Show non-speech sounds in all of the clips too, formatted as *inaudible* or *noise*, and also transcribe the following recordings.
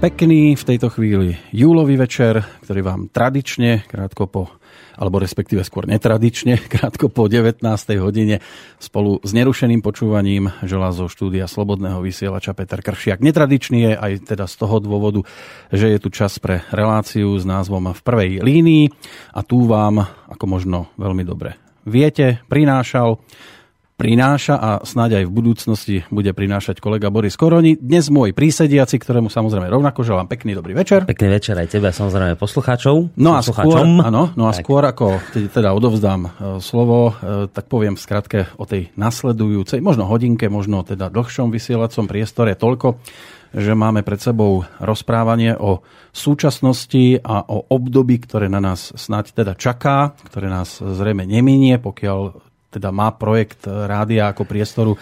Pekný v tejto chvíli júlový večer, ktorý vám tradične, krátko po alebo respektíve skôr netradične, *laughs* krátko po 19. hodine spolu s nerušeným počúvaním želá zo štúdia Slobodného vysielača Peter Kršiak. Netradičný je aj teda z toho dôvodu, že je tu čas pre reláciu s názvom V prvej línii a tu vám, ako možno veľmi dobre viete, prinášal prináša a snáď aj v budúcnosti bude prinášať kolega Boris Koroni. Dnes môj prísediaci, ktorému samozrejme rovnako želám pekný dobrý večer. Pekný večer aj tebe samozrejme poslucháčov. No a skôr, áno, no a skôr ako teda odovzdám e, slovo, e, tak poviem v skratke o tej nasledujúcej, možno hodinke, možno teda dlhšom vysielacom priestore toľko, že máme pred sebou rozprávanie o súčasnosti a o období, ktoré na nás snáď teda čaká, ktoré nás zrejme neminie, pokiaľ teda má projekt rádia ako priestoru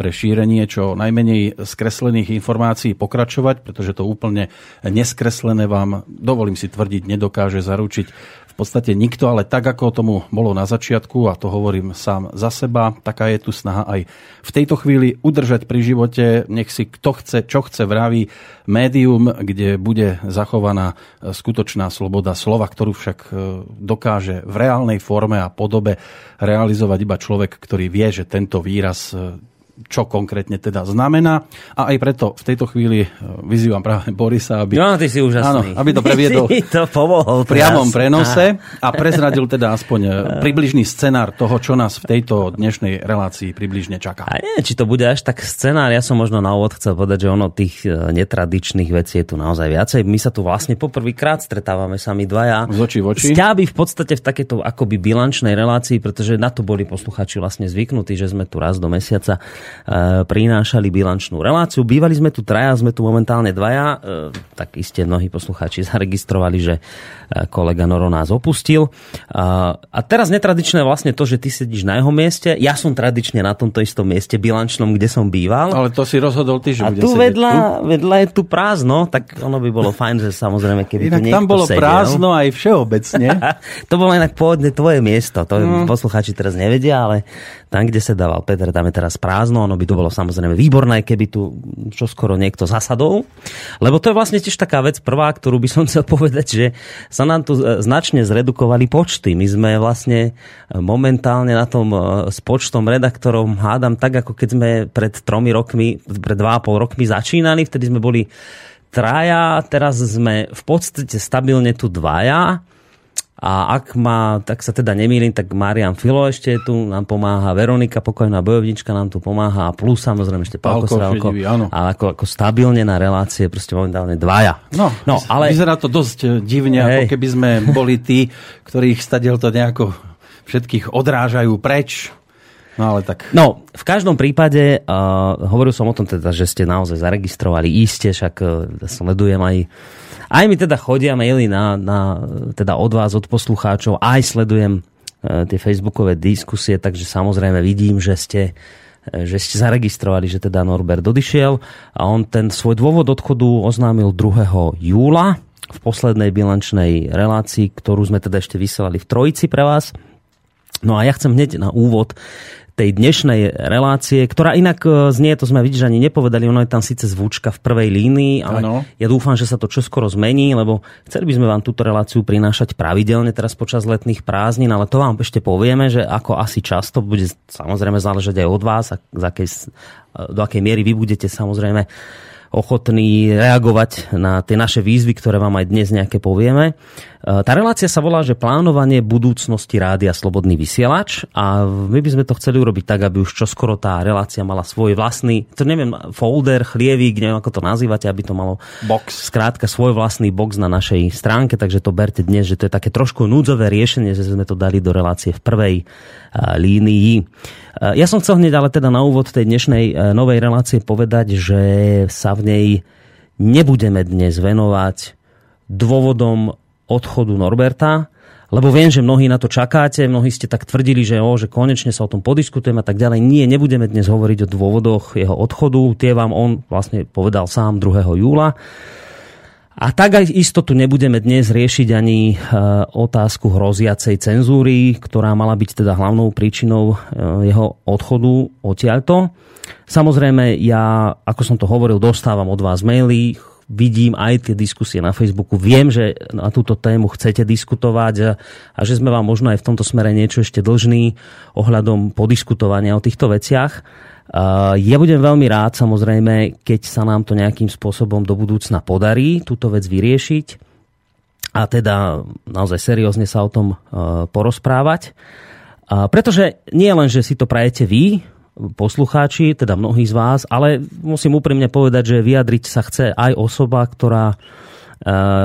pre šírenie čo najmenej skreslených informácií pokračovať, pretože to úplne neskreslené vám, dovolím si tvrdiť, nedokáže zaručiť podstate nikto, ale tak, ako tomu bolo na začiatku, a to hovorím sám za seba, taká je tu snaha aj v tejto chvíli udržať pri živote, nech si kto chce, čo chce vraví médium, kde bude zachovaná skutočná sloboda slova, ktorú však e, dokáže v reálnej forme a podobe realizovať iba človek, ktorý vie, že tento výraz e, čo konkrétne teda znamená. A aj preto v tejto chvíli e, vyzývam práve Borisa, aby, no, ty si úžasný. Áno, aby to previedol *laughs* to pomohol v priamom teraz. prenose *laughs* a prezradil teda aspoň e, približný scenár toho, čo nás v tejto dnešnej relácii približne čaká. A nie, či to bude až tak scenár, ja som možno na úvod chcel povedať, že ono tých e, netradičných vecí je tu naozaj viacej. My sa tu vlastne poprvýkrát stretávame sami dvaja. Z očí v oči. Sťaby v podstate v takéto akoby bilančnej relácii, pretože na to boli posluchači vlastne zvyknutí, že sme tu raz do mesiaca prinášali bilančnú reláciu. Bývali sme tu traja, sme tu momentálne dvaja. E, tak iste mnohí poslucháči *laughs* zaregistrovali, že e, kolega Noro nás opustil. A teraz netradičné vlastne to, že ty sedíš na jeho mieste. Ja som tradične na tomto istom mieste bilančnom, kde som býval. Ale to si rozhodol ty, že A tu vedľa, vedľa je tu prázdno, tak ono by bolo fajn, že samozrejme, keby Inak tu tam bolo sedel. prázdno aj *laughs* všeobecne. to bolo inak pôvodne tvoje miesto. To mm. poslucháči teraz nevedia, ale tam, kde sa dával Peter, tam je teraz prázdno, ono by to bolo samozrejme výborné, keby tu čoskoro niekto zasadol. Lebo to je vlastne tiež taká vec prvá, ktorú by som *laughs* chcel povedať, že sa nám tu e, značne zredukovali počty. My sme vlastne e, momentálne na tom e, s počtom redaktorov hádam tak, ako keď sme pred tromi rokmi, pred dva a pol rokmi začínali, vtedy sme boli traja, teraz sme v podstate stabilne tu dvaja a ak má, tak sa teda nemýlim, tak Marian Filo ešte tu nám pomáha, Veronika, pokojná bojovnička nám tu pomáha a plus samozrejme ešte Pálko Sralko. Ale ako, ako stabilne na relácie, proste momentálne dvaja. No, no ale... vyzerá to dosť eh, divne, Hej. ako keby sme boli tí, ktorých stadiel to nejako všetkých odrážajú preč. No ale tak. No, v každom prípade, uh, hovoril som o tom teda, že ste naozaj zaregistrovali iste, však uh, sledujem aj aj mi teda chodia maily na, na, teda od vás, od poslucháčov, aj sledujem e, tie facebookové diskusie, takže samozrejme vidím, že ste e, že ste zaregistrovali, že teda Norbert odišiel a on ten svoj dôvod odchodu oznámil 2. júla v poslednej bilančnej relácii, ktorú sme teda ešte vysielali v Trojici pre vás. No a ja chcem hneď na úvod tej dnešnej relácie, ktorá inak e, znie, to sme vidíš ani nepovedali, ono je tam síce zvučka v prvej línii, ale ano. ja dúfam, že sa to čoskoro zmení, lebo chceli by sme vám túto reláciu prinášať pravidelne teraz počas letných prázdnin, ale to vám ešte povieme, že ako asi často bude samozrejme záležať aj od vás, a z akej, do akej miery vy budete samozrejme ochotní reagovať na tie naše výzvy, ktoré vám aj dnes nejaké povieme. E, tá relácia sa volá, že plánovanie budúcnosti rádia Slobodný vysielač a my by sme to chceli urobiť tak, aby už čoskoro tá relácia mala svoj vlastný, to neviem, folder, chlievik, neviem ako to nazývate, aby to malo box. Skrátka svoj vlastný box na našej stránke, takže to berte dnes, že to je také trošku núdzové riešenie, že sme to dali do relácie v prvej línii. Ja som chcel hneď ale teda na úvod tej dnešnej e, novej relácie povedať, že sa v nej nebudeme dnes venovať dôvodom odchodu Norberta, lebo viem, že mnohí na to čakáte, mnohí ste tak tvrdili, že, o, že konečne sa o tom podiskutujeme a tak ďalej. Nie, nebudeme dnes hovoriť o dôvodoch jeho odchodu. Tie vám on vlastne povedal sám 2. júla. A tak aj istotu nebudeme dnes riešiť ani e, otázku hroziacej cenzúry, ktorá mala byť teda hlavnou príčinou e, jeho odchodu odtiaľto. Samozrejme, ja, ako som to hovoril, dostávam od vás maily, vidím aj tie diskusie na Facebooku, viem, že na túto tému chcete diskutovať a že sme vám možno aj v tomto smere niečo ešte dlžní ohľadom podiskutovania o týchto veciach. Ja budem veľmi rád, samozrejme, keď sa nám to nejakým spôsobom do budúcna podarí túto vec vyriešiť a teda naozaj seriózne sa o tom e, porozprávať. Pretože nie len, že si to prajete vy, poslucháči, teda mnohí z vás, ale musím úprimne povedať, že vyjadriť sa chce aj osoba, ktorá e,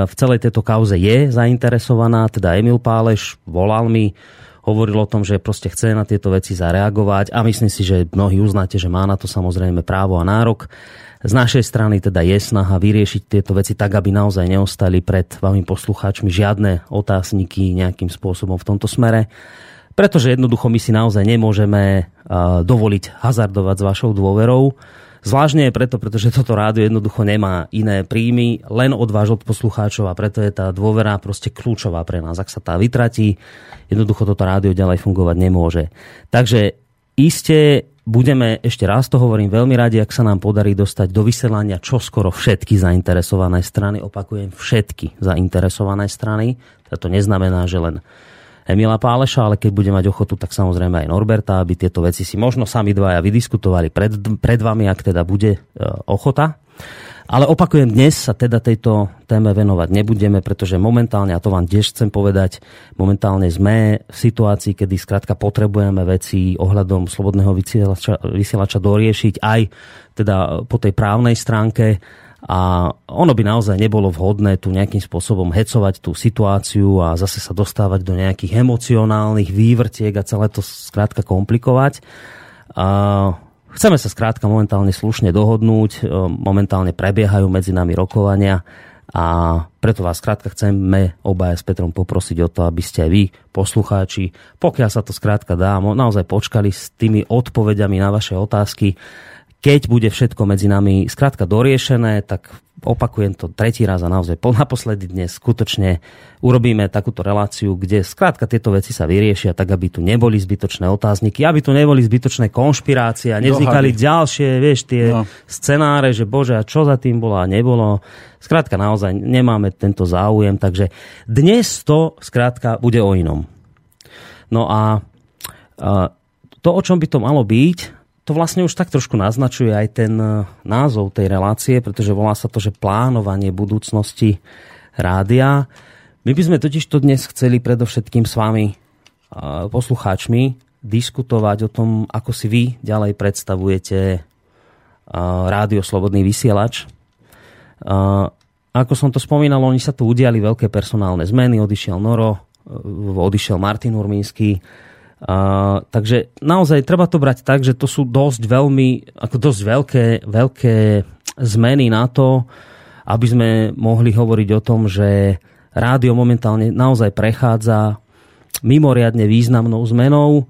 v celej tejto kauze je zainteresovaná, teda Emil Páleš volal mi, hovoril o tom, že proste chce na tieto veci zareagovať a myslím si, že mnohí uznáte, že má na to samozrejme právo a nárok. Z našej strany teda je snaha vyriešiť tieto veci tak, aby naozaj neostali pred vami poslucháčmi žiadne otázniky nejakým spôsobom v tomto smere. Pretože jednoducho my si naozaj nemôžeme dovoliť hazardovať s vašou dôverou. Zvláštne je preto, pretože toto rádio jednoducho nemá iné príjmy, len od váš od poslucháčov a preto je tá dôvera proste kľúčová pre nás. Ak sa tá vytratí, jednoducho toto rádio ďalej fungovať nemôže. Takže iste budeme, ešte raz to hovorím, veľmi radi, ak sa nám podarí dostať do vysielania čoskoro všetky zainteresované strany. Opakujem, všetky zainteresované strany. To neznamená, že len Emila Páleša, ale keď bude mať ochotu, tak samozrejme aj Norberta, aby tieto veci si možno sami dvaja vydiskutovali pred, pred vami, ak teda bude e, ochota. Ale opakujem, dnes sa teda tejto téme venovať nebudeme, pretože momentálne, a to vám tiež chcem povedať, momentálne sme v situácii, kedy skrátka potrebujeme veci ohľadom slobodného vysielača, vysielača doriešiť aj teda po tej právnej stránke a ono by naozaj nebolo vhodné tu nejakým spôsobom hecovať tú situáciu a zase sa dostávať do nejakých emocionálnych vývrtiek a celé to skrátka komplikovať. A chceme sa skrátka momentálne slušne dohodnúť, e, momentálne prebiehajú medzi nami rokovania a preto vás skrátka chceme obaja s Petrom poprosiť o to, aby ste aj vy, poslucháči, pokiaľ sa to skrátka dá, naozaj počkali s tými odpovediami na vaše otázky keď bude všetko medzi nami skrátka doriešené, tak opakujem to tretí raz a naozaj naposledy dnes skutočne urobíme takúto reláciu, kde skrátka tieto veci sa vyriešia tak, aby tu neboli zbytočné otázniky, aby tu neboli zbytočné konšpirácie a nevznikali Dohady. ďalšie, vieš, tie no. scenáre, že bože, a čo za tým bolo a nebolo. Skrátka naozaj nemáme tento záujem, takže dnes to skrátka bude o inom. No a, a to, o čom by to malo byť, to vlastne už tak trošku naznačuje aj ten e, názov tej relácie, pretože volá sa to, že plánovanie budúcnosti rádia. My by sme totiž to dnes chceli predovšetkým s vami, e, poslucháčmi, diskutovať o tom, ako si vy ďalej predstavujete e, rádio Slobodný vysielač. Ako som to spomínal, oni sa tu udiali veľké personálne zmeny, odišiel Noro, odišiel Martin Urmínsky, Uh, takže naozaj treba to brať tak, že to sú dosť veľmi, ako dosť veľké, veľké zmeny na to, aby sme mohli hovoriť o tom, že rádio momentálne naozaj prechádza mimoriadne významnou zmenou.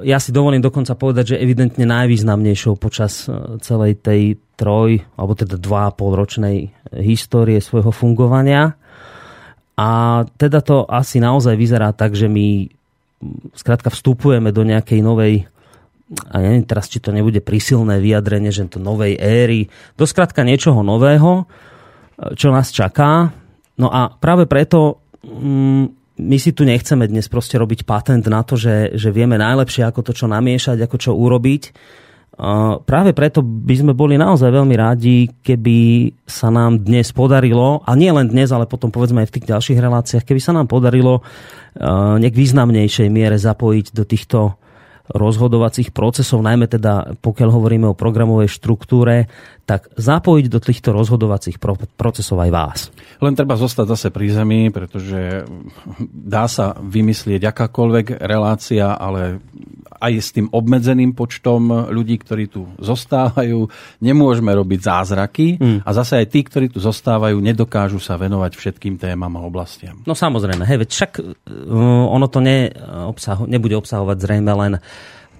Ja si dovolím dokonca povedať, že evidentne najvýznamnejšou počas e, celej tej troj, alebo teda dva a pol ročnej histórie svojho fungovania. A teda to asi naozaj vyzerá tak, že my skrátka vstupujeme do nejakej novej a neviem teraz, či to nebude prísilné vyjadrenie, že to novej éry, do skrátka niečoho nového, čo nás čaká. No a práve preto mm, my si tu nechceme dnes proste robiť patent na to, že, že vieme najlepšie, ako to čo namiešať, ako čo urobiť. Práve preto by sme boli naozaj veľmi rádi, keby sa nám dnes podarilo, a nie len dnes, ale potom povedzme aj v tých ďalších reláciách, keby sa nám podarilo nejak významnejšej miere zapojiť do týchto rozhodovacích procesov, najmä teda pokiaľ hovoríme o programovej štruktúre, tak zapojiť do týchto rozhodovacích procesov aj vás. Len treba zostať zase pri zemi, pretože dá sa vymyslieť akákoľvek relácia, ale aj s tým obmedzeným počtom ľudí, ktorí tu zostávajú, nemôžeme robiť zázraky mm. a zase aj tí, ktorí tu zostávajú, nedokážu sa venovať všetkým témam a oblastiam. No samozrejme, hej, veď však uh, ono to ne, obsaho, nebude obsahovať zrejme len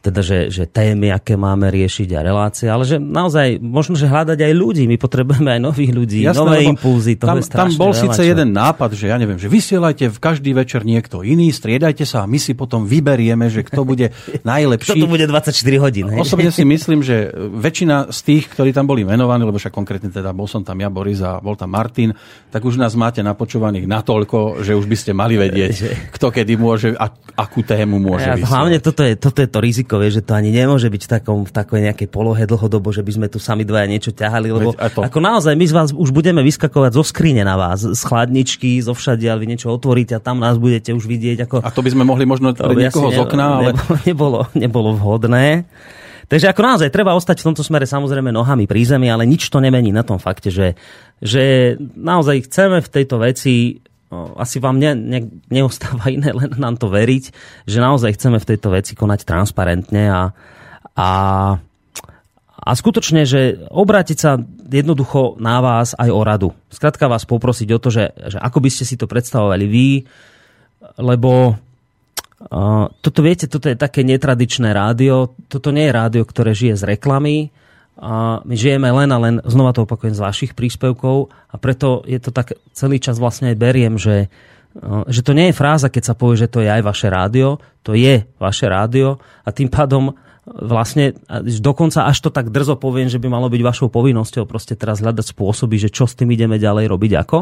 teda, že, že témy, aké máme riešiť a relácie, ale že naozaj možno, že hľadať aj ľudí. My potrebujeme aj nových ľudí, Jasné, nové impulzy. Tam, tam bol síce jeden nápad, že ja neviem, že vysielajte v každý večer niekto iný, striedajte sa a my si potom vyberieme, že kto bude *laughs* najlepší. kto tu bude 24 hodín. Hej? Osobne si *laughs* myslím, že väčšina z tých, ktorí tam boli menovaní, lebo však konkrétne teda bol som tam ja, Boris a bol tam Martin, tak už nás máte napočúvaných natoľko, že už by ste mali vedieť, *laughs* kto kedy môže, a, akú tému môže ja, Hlavne toto je, toto je to riziko riziko, že to ani nemôže byť v, takom, v takej nejakej polohe dlhodobo, že by sme tu sami dvaja niečo ťahali, lebo ako naozaj my z vás už budeme vyskakovať zo skrine na vás, z chladničky, zo všade, ale vy niečo otvoríte a tam nás budete už vidieť. Ako... A to by sme mohli možno pre niekoho z okna, ale... *laughs* Nebolo, nebolo vhodné. Takže ako naozaj treba ostať v tomto smere samozrejme nohami pri zemi, ale nič to nemení na tom fakte, že, že naozaj chceme v tejto veci asi vám ne, ne, neostáva iné len nám to veriť, že naozaj chceme v tejto veci konať transparentne a, a, a skutočne, že obrátiť sa jednoducho na vás aj o radu. Skrátka vás poprosiť o to, že, že ako by ste si to predstavovali vy, lebo uh, toto viete, toto je také netradičné rádio, toto nie je rádio, ktoré žije z reklamy, a my žijeme len a len, znova to opakujem, z vašich príspevkov a preto je to tak, celý čas vlastne aj beriem, že, že to nie je fráza, keď sa povie, že to je aj vaše rádio, to je vaše rádio a tým pádom vlastne dokonca až to tak drzo poviem, že by malo byť vašou povinnosťou proste teraz hľadať spôsoby, že čo s tým ideme ďalej robiť ako.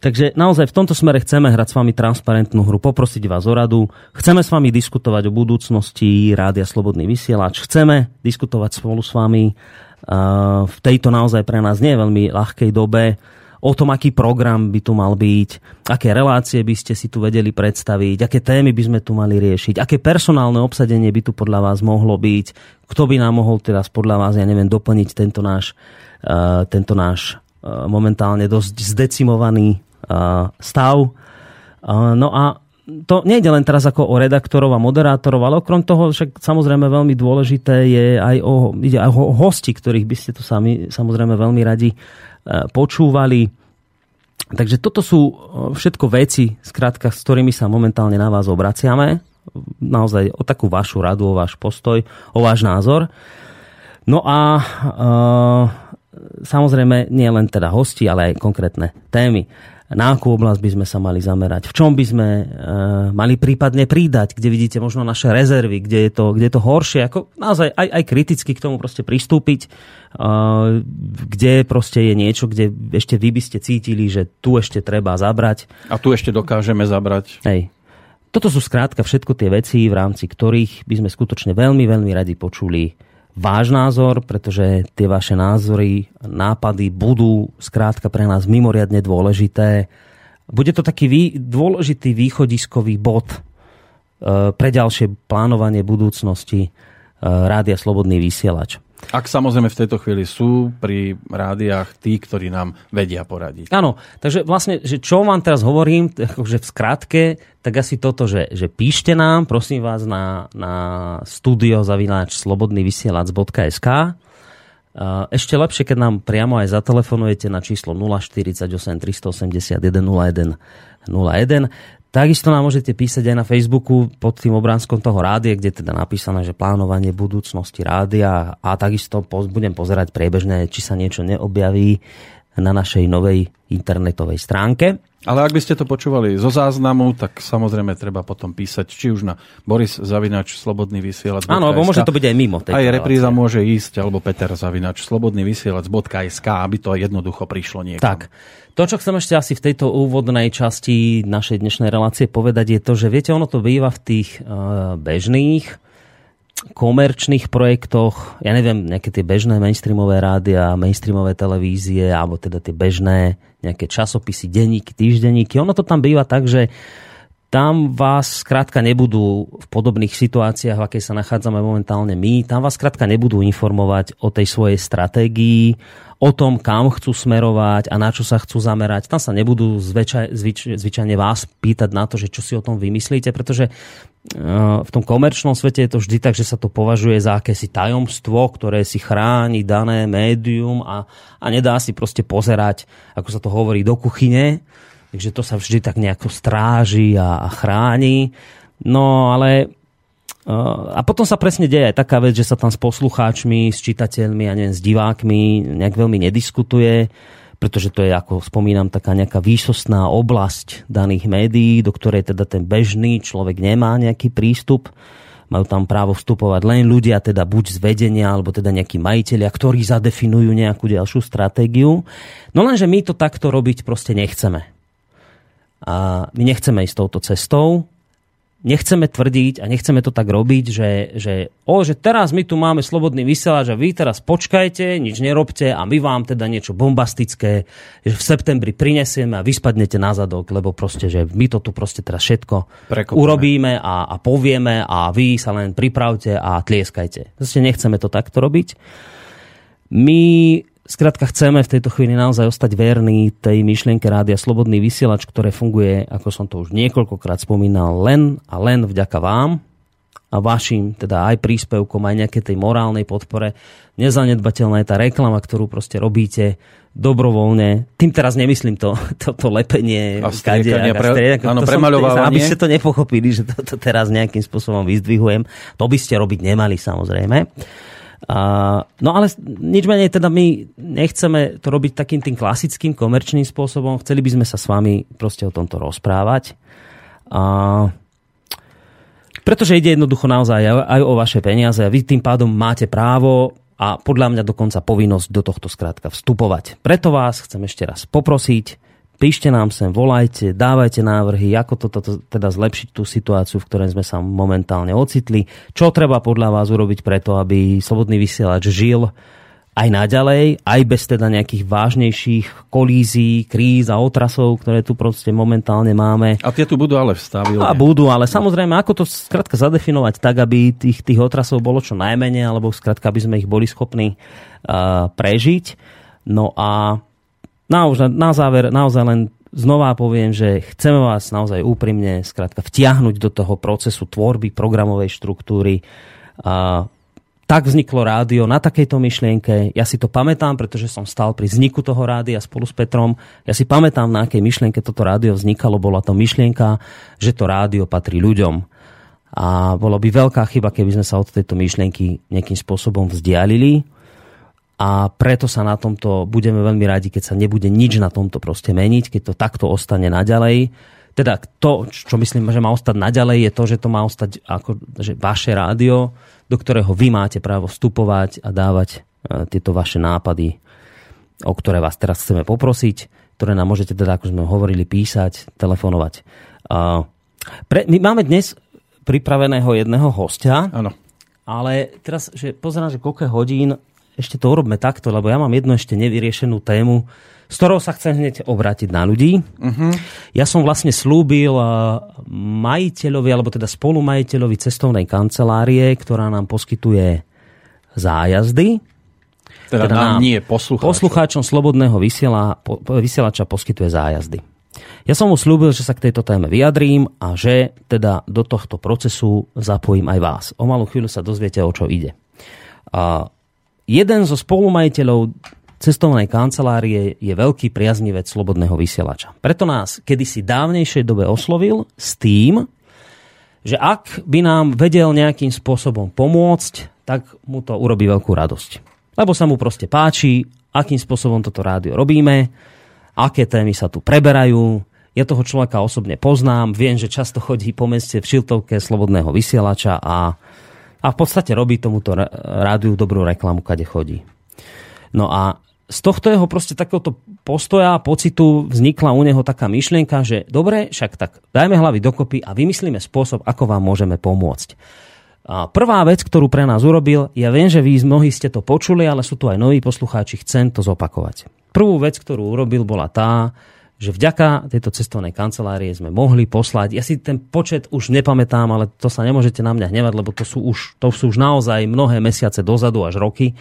Takže naozaj v tomto smere chceme hrať s vami transparentnú hru, poprosiť vás o radu. Chceme s vami diskutovať o budúcnosti Rádia Slobodný vysielač. Chceme diskutovať spolu s vami uh, v tejto naozaj pre nás nie veľmi ľahkej dobe o tom, aký program by tu mal byť, aké relácie by ste si tu vedeli predstaviť, aké témy by sme tu mali riešiť, aké personálne obsadenie by tu podľa vás mohlo byť, kto by nám mohol teraz podľa vás, ja neviem, doplniť tento náš, uh, tento náš momentálne dosť zdecimovaný stav. No a to nejde len teraz ako o redaktorov a moderátorov, ale okrem toho však samozrejme veľmi dôležité je aj o, ide aj o hosti, ktorých by ste tu sami samozrejme veľmi radi počúvali. Takže toto sú všetko veci, skrátka, s ktorými sa momentálne na vás obraciame. Naozaj o takú vašu radu, o váš postoj, o váš názor. No a samozrejme nie len teda hosti, ale aj konkrétne témy. Na akú oblasť by sme sa mali zamerať? V čom by sme e, mali prípadne pridať? Kde vidíte možno naše rezervy? Kde je to, kde je to horšie? Ako naozaj aj, aj kriticky k tomu proste pristúpiť. E, kde proste je niečo, kde ešte vy by ste cítili, že tu ešte treba zabrať. A tu ešte dokážeme zabrať. Hej. Toto sú skrátka všetko tie veci, v rámci ktorých by sme skutočne veľmi, veľmi radi počuli váš názor, pretože tie vaše názory, nápady budú skrátka pre nás mimoriadne dôležité. Bude to taký dôležitý východiskový bod e, pre ďalšie plánovanie budúcnosti e, Rádia Slobodný vysielač. Ak samozrejme v tejto chvíli sú pri rádiách tí, ktorí nám vedia poradiť. Áno, takže vlastne, že čo vám teraz hovorím, akože v skratke, tak asi toto, že, že píšte nám, prosím vás, na, na studio zavináč slobodnyvysielac.sk ešte lepšie, keď nám priamo aj zatelefonujete na číslo 048 381 01 01. Takisto nám môžete písať aj na Facebooku pod tým obránskom toho rádia, kde je teda napísané, že plánovanie budúcnosti rádia. A takisto budem pozerať priebežne, či sa niečo neobjaví na našej novej internetovej stránke. Ale ak by ste to počúvali zo záznamu, tak samozrejme treba potom písať, či už na Boris Zavinač Slobodný vysielač. Áno, alebo môže to byť aj mimo. Aj repríza môže ísť, alebo Peter Zavinač Slobodný vysielač.sk, aby to jednoducho prišlo niekam. Tak. To, čo chcem ešte asi v tejto úvodnej časti našej dnešnej relácie povedať, je to, že viete, ono to býva v tých uh, bežných komerčných projektoch, ja neviem, nejaké tie bežné mainstreamové rádia, mainstreamové televízie, alebo teda tie bežné nejaké časopisy, denníky, týždenníky. Ono to tam býva tak, že tam vás skrátka nebudú v podobných situáciách, v akej sa nachádzame momentálne my, tam vás skrátka nebudú informovať o tej svojej stratégii, o tom, kam chcú smerovať a na čo sa chcú zamerať. Tam sa nebudú zväčaj, zvyč, zvyčajne vás pýtať na to, že čo si o tom vymyslíte, pretože v tom komerčnom svete je to vždy tak, že sa to považuje za akési tajomstvo, ktoré si chráni dané médium a, a nedá si proste pozerať, ako sa to hovorí, do kuchyne. Takže to sa vždy tak nejako stráži a, a chráni. No ale a potom sa presne deje aj taká vec, že sa tam s poslucháčmi, s čitateľmi a neviem, s divákmi nejak veľmi nediskutuje, pretože to je, ako spomínam, taká nejaká výsostná oblasť daných médií, do ktorej teda ten bežný človek nemá nejaký prístup. Majú tam právo vstupovať len ľudia, teda buď z vedenia, alebo teda nejakí majiteľia, ktorí zadefinujú nejakú ďalšiu stratégiu. No lenže my to takto robiť proste nechceme. A my nechceme ísť touto cestou nechceme tvrdiť a nechceme to tak robiť, že, že, o, že teraz my tu máme slobodný vysielač a vy teraz počkajte, nič nerobte a my vám teda niečo bombastické, že v septembri prinesieme a vyspadnete na zadok, lebo proste, že my to tu proste teraz všetko Prekopíme. urobíme a, a povieme a vy sa len pripravte a tlieskajte. Proste nechceme to takto robiť. My Skrátka chceme v tejto chvíli naozaj ostať verní tej myšlienke rádia Slobodný vysielač, ktoré funguje, ako som to už niekoľkokrát spomínal, len a len vďaka vám a vašim, teda aj príspevkom, aj nejaké tej morálnej podpore. Nezanedbateľná je tá reklama, ktorú proste robíte dobrovoľne. Tým teraz nemyslím to, *laughs* to, to lepenie a striekanie, pre, striekanie, áno, to premaľovávanie. Aby ste to nepochopili, že to, to teraz nejakým spôsobom vyzdvihujem. To by ste robiť nemali samozrejme. A, no ale nič menej, teda my nechceme to robiť takým tým klasickým komerčným spôsobom. Chceli by sme sa s vami proste o tomto rozprávať. A, pretože ide jednoducho naozaj aj o vaše peniaze a vy tým pádom máte právo a podľa mňa dokonca povinnosť do tohto skrátka vstupovať. Preto vás chcem ešte raz poprosiť, píšte nám sem, volajte, dávajte návrhy, ako toto to, teda zlepšiť tú situáciu, v ktorej sme sa momentálne ocitli. Čo treba podľa vás urobiť preto, aby Slobodný vysielač žil aj naďalej, aj bez teda nejakých vážnejších kolízií, kríz a otrasov, ktoré tu proste momentálne máme. A tie tu budú ale vstavilne. A budú, ale samozrejme, ako to skrátka zadefinovať tak, aby tých, tých otrasov bolo čo najmenej, alebo skrátka, aby sme ich boli schopní uh, prežiť. No a na, na záver naozaj len znova poviem, že chceme vás naozaj úprimne skrátka vtiahnuť do toho procesu tvorby programovej štruktúry. A tak vzniklo rádio na takejto myšlienke. Ja si to pamätám, pretože som stal pri vzniku toho rádia spolu s Petrom. Ja si pamätám, na akej myšlienke toto rádio vznikalo. Bola to myšlienka, že to rádio patrí ľuďom. A bolo by veľká chyba, keby sme sa od tejto myšlienky nejakým spôsobom vzdialili a preto sa na tomto budeme veľmi radi, keď sa nebude nič na tomto proste meniť, keď to takto ostane naďalej. Teda to, čo myslím, že má ostať naďalej, je to, že to má ostať ako že vaše rádio, do ktorého vy máte právo vstupovať a dávať e, tieto vaše nápady, o ktoré vás teraz chceme poprosiť, ktoré nám môžete teda, ako sme hovorili, písať, telefonovať. pre, my máme dnes pripraveného jedného hostia, Áno. ale teraz, že pozerám, že koľko hodín ešte to urobme takto, lebo ja mám jednu ešte nevyriešenú tému, s ktorou sa chcem hneď obrátiť na ľudí. Uh-huh. Ja som vlastne slúbil eh, majiteľovi, alebo teda spolumajiteľovi cestovnej kancelárie, ktorá nám poskytuje zájazdy. Teda, teda nám, nie, poslucháčom. Poslucháčom Slobodného vysiela, po, vysielača poskytuje zájazdy. Ja som mu slúbil, že sa k tejto téme vyjadrím a že teda do tohto procesu zapojím aj vás. O malú chvíľu sa dozviete, o čo ide. A jeden zo spolumajiteľov cestovnej kancelárie je veľký priaznivec slobodného vysielača. Preto nás kedysi dávnejšej dobe oslovil s tým, že ak by nám vedel nejakým spôsobom pomôcť, tak mu to urobí veľkú radosť. Lebo sa mu proste páči, akým spôsobom toto rádio robíme, aké témy sa tu preberajú. Ja toho človeka osobne poznám, viem, že často chodí po meste v šiltovke slobodného vysielača a a v podstate robí tomuto rádiu dobrú reklamu, kade chodí. No a z tohto jeho proste takéhoto postoja a pocitu vznikla u neho taká myšlienka, že dobre, však tak dajme hlavy dokopy a vymyslíme spôsob, ako vám môžeme pomôcť. A prvá vec, ktorú pre nás urobil, ja viem, že vy mnohí ste to počuli, ale sú tu aj noví poslucháči, chcem to zopakovať. Prvú vec, ktorú urobil, bola tá, že vďaka tejto cestovnej kancelárie sme mohli poslať, ja si ten počet už nepamätám, ale to sa nemôžete na mňa hnevať, lebo to sú už, to sú už naozaj mnohé mesiace dozadu až roky.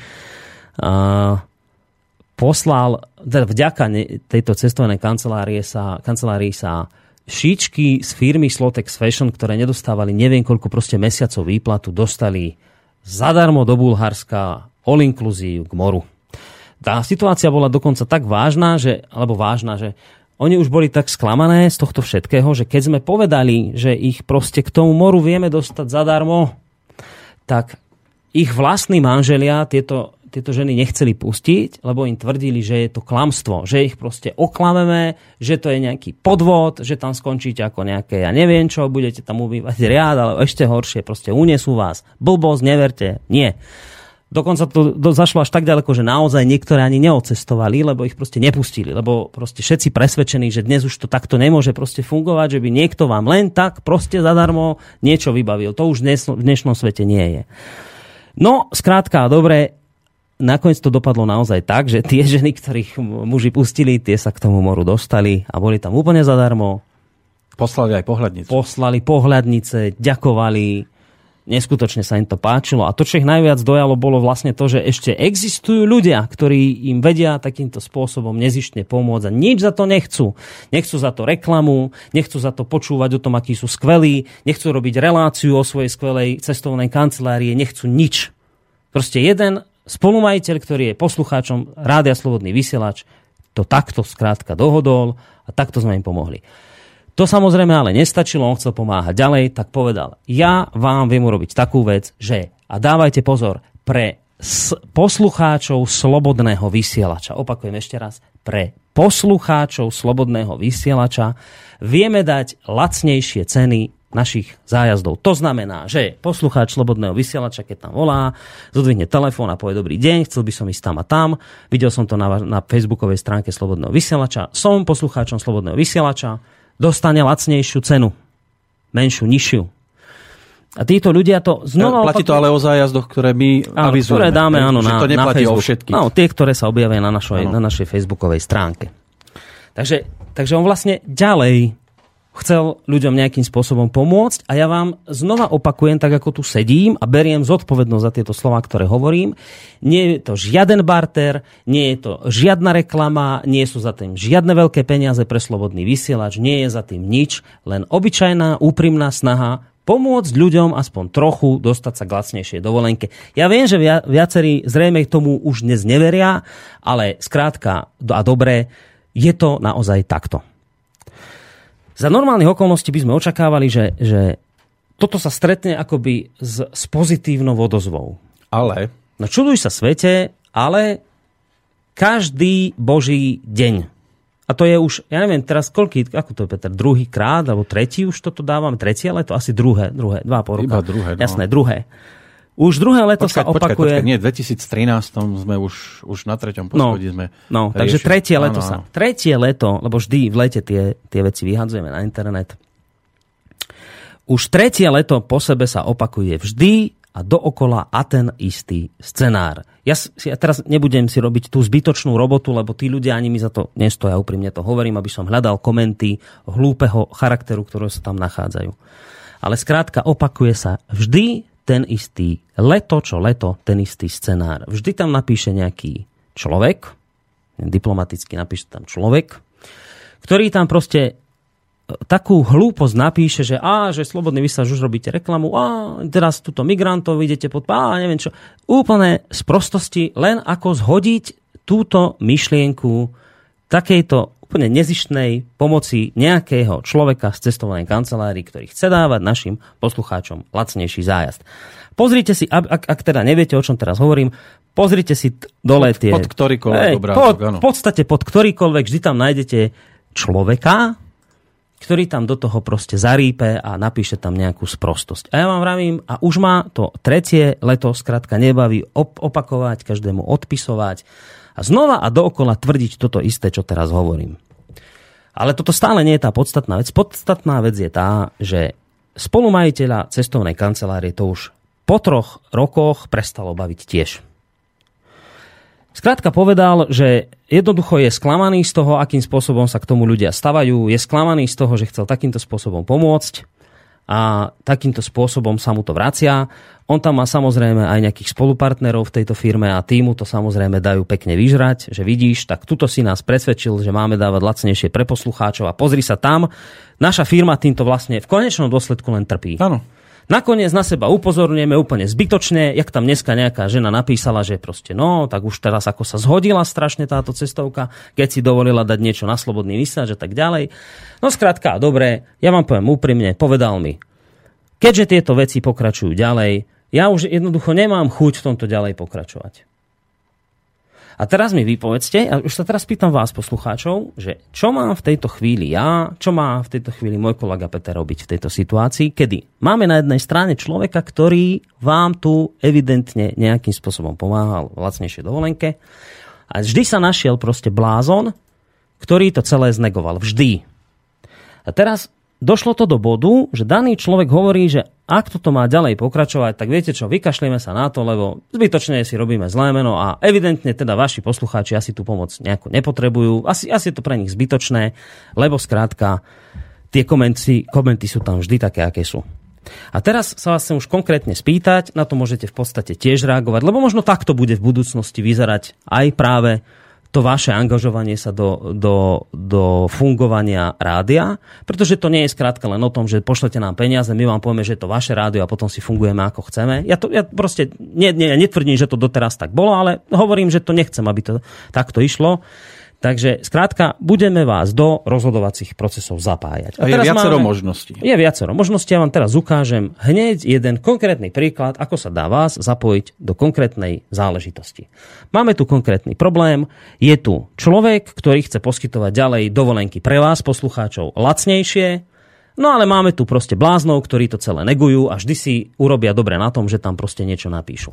Poslal, teda vďaka tejto cestovnej kancelárie sa, kancelárii sa šíčky z firmy Slotex Fashion, ktoré nedostávali neviem koľko proste mesiacov výplatu, dostali zadarmo do Bulharska all inclusive k moru. Tá situácia bola dokonca tak vážna, že, alebo vážna, že oni už boli tak sklamané z tohto všetkého, že keď sme povedali, že ich proste k tomu moru vieme dostať zadarmo, tak ich vlastní manželia tieto, tieto ženy nechceli pustiť, lebo im tvrdili, že je to klamstvo, že ich proste oklameme, že to je nejaký podvod, že tam skončíte ako nejaké, ja neviem čo, budete tam ubývať riad, ale ešte horšie, proste unesú vás. Blbosť, neverte, nie. Dokonca to do, zašlo až tak ďaleko, že naozaj niektoré ani neocestovali, lebo ich proste nepustili. Lebo proste všetci presvedčení, že dnes už to takto nemôže proste fungovať, že by niekto vám len tak proste zadarmo niečo vybavil. To už dnes, v dnešnom svete nie je. No, skrátka, dobre, nakoniec to dopadlo naozaj tak, že tie ženy, ktorých muži pustili, tie sa k tomu moru dostali a boli tam úplne zadarmo. Poslali aj pohľadnice. Poslali pohľadnice, ďakovali, neskutočne sa im to páčilo. A to, čo ich najviac dojalo, bolo vlastne to, že ešte existujú ľudia, ktorí im vedia takýmto spôsobom nezištne pomôcť a nič za to nechcú. Nechcú za to reklamu, nechcú za to počúvať o tom, akí sú skvelí, nechcú robiť reláciu o svojej skvelej cestovnej kancelárie, nechcú nič. Proste jeden spolumajiteľ, ktorý je poslucháčom Rádia Slobodný vysielač, to takto skrátka dohodol a takto sme im pomohli. To samozrejme ale nestačilo, on chcel pomáhať ďalej, tak povedal, ja vám viem urobiť takú vec, že, a dávajte pozor, pre poslucháčov slobodného vysielača, opakujem ešte raz, pre poslucháčov slobodného vysielača vieme dať lacnejšie ceny našich zájazdov. To znamená, že poslucháč slobodného vysielača, keď tam volá, zodvihne telefón a povie dobrý deň, chcel by som ísť tam a tam, videl som to na, na facebookovej stránke slobodného vysielača, som poslucháčom slobodného vysielača, dostane lacnejšiu cenu. Menšiu, nižšiu. A títo ľudia to znova... Platí to ale o zájazdoch, ktoré my áno, avizujeme. Ktoré dáme, áno, na, to neplatí na o všetkých. Áno, tie, ktoré sa objavia na našej, na našej facebookovej stránke. Takže, takže on vlastne ďalej chcel ľuďom nejakým spôsobom pomôcť a ja vám znova opakujem, tak ako tu sedím a beriem zodpovednosť za tieto slova, ktoré hovorím. Nie je to žiaden barter, nie je to žiadna reklama, nie sú za tým žiadne veľké peniaze pre slobodný vysielač, nie je za tým nič, len obyčajná úprimná snaha pomôcť ľuďom aspoň trochu dostať sa k lacnejšej dovolenke. Ja viem, že viacerí zrejme tomu už dnes neveria, ale skrátka a dobre, je to naozaj takto. Za normálnych okolností by sme očakávali, že, že toto sa stretne akoby s, s pozitívnou odozvou. Ale? No čuduj sa svete, ale každý boží deň. A to je už, ja neviem, teraz koľký, ako to je, Peter, druhý krát, alebo tretí už toto dávam, tretí, ale to asi druhé, druhé, dva po roka. Iba druhé, no. Jasné, druhé. Už druhé leto počkať, sa opakuje... Počkať, nie, v 2013 sme už, už na treťom poschodí no, sme No, riešili. takže tretie leto áno, sa... Áno. Tretie leto, lebo vždy v lete tie, tie veci vyhadzujeme na internet. Už tretie leto po sebe sa opakuje vždy a dookola a ten istý scenár. Ja, ja teraz nebudem si robiť tú zbytočnú robotu, lebo tí ľudia ani mi za to nestoja, úprimne to hovorím, aby som hľadal komenty hlúpeho charakteru, ktoré sa tam nachádzajú. Ale skrátka opakuje sa vždy ten istý leto čo leto, ten istý scenár. Vždy tam napíše nejaký človek, diplomaticky napíše tam človek, ktorý tam proste e, takú hlúposť napíše, že a, že slobodný vysielač už robíte reklamu, a teraz túto migrantov idete pod, a neviem čo. Úplne z prostosti, len ako zhodiť túto myšlienku takejto úplne nezištnej pomoci nejakého človeka z cestovnej kancelárii, ktorý chce dávať našim poslucháčom lacnejší zájazd. Pozrite si, ak, ak teda neviete, o čom teraz hovorím, pozrite si dole tie... Pod ktorýkoľvek Ej, pod, V podstate pod ktorýkoľvek, vždy tam nájdete človeka, ktorý tam do toho proste zarípe a napíše tam nejakú sprostosť. A ja vám vravím, a už ma to tretie leto skrátka nebaví op- opakovať, každému odpisovať a znova a dookola tvrdiť toto isté, čo teraz hovorím. Ale toto stále nie je tá podstatná vec. Podstatná vec je tá, že spolumajiteľa cestovnej kancelárie to už po troch rokoch prestalo baviť tiež. Skrátka povedal, že jednoducho je sklamaný z toho, akým spôsobom sa k tomu ľudia stavajú, je sklamaný z toho, že chcel takýmto spôsobom pomôcť a takýmto spôsobom sa mu to vracia. On tam má samozrejme aj nejakých spolupartnerov v tejto firme a týmu to samozrejme dajú pekne vyžrať, že vidíš, tak tuto si nás presvedčil, že máme dávať lacnejšie pre poslucháčov a pozri sa tam, naša firma týmto vlastne v konečnom dôsledku len trpí. Áno. Nakoniec na seba upozorňujeme úplne zbytočne, jak tam dneska nejaká žena napísala, že proste no, tak už teraz ako sa zhodila strašne táto cestovka, keď si dovolila dať niečo na slobodný vysiač a tak ďalej. No skrátka, dobre, ja vám poviem úprimne, povedal mi, keďže tieto veci pokračujú ďalej, ja už jednoducho nemám chuť v tomto ďalej pokračovať. A teraz mi vypovedzte, a už sa teraz pýtam vás, poslucháčov, že čo mám v tejto chvíli ja, čo má v tejto chvíli môj kolega Peter robiť v tejto situácii, kedy máme na jednej strane človeka, ktorý vám tu evidentne nejakým spôsobom pomáhal v lacnejšej dovolenke a vždy sa našiel proste blázon, ktorý to celé znegoval. Vždy. A teraz došlo to do bodu, že daný človek hovorí, že ak toto má ďalej pokračovať, tak viete čo, vykašlíme sa na to, lebo zbytočne si robíme zlé meno a evidentne teda vaši poslucháči asi tú pomoc nejako nepotrebujú. Asi, asi je to pre nich zbytočné, lebo skrátka tie komenty, komenty sú tam vždy také, aké sú. A teraz sa vás chcem už konkrétne spýtať, na to môžete v podstate tiež reagovať, lebo možno takto bude v budúcnosti vyzerať aj práve to vaše angažovanie sa do, do, do fungovania rádia, pretože to nie je skrátka len o tom, že pošlete nám peniaze, my vám povieme, že je to vaše rádio a potom si fungujeme ako chceme. Ja, to, ja proste nie, nie, netvrdím, že to doteraz tak bolo, ale hovorím, že to nechcem, aby to takto išlo. Takže skrátka, budeme vás do rozhodovacích procesov zapájať. A, a je viacero máme, možností. Je viacero možností. Ja vám teraz ukážem hneď jeden konkrétny príklad, ako sa dá vás zapojiť do konkrétnej záležitosti. Máme tu konkrétny problém. Je tu človek, ktorý chce poskytovať ďalej dovolenky pre vás, poslucháčov, lacnejšie, No ale máme tu proste bláznov, ktorí to celé negujú a vždy si urobia dobre na tom, že tam proste niečo napíšu.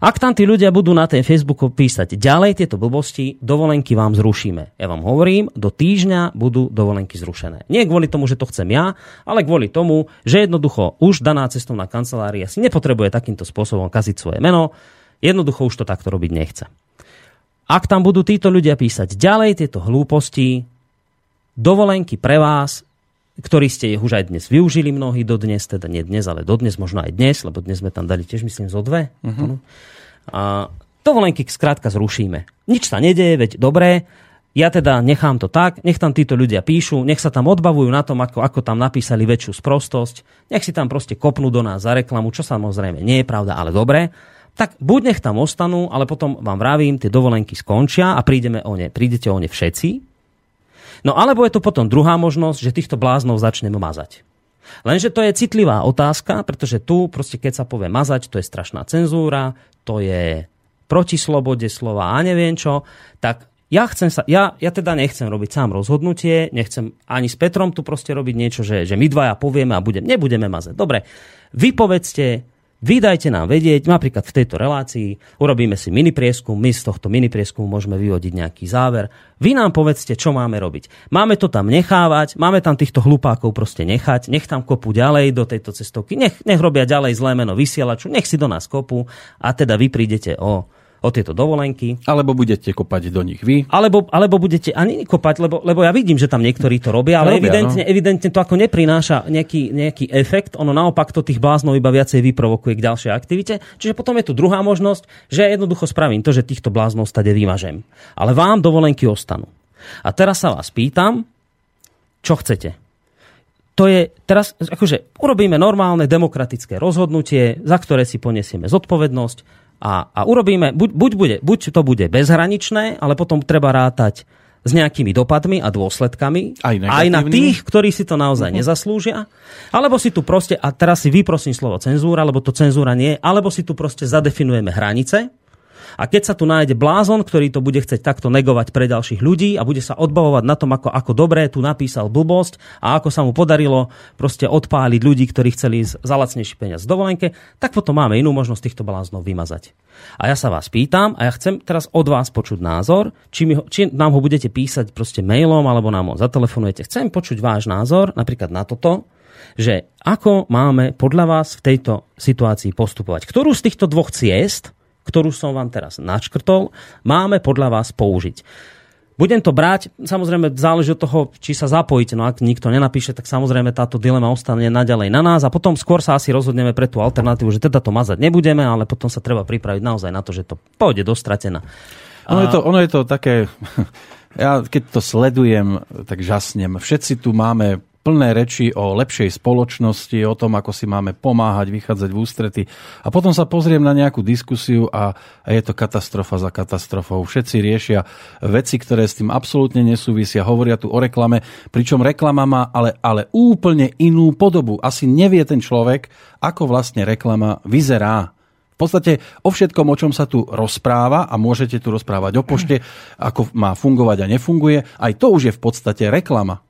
Ak tam tí ľudia budú na tej Facebooku písať ďalej tieto blbosti, dovolenky vám zrušíme. Ja vám hovorím, do týždňa budú dovolenky zrušené. Nie kvôli tomu, že to chcem ja, ale kvôli tomu, že jednoducho už daná cestovná kancelária si nepotrebuje takýmto spôsobom kaziť svoje meno, jednoducho už to takto robiť nechce. Ak tam budú títo ľudia písať ďalej tieto hlúposti, dovolenky pre vás ktorí ste ich už aj dnes využili mnohí do dnes, teda nie dnes, ale do dnes, možno aj dnes, lebo dnes sme tam dali tiež, myslím, zo dve. Uh-huh. A dovolenky skrátka zrušíme. Nič sa nedeje, veď dobré, ja teda nechám to tak, nech tam títo ľudia píšu, nech sa tam odbavujú na tom, ako, ako tam napísali väčšiu sprostosť, nech si tam proste kopnú do nás za reklamu, čo samozrejme nie je pravda, ale dobre. Tak buď nech tam ostanú, ale potom vám vravím, tie dovolenky skončia a prídeme o ne, prídete o ne všetci, No alebo je to potom druhá možnosť, že týchto bláznov začneme mazať. Lenže to je citlivá otázka, pretože tu proste keď sa povie mazať, to je strašná cenzúra, to je proti slobode slova a neviem čo, tak ja, chcem sa, ja, ja teda nechcem robiť sám rozhodnutie, nechcem ani s Petrom tu proste robiť niečo, že, že my dvaja povieme a budem, nebudeme mazať. Dobre, vy povedzte, Vydajte nám vedieť, napríklad v tejto relácii, urobíme si mini prieskum, my z tohto mini prieskumu môžeme vyvodiť nejaký záver. Vy nám povedzte, čo máme robiť. Máme to tam nechávať, máme tam týchto hlupákov proste nechať, nech tam kopu ďalej do tejto cestovky, nech, nech robia ďalej zlé meno vysielaču, nech si do nás kopu a teda vy prídete o o tieto dovolenky. Alebo budete kopať do nich vy. Alebo, alebo budete ani kopať, lebo, lebo ja vidím, že tam niektorí to robia, ale robia, evidentne, no. evidentne to ako neprináša nejaký, nejaký efekt. Ono naopak to tých bláznov iba viacej vyprovokuje k ďalšej aktivite. Čiže potom je tu druhá možnosť, že ja jednoducho spravím to, že týchto bláznov stade vymažem. Ale vám dovolenky ostanú. A teraz sa vás pýtam, čo chcete? to je teraz, akože urobíme normálne demokratické rozhodnutie, za ktoré si ponesieme zodpovednosť a, a urobíme, buď, buď, bude, buď to bude bezhraničné, ale potom treba rátať s nejakými dopadmi a dôsledkami. Aj, aj na tých, ktorí si to naozaj uh-huh. nezaslúžia, alebo si tu proste, a teraz si vyprosím slovo cenzúra, lebo to cenzúra nie, alebo si tu proste zadefinujeme hranice, a keď sa tu nájde blázon, ktorý to bude chcieť takto negovať pre ďalších ľudí a bude sa odbavovať na tom, ako, ako dobre tu napísal blbosť a ako sa mu podarilo proste odpáliť ľudí, ktorí chceli za lacnejší peniaz dovolenke, tak potom máme inú možnosť týchto bláznov vymazať. A ja sa vás pýtam a ja chcem teraz od vás počuť názor, či, mi ho, či nám ho budete písať proste mailom alebo nám ho zatelefonujete. Chcem počuť váš názor napríklad na toto, že ako máme podľa vás v tejto situácii postupovať. Ktorú z týchto dvoch ciest ktorú som vám teraz načkrtol, máme podľa vás použiť. Budem to brať, samozrejme záleží od toho, či sa zapojíte, no ak nikto nenapíše, tak samozrejme táto dilema ostane naďalej na nás a potom skôr sa asi rozhodneme pre tú alternatívu, že teda to mazať nebudeme, ale potom sa treba pripraviť naozaj na to, že to pôjde dostratená. Ono, je to, ono je to také, *laughs* ja keď to sledujem, tak žasnem. Všetci tu máme plné reči o lepšej spoločnosti, o tom, ako si máme pomáhať, vychádzať v ústrety. A potom sa pozriem na nejakú diskusiu a, je to katastrofa za katastrofou. Všetci riešia veci, ktoré s tým absolútne nesúvisia. Hovoria tu o reklame, pričom reklama má ale, ale úplne inú podobu. Asi nevie ten človek, ako vlastne reklama vyzerá. V podstate o všetkom, o čom sa tu rozpráva a môžete tu rozprávať o pošte, ako má fungovať a nefunguje, aj to už je v podstate reklama.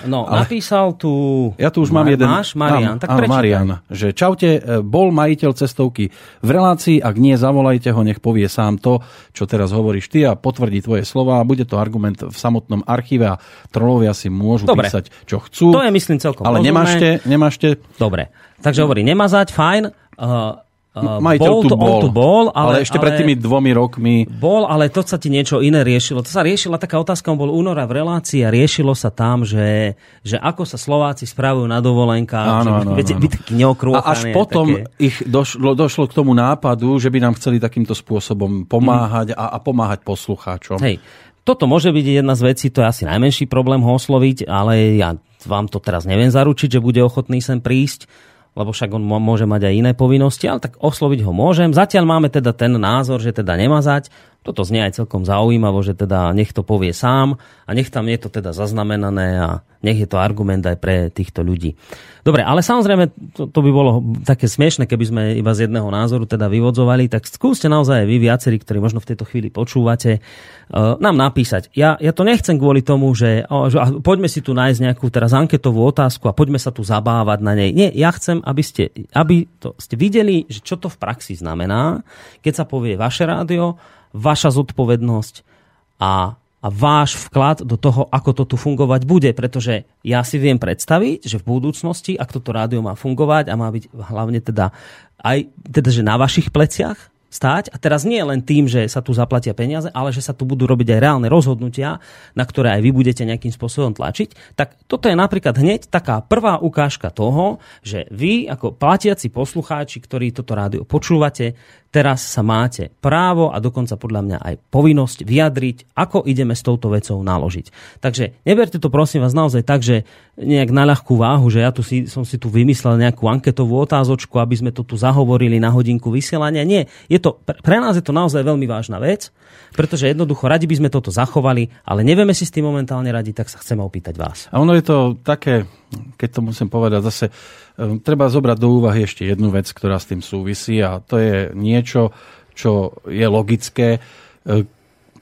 No, Ale napísal tu... Ja tu už mám jeden... Máš, Marian, tak áno, Marian, že čaute, e, bol majiteľ cestovky v relácii, ak nie, zavolajte ho, nech povie sám to, čo teraz hovoríš ty a potvrdí tvoje slova a bude to argument v samotnom archíve a trolovia si môžu Dobre. písať, čo chcú. To je, myslím, celkom Ale nemášte, nemášte... Dobre, takže hovorí, nemazať, fajn. Uh, Majiteľ bol tu bol, tu bol ale, ale ešte ale, pred tými dvomi rokmi... Bol, ale to sa ti niečo iné riešilo. To sa riešila taká otázka, on bol února v relácii a riešilo sa tam, že, že ako sa Slováci spravujú na dovolenkách. Áno, áno, viete, áno. Vy a až potom také... ich došlo, došlo k tomu nápadu, že by nám chceli takýmto spôsobom pomáhať mm. a, a pomáhať poslucháčom. Hej. Toto môže byť jedna z vecí, to je asi najmenší problém ho osloviť, ale ja vám to teraz neviem zaručiť, že bude ochotný sem prísť lebo však on môže mať aj iné povinnosti, ale tak osloviť ho môžem. Zatiaľ máme teda ten názor, že teda nemazať. Toto znie aj celkom zaujímavo, že teda nech to povie sám a nech tam je to teda zaznamenané a nech je to argument aj pre týchto ľudí. Dobre, ale samozrejme to, to by bolo také smiešne, keby sme iba z jedného názoru teda vyvodzovali, tak skúste naozaj vy viacerí, ktorí možno v tejto chvíli počúvate, uh, nám napísať. Ja, ja to nechcem kvôli tomu, že, oh, že poďme si tu nájsť nejakú teraz anketovú otázku a poďme sa tu zabávať na nej. Nie, ja chcem, aby ste, aby to ste videli, že čo to v praxi znamená, keď sa povie vaše rádio, vaša zodpovednosť a, a váš vklad do toho, ako to tu fungovať bude. Pretože ja si viem predstaviť, že v budúcnosti, ak toto rádio má fungovať a má byť hlavne teda aj teda, že na vašich pleciach, stáť. A teraz nie len tým, že sa tu zaplatia peniaze, ale že sa tu budú robiť aj reálne rozhodnutia, na ktoré aj vy budete nejakým spôsobom tlačiť. Tak toto je napríklad hneď taká prvá ukážka toho, že vy ako platiaci poslucháči, ktorí toto rádio počúvate, teraz sa máte právo a dokonca podľa mňa aj povinnosť vyjadriť, ako ideme s touto vecou naložiť. Takže neberte to prosím vás naozaj tak, že nejak na ľahkú váhu, že ja tu si, som si tu vymyslel nejakú anketovú otázočku, aby sme to tu zahovorili na hodinku vysielania. Nie, je to, pre nás je to naozaj veľmi vážna vec, pretože jednoducho radi by sme toto zachovali, ale nevieme si s tým momentálne radiť, tak sa chceme opýtať vás. A ono je to také, keď to musím povedať, zase treba zobrať do úvahy ešte jednu vec, ktorá s tým súvisí a to je niečo, čo je logické. Ehm,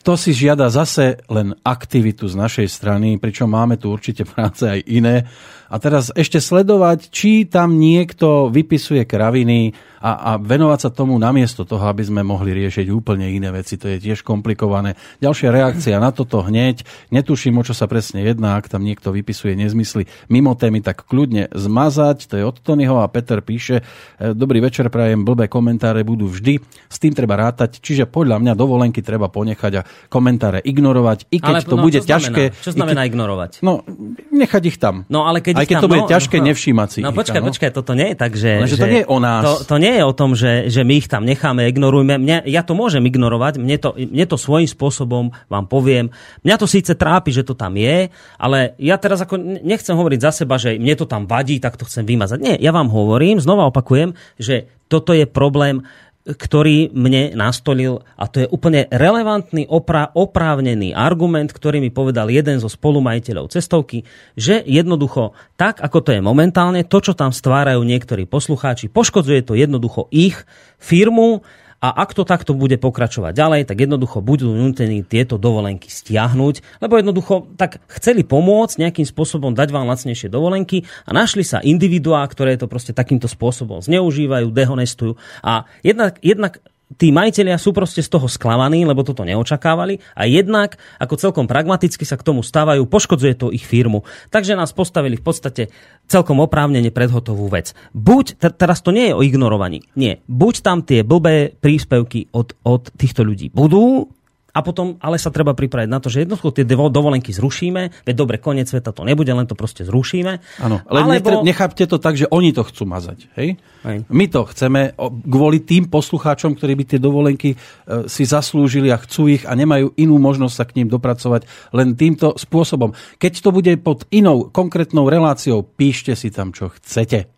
to si žiada zase len aktivitu z našej strany, pričom máme tu určite práce aj iné. A teraz ešte sledovať, či tam niekto vypisuje kraviny, a, a venovať sa tomu namiesto toho, aby sme mohli riešiť úplne iné veci. To je tiež komplikované. Ďalšia reakcia na toto hneď. Netuším, o čo sa presne jedná, ak tam niekto vypisuje nezmysly mimo témy, tak kľudne zmazať. To je od Tonyho a Peter píše, e, dobrý večer, prajem, blbé komentáre budú vždy. S tým treba rátať, čiže podľa mňa dovolenky treba ponechať a komentáre ignorovať, i keď ale, to no, bude čo ťažké. Znamená? Čo znamená keď, ignorovať? No, nechať ich tam. No, ale keď Aj keď tam, to bude no, ťažké, no, nevšímať si No, ich, počkaj, počkaj, toto nie je tak, že... Ale, že, že to nie je o nás. To, to nie nie je o tom, že, že my ich tam necháme, ignorujme. Mne, ja to môžem ignorovať, mne to, mne to svojím spôsobom vám poviem. Mňa to síce trápi, že to tam je, ale ja teraz ako nechcem hovoriť za seba, že mne to tam vadí, tak to chcem vymazať. Nie, ja vám hovorím, znova opakujem, že toto je problém ktorý mne nastolil a to je úplne relevantný, opra- oprávnený argument, ktorý mi povedal jeden zo spolumajiteľov cestovky, že jednoducho tak, ako to je momentálne, to, čo tam stvárajú niektorí poslucháči, poškodzuje to jednoducho ich firmu, a ak to takto bude pokračovať ďalej, tak jednoducho budú nutení tieto dovolenky stiahnuť, lebo jednoducho tak chceli pomôcť nejakým spôsobom dať vám lacnejšie dovolenky a našli sa individuá, ktoré to proste takýmto spôsobom zneužívajú, dehonestujú. A jednak, jednak tí majiteľia sú proste z toho sklamaní, lebo toto neočakávali a jednak, ako celkom pragmaticky sa k tomu stávajú, poškodzuje to ich firmu. Takže nás postavili v podstate celkom oprávnene predhotovú vec. Buď, teraz to nie je o ignorovaní, nie. Buď tam tie blbé príspevky od, od týchto ľudí budú, a potom ale sa treba pripraviť na to, že jednoducho tie dovolenky zrušíme, veď dobre, koniec sveta to nebude, len to proste zrušíme. Áno, ale Alebo... nechápte to tak, že oni to chcú mazať. Hej? Hej. My to chceme kvôli tým poslucháčom, ktorí by tie dovolenky e, si zaslúžili a chcú ich a nemajú inú možnosť sa k ním dopracovať len týmto spôsobom. Keď to bude pod inou konkrétnou reláciou, píšte si tam, čo chcete.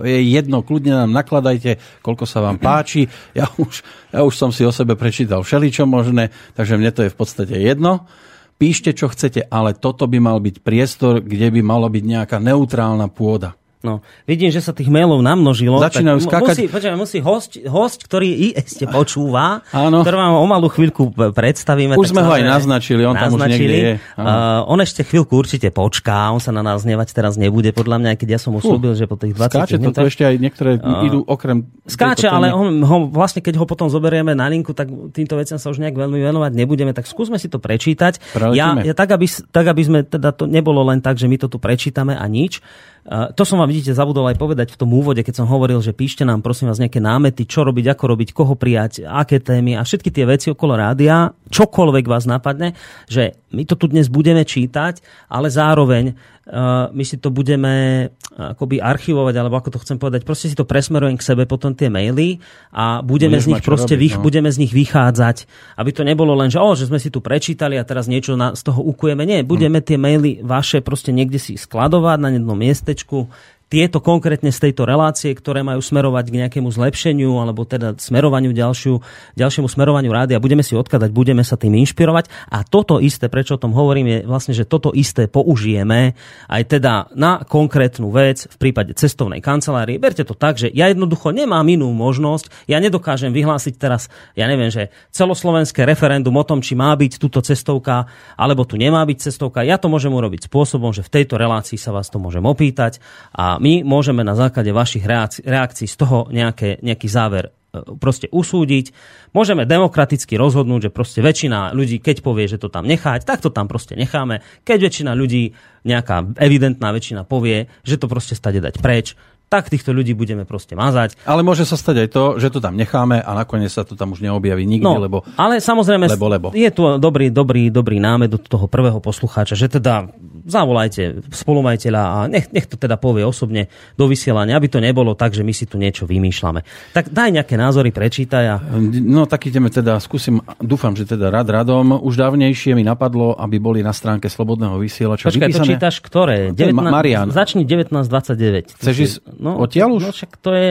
To je jedno, kľudne nám nakladajte, koľko sa vám páči. Ja už, ja už som si o sebe prečítal všeličo možné, takže mne to je v podstate jedno. Píšte, čo chcete, ale toto by mal byť priestor, kde by malo byť nejaká neutrálna pôda. No, vidím, že sa tých mailov namnožilo. Začínajú tak skákať. Musí, počujem, musí host, host, ktorý i ešte počúva, Áno. ktorý vám o malú chvíľku predstavíme. Už sme ho aj naznačili, on naznačili. tam už niekde je. Uh, on ešte chvíľku určite počká, on sa na nás nevať teraz nebude, podľa mňa, keď ja som mu slúbil, že po tých 20 Skáče minútach... to ešte aj niektoré uh, idú okrem... Skáče, ale on, ho, vlastne keď ho potom zoberieme na linku, tak týmto veciam sa už nejak veľmi venovať nebudeme, tak skúsme si to prečítať. Ja, ja tak, aby, tak, aby sme teda to nebolo len tak, že my to tu prečítame a nič. To som vám, vidíte, zabudol aj povedať v tom úvode, keď som hovoril, že píšte nám prosím vás nejaké námety, čo robiť, ako robiť, koho prijať, aké témy a všetky tie veci okolo rádia, čokoľvek vás napadne, že my to tu dnes budeme čítať, ale zároveň uh, my si to budeme akoby archivovať, alebo ako to chcem povedať, proste si to presmerujem k sebe potom tie maily a budeme Budeš z nich proste robiť, vych, no. budeme z nich vychádzať, aby to nebolo len, že, oh, že sme si tu prečítali a teraz niečo na, z toho ukujeme. Nie, budeme hm. tie maily vaše proste niekde si skladovať na jednom miestečku, tieto konkrétne z tejto relácie, ktoré majú smerovať k nejakému zlepšeniu alebo teda smerovaniu ďalšiu, ďalšiemu smerovaniu rády a budeme si odkladať, budeme sa tým inšpirovať. A toto isté, prečo o tom hovorím, je vlastne, že toto isté použijeme aj teda na konkrétnu vec v prípade cestovnej kancelárie. Berte to tak, že ja jednoducho nemám inú možnosť, ja nedokážem vyhlásiť teraz, ja neviem, že celoslovenské referendum o tom, či má byť túto cestovka alebo tu nemá byť cestovka. Ja to môžem urobiť spôsobom, že v tejto relácii sa vás to môžem opýtať a my môžeme na základe vašich reakcií z toho nejaké, nejaký záver e, proste usúdiť. Môžeme demokraticky rozhodnúť, že proste väčšina ľudí, keď povie, že to tam nechať, tak to tam proste necháme. Keď väčšina ľudí, nejaká evidentná väčšina povie, že to proste stade dať preč, tak týchto ľudí budeme proste mazať. Ale môže sa stať aj to, že to tam necháme a nakoniec sa to tam už neobjaví nikdy, no, lebo... Ale samozrejme, lebo, lebo. je tu dobrý, dobrý, dobrý námed od toho prvého poslucháča, že teda zavolajte spolumajiteľa a nech, nech to teda povie osobne do vysielania, aby to nebolo tak, že my si tu niečo vymýšľame. Tak daj nejaké názory, prečítaj. A... No tak ideme teda, skúsim, dúfam, že teda rad radom. Už dávnejšie mi napadlo, aby boli na stránke Slobodného vysielača Počkaj, vypísané... to čítaš ktoré? 19, Marian. Začni 1929. Chceš ísť No, Odtiaľ už? No však to je...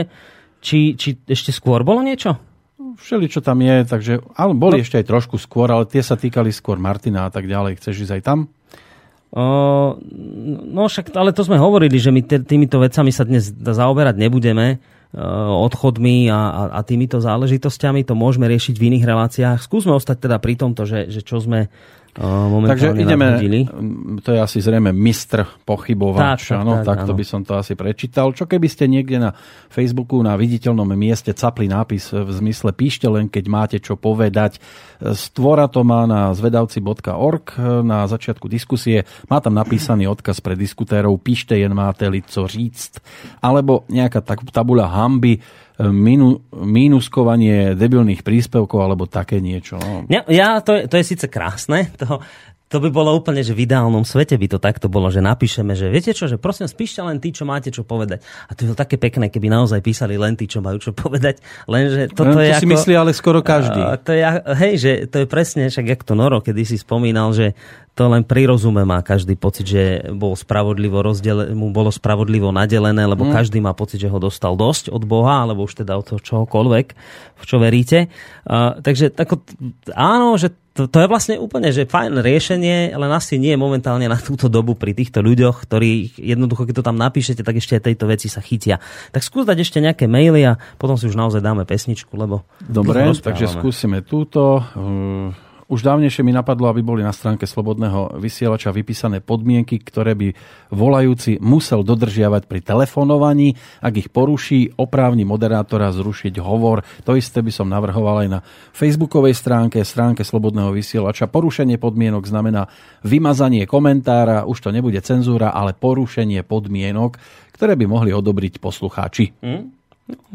Či, či ešte skôr bolo niečo? Všeli, čo tam je, takže... Ale boli no. ešte aj trošku skôr, ale tie sa týkali skôr Martina a tak ďalej. Chceš ísť aj tam? No však, ale to sme hovorili, že my týmito vecami sa dnes zaoberať nebudeme odchodmi a, a, a týmito záležitosťami. To môžeme riešiť v iných reláciách. Skúsme ostať teda pri tomto, že, že čo sme Takže ideme, to je asi zrejme mistr pochybovač, tak, áno, tak, takto by som to asi prečítal. Čo keby ste niekde na Facebooku na viditeľnom mieste capli nápis v zmysle píšte len, keď máte čo povedať. Stvora to má na zvedavci.org na začiatku diskusie. Má tam napísaný odkaz pre diskutérov píšte jen máte li co říct. Alebo nejaká tabula hamby minu, mínuskovanie debilných príspevkov alebo také niečo. No. Ja, ja to, je, to je síce krásne, to, to by bolo úplne, že v ideálnom svete by to takto bolo, že napíšeme, že viete čo, že prosím, spíšte len tí, čo máte čo povedať. A to je také pekné, keby naozaj písali len tí, čo majú čo povedať. Lenže toto no, to je si ako, myslí ale skoro každý. Uh, to je, hej, že to je presne, však jak to Noro, kedy si spomínal, že to len pri rozume má každý pocit, že bol spravodlivo rozdele, mu bolo spravodlivo nadelené, lebo mm. každý má pocit, že ho dostal dosť od Boha, alebo už teda od toho čohokoľvek, v čo veríte. Uh, takže ako, áno, že to, to je vlastne úplne že fajn riešenie, ale asi nie momentálne na túto dobu pri týchto ľuďoch, ktorí jednoducho, keď to tam napíšete, tak ešte aj tejto veci sa chytia. Tak skús dať ešte nejaké maily a potom si už naozaj dáme pesničku, lebo... Dobre, takže skúsime túto. Uh už dávnejšie mi napadlo, aby boli na stránke Slobodného vysielača vypísané podmienky, ktoré by volajúci musel dodržiavať pri telefonovaní. Ak ich poruší, oprávni moderátora zrušiť hovor. To isté by som navrhoval aj na facebookovej stránke, stránke Slobodného vysielača. Porušenie podmienok znamená vymazanie komentára, už to nebude cenzúra, ale porušenie podmienok, ktoré by mohli odobriť poslucháči. Hmm?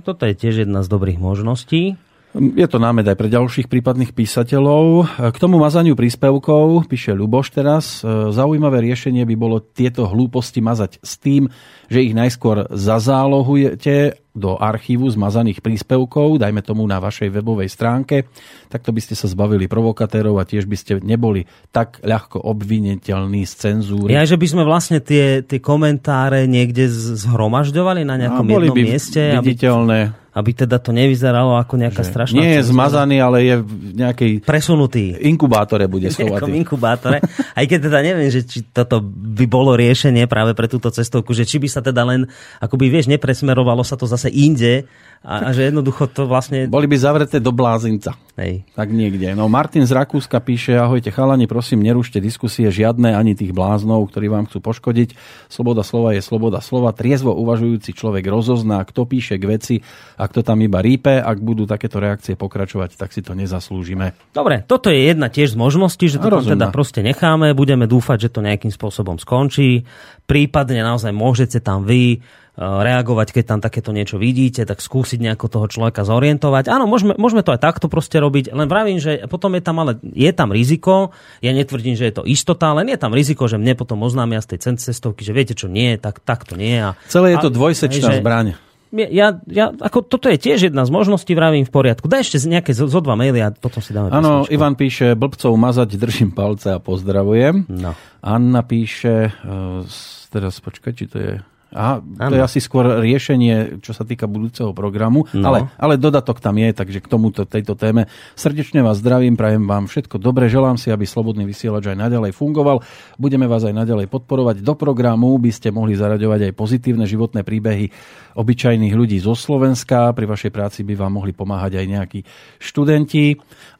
Toto je tiež jedna z dobrých možností. Je to námed aj pre ďalších prípadných písateľov. K tomu mazaniu príspevkov, píše Ľuboš teraz, e, zaujímavé riešenie by bolo tieto hlúposti mazať s tým, že ich najskôr zazálohujete do archívu zmazaných príspevkov, dajme tomu na vašej webovej stránke, takto by ste sa zbavili provokatérov a tiež by ste neboli tak ľahko obviniteľní z cenzúry. Ja, že by sme vlastne tie, tie komentáre niekde zhromažďovali na nejakom no, jednom by mieste. Viditeľné. Aby aby teda to nevyzeralo ako nejaká že strašná Nie je zmazaný, ale je v nejakej... Presunutý. Inkubátore bude *laughs* schovatý. V inkubátore. Aj keď teda neviem, že či toto by bolo riešenie práve pre túto cestovku, že či by sa teda len, akoby vieš, nepresmerovalo sa to zase inde, a, a že jednoducho to vlastne... Boli by zavreté do blázinca. Hej. Tak niekde. No Martin z Rakúska píše, ahojte chalani, prosím, nerušte diskusie žiadne ani tých bláznov, ktorí vám chcú poškodiť. Sloboda slova je sloboda slova. Triezvo uvažujúci človek rozozná, kto píše k veci a kto tam iba rípe. Ak budú takéto reakcie pokračovať, tak si to nezaslúžime. Dobre, toto je jedna tiež z možností, že to tam teda proste necháme. Budeme dúfať, že to nejakým spôsobom skončí. Prípadne naozaj môžete tam vy reagovať, keď tam takéto niečo vidíte, tak skúsiť nejako toho človeka zorientovať. Áno, môžeme, môžeme to aj takto proste robiť, len vravím, že potom je tam ale je tam riziko, ja netvrdím, že je to istota, len je tam riziko, že mne potom oznámia z tej cestovky, že viete čo nie, tak, tak to nie. A, Celé je to dvojsečná zbraň. Ja, ja, ako toto je tiež jedna z možností, vravím v poriadku. Daj ešte nejaké zo, zo dva maily a potom si dáme Áno, Ivan píše, blbcov mazať, držím palce a pozdravujem. No. Anna píše, uh, teraz počkaj, či to je Aha, to je asi skôr riešenie, čo sa týka budúceho programu, no. ale, ale dodatok tam je, takže k tomuto, tejto téme. Srdečne vás zdravím, prajem vám všetko dobre, želám si, aby Slobodný vysielač aj naďalej fungoval, budeme vás aj naďalej podporovať. Do programu by ste mohli zaraďovať aj pozitívne životné príbehy obyčajných ľudí zo Slovenska, pri vašej práci by vám mohli pomáhať aj nejakí študenti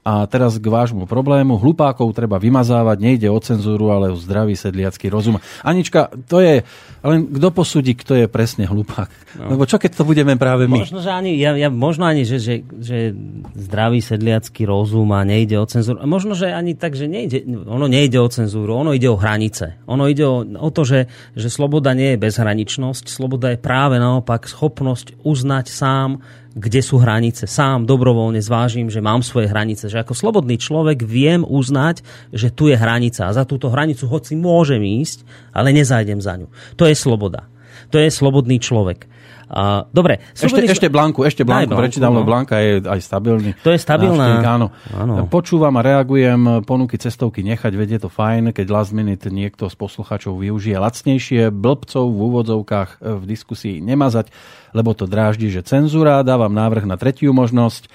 a teraz k vášmu problému. Hlupákov treba vymazávať, nejde o cenzúru, ale o zdravý sedliacký rozum. Anička, to je, len kto posúdi, kto je presne hlupák? No. Lebo čo keď to budeme práve my? Možno, že ani, ja, ja, možno ani, že, že, že zdravý sedliacký rozum a nejde o cenzúru. Možno, že ani tak, že nejde, ono nejde o cenzúru, ono ide o hranice. Ono ide o, o to, že, že sloboda nie je bezhraničnosť, sloboda je práve naopak schopnosť uznať sám, kde sú hranice. Sám dobrovoľne zvážim, že mám svoje hranice. Že ako slobodný človek viem uznať, že tu je hranica. A za túto hranicu hoci môžem ísť, ale nezajdem za ňu. To je sloboda. To je slobodný človek. Uh, dobre. Ešte, ešte Blanku, ešte Blanku, prečítam, no. Blanka je aj stabilný. To je stabilná. áno. áno. Počúvam a reagujem, ponuky cestovky nechať, vedie to fajn, keď last minute niekto z poslucháčov využije lacnejšie, blbcov v úvodzovkách v diskusii nemazať, lebo to dráždi, že cenzúra. Dávam návrh na tretiu možnosť.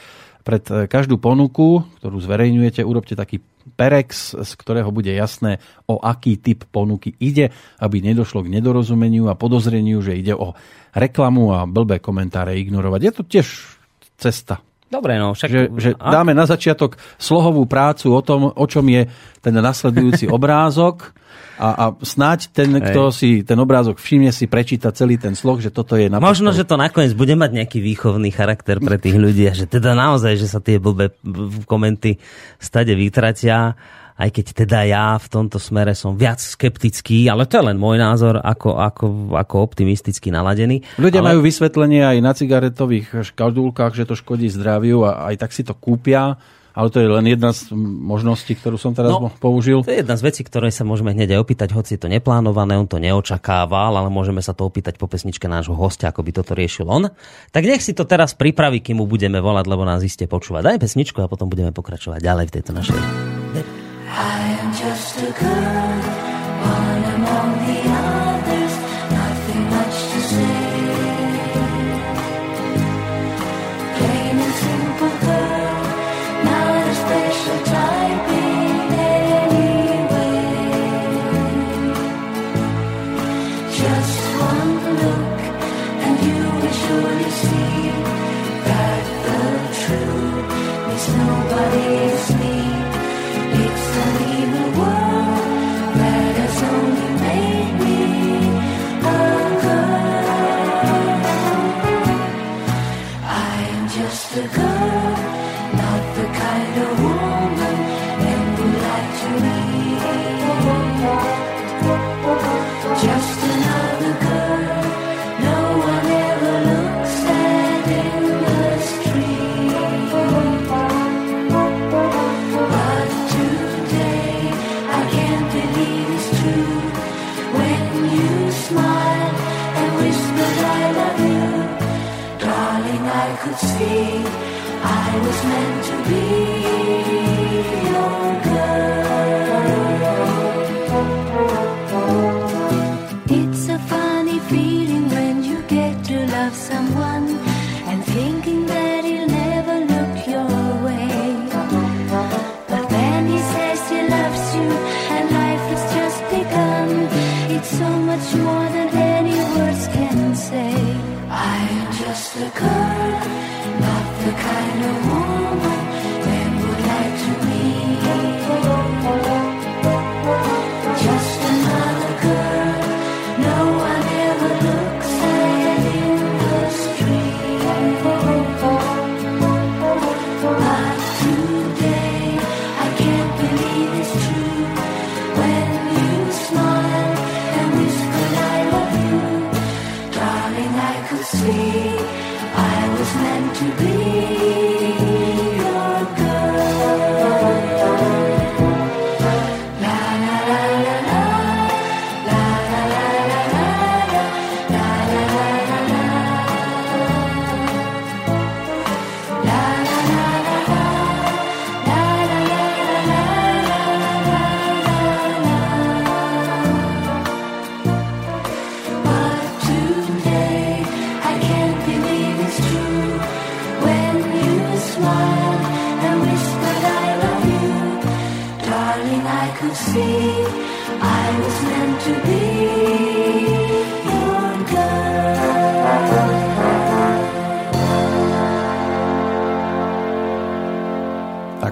Pred e, každú ponuku, ktorú zverejňujete, urobte taký perex, z ktorého bude jasné, o aký typ ponuky ide, aby nedošlo k nedorozumeniu a podozreniu, že ide o reklamu a blbé komentáre ignorovať. Je to tiež cesta. Dobre, no však... Že, že dáme na začiatok slohovú prácu o tom, o čom je ten nasledujúci *laughs* obrázok a, a snáď ten, Hej. kto si ten obrázok všimne, si prečíta celý ten sloh, že toto je napríklad... Možno, že to nakoniec bude mať nejaký výchovný charakter pre tých ľudí a že teda naozaj, že sa tie blbé komenty stade vytratia aj keď teda ja v tomto smere som viac skeptický, ale to je len môj názor, ako, ako, ako optimisticky naladený. Ľudia ale... majú vysvetlenie aj na cigaretových škadulkách, že to škodí zdraviu a aj tak si to kúpia. Ale to je len jedna z možností, ktorú som teraz no, použil. To je jedna z vecí, ktoré sa môžeme hneď aj opýtať, hoci je to neplánované, on to neočakával, ale môžeme sa to opýtať po pesničke nášho hostia, ako by toto riešil on. Tak nech si to teraz pripraví, kým mu budeme volať, lebo nás iste počúva. Daj pesničku a potom budeme pokračovať ďalej v tejto našej I am just a girl, just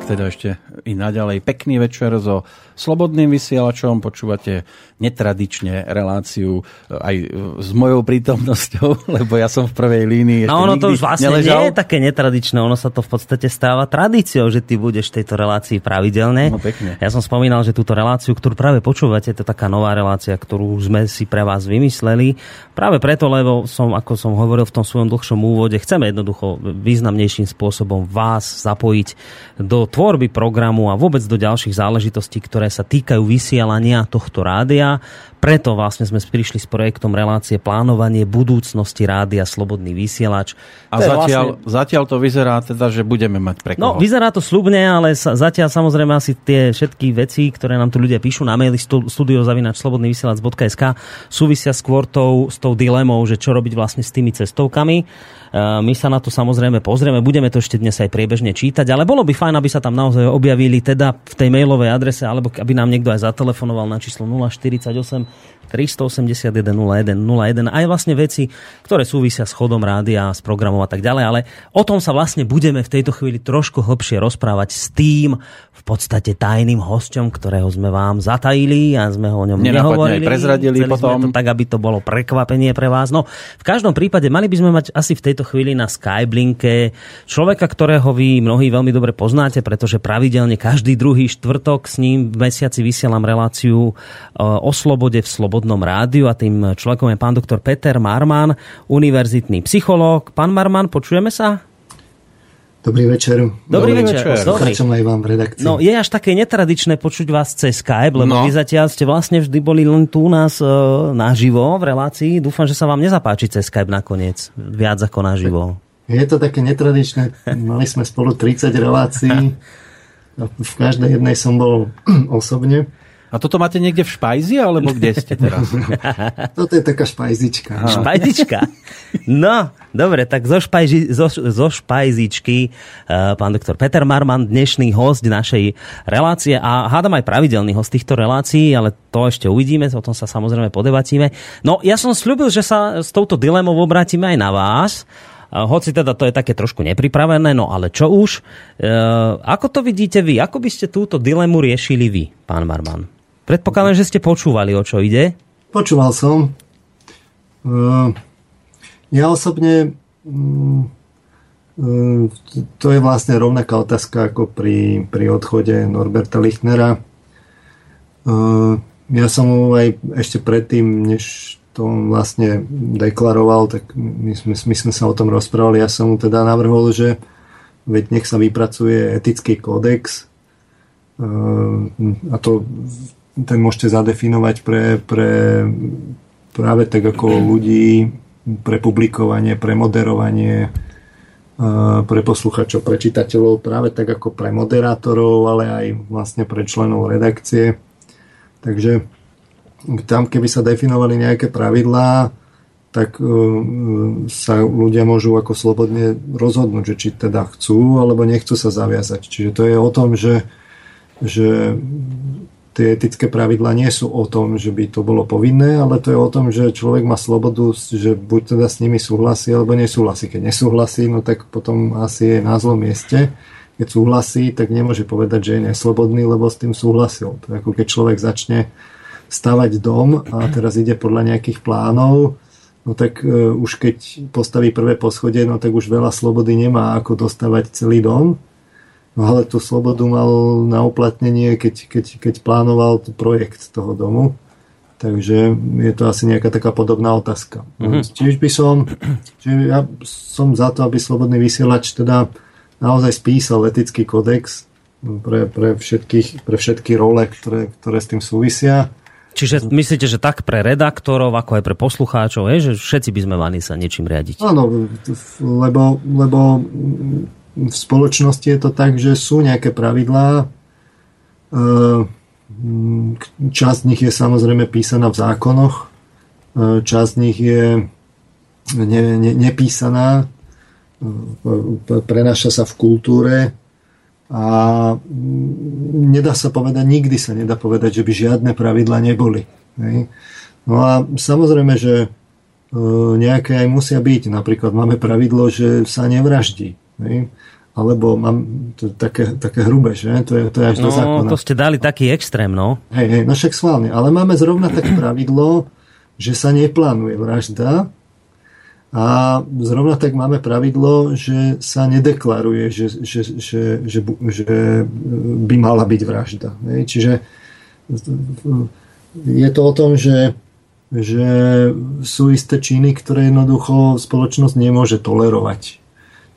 teda ešte i naďalej pekný večer so slobodným vysielačom. Počúvate netradične reláciu e, aj s mojou prítomnosťou, *laughs* lebo ja som v prvej línii. No ono to už vlastne neležal. nie je také netradičné, ono sa to v podstate stáva tradíciou, že ty budeš v tejto relácii pravidelne. No, pekne. Ja som spomínal, že túto reláciu, ktorú práve počúvate, to je taká nová relácia, ktorú sme si pre vás vymysleli. Práve preto, lebo som, ako som hovoril v tom svojom dlhšom úvode, chceme jednoducho významnejším spôsobom vás zapojiť do tvorby programu a vôbec do ďalších záležitostí, ktoré sa týkajú vysielania tohto rádia. Preto vlastne sme prišli s projektom relácie plánovanie budúcnosti rádia Slobodný vysielač. A To zatiaľ, vlastne- zatiaľ to vyzerá teda, že budeme mať pre No, koho. vyzerá to slubne, ale sa, zatiaľ samozrejme asi tie všetky veci, ktoré nám tu ľudia píšu na maili stu, studiozavinačslobodnyvysielac.sk súvisia skôr tou, s tou dilemou, že čo robiť vlastne s tými cestovkami. Uh, my sa na to samozrejme pozrieme, budeme to ešte dnes aj priebežne čítať, ale bolo by fajn, aby sa tam naozaj objavili teda v tej mailovej adrese, alebo aby nám niekto aj zatelefonoval na číslo 048 381 01 01 aj vlastne veci, ktoré súvisia s chodom rádia, s programom a tak ďalej, ale o tom sa vlastne budeme v tejto chvíli trošku hlbšie rozprávať s tým podstate tajným hosťom, ktorého sme vám zatajili a sme ho o ňom Nenápadne nehovorili. prezradili Chceli sme potom. to tak, aby to bolo prekvapenie pre vás. No, v každom prípade mali by sme mať asi v tejto chvíli na Skyblinke človeka, ktorého vy mnohí veľmi dobre poznáte, pretože pravidelne každý druhý štvrtok s ním v mesiaci vysielam reláciu e, o slobode v Slobodnom rádiu a tým človekom je pán doktor Peter Marman, univerzitný psychológ. Pán Marman, počujeme sa? Dobrý večer. Dobrý, Dobrý večer. večer. Dobrý. Poslucháčom aj vám v redakcii. No, je až také netradičné počuť vás cez Skype, lebo No. vy zatiaľ ste vlastne vždy boli len tu u nás e, naživo v relácii. Dúfam, že sa vám nezapáči cez Skype nakoniec. Viac ako naživo. Je to také netradičné. Mali sme spolu 30 relácií. *laughs* V každej jednej som bol *clears throat* osobne. A toto máte niekde v špajzi, alebo kde ste teraz? *laughs* Toto je taká špajzička. no. Špajzička. No, dobre, tak zo, špajži, zo, zo špajzičky uh, pán doktor Peter Marman, dnešný host našej relácie a hádam aj pravidelný host týchto relácií, ale to ešte uvidíme, o tom sa samozrejme podebatíme. No, ja som slúbil, že sa s touto dilemou obrátime aj na vás. Uh, hoci teda to je také trošku nepripravené, no ale čo už. Uh, ako to vidíte vy? Ako by ste túto dilemu riešili vy, pán Marman? Predpokladám, že ste počúvali, o čo ide. Počúval som. Uh, Ja osobne mm, uh, to je vlastne rovnaká otázka ako pri, pri odchode Norberta Lichnera. Uh, Ja som mu aj ešte predtým, než to on vlastne deklaroval, tak my sme, my sme sa o tom rozprávali. Ja som mu teda navrhol, že veď nech sa vypracuje etický kódex a to ten môžete zadefinovať pre, pre práve tak ako ľudí pre publikovanie, pre moderovanie pre posluchačov, pre čitateľov, práve tak ako pre moderátorov, ale aj vlastne pre členov redakcie. Takže tam, keby sa definovali nejaké pravidlá, tak sa ľudia môžu ako slobodne rozhodnúť, že či teda chcú alebo nechcú sa zaviazať. Čiže to je o tom, že, že tie etické pravidlá nie sú o tom, že by to bolo povinné, ale to je o tom, že človek má slobodu, že buď teda s nimi súhlasí, alebo nesúhlasí. Keď nesúhlasí, no tak potom asi je na zlom mieste. Keď súhlasí, tak nemôže povedať, že je neslobodný, lebo s tým súhlasil. To je ako keď človek začne stavať dom a teraz ide podľa nejakých plánov, no tak uh, už keď postaví prvé poschodie, no tak už veľa slobody nemá, ako dostavať celý dom ale tú slobodu mal na uplatnenie, keď, keď, keď plánoval projekt toho domu. Takže je to asi nejaká taká podobná otázka. Mm-hmm. Čiže by som, čiže ja som za to, aby Slobodný vysielač teda naozaj spísal etický kodex pre, pre, všetkých, pre všetky role, ktoré, ktoré s tým súvisia. Čiže myslíte, že tak pre redaktorov, ako aj pre poslucháčov, je, že všetci by sme mali sa niečím riadiť? Áno, lebo, lebo v spoločnosti je to tak, že sú nejaké pravidlá. E, časť z nich je samozrejme písaná v zákonoch, e, časť z nich je ne, ne, nepísaná, e, prenáša sa v kultúre a nedá sa povedať, nikdy sa nedá povedať, že by žiadne pravidla neboli. No a samozrejme, že nejaké aj musia byť. Napríklad máme pravidlo, že sa nevraždí. Hej? Alebo mám to také, také hrubé, že? To je, to je až no, do zákona. to ste dali taký extrém, no. Hej, hej, no však schválne. Ale máme zrovna také pravidlo, že sa neplánuje vražda a zrovna tak máme pravidlo, že sa nedeklaruje, že, že, že, že, že by mala byť vražda. Hej? Čiže je to o tom, že že sú isté činy, ktoré jednoducho spoločnosť nemôže tolerovať.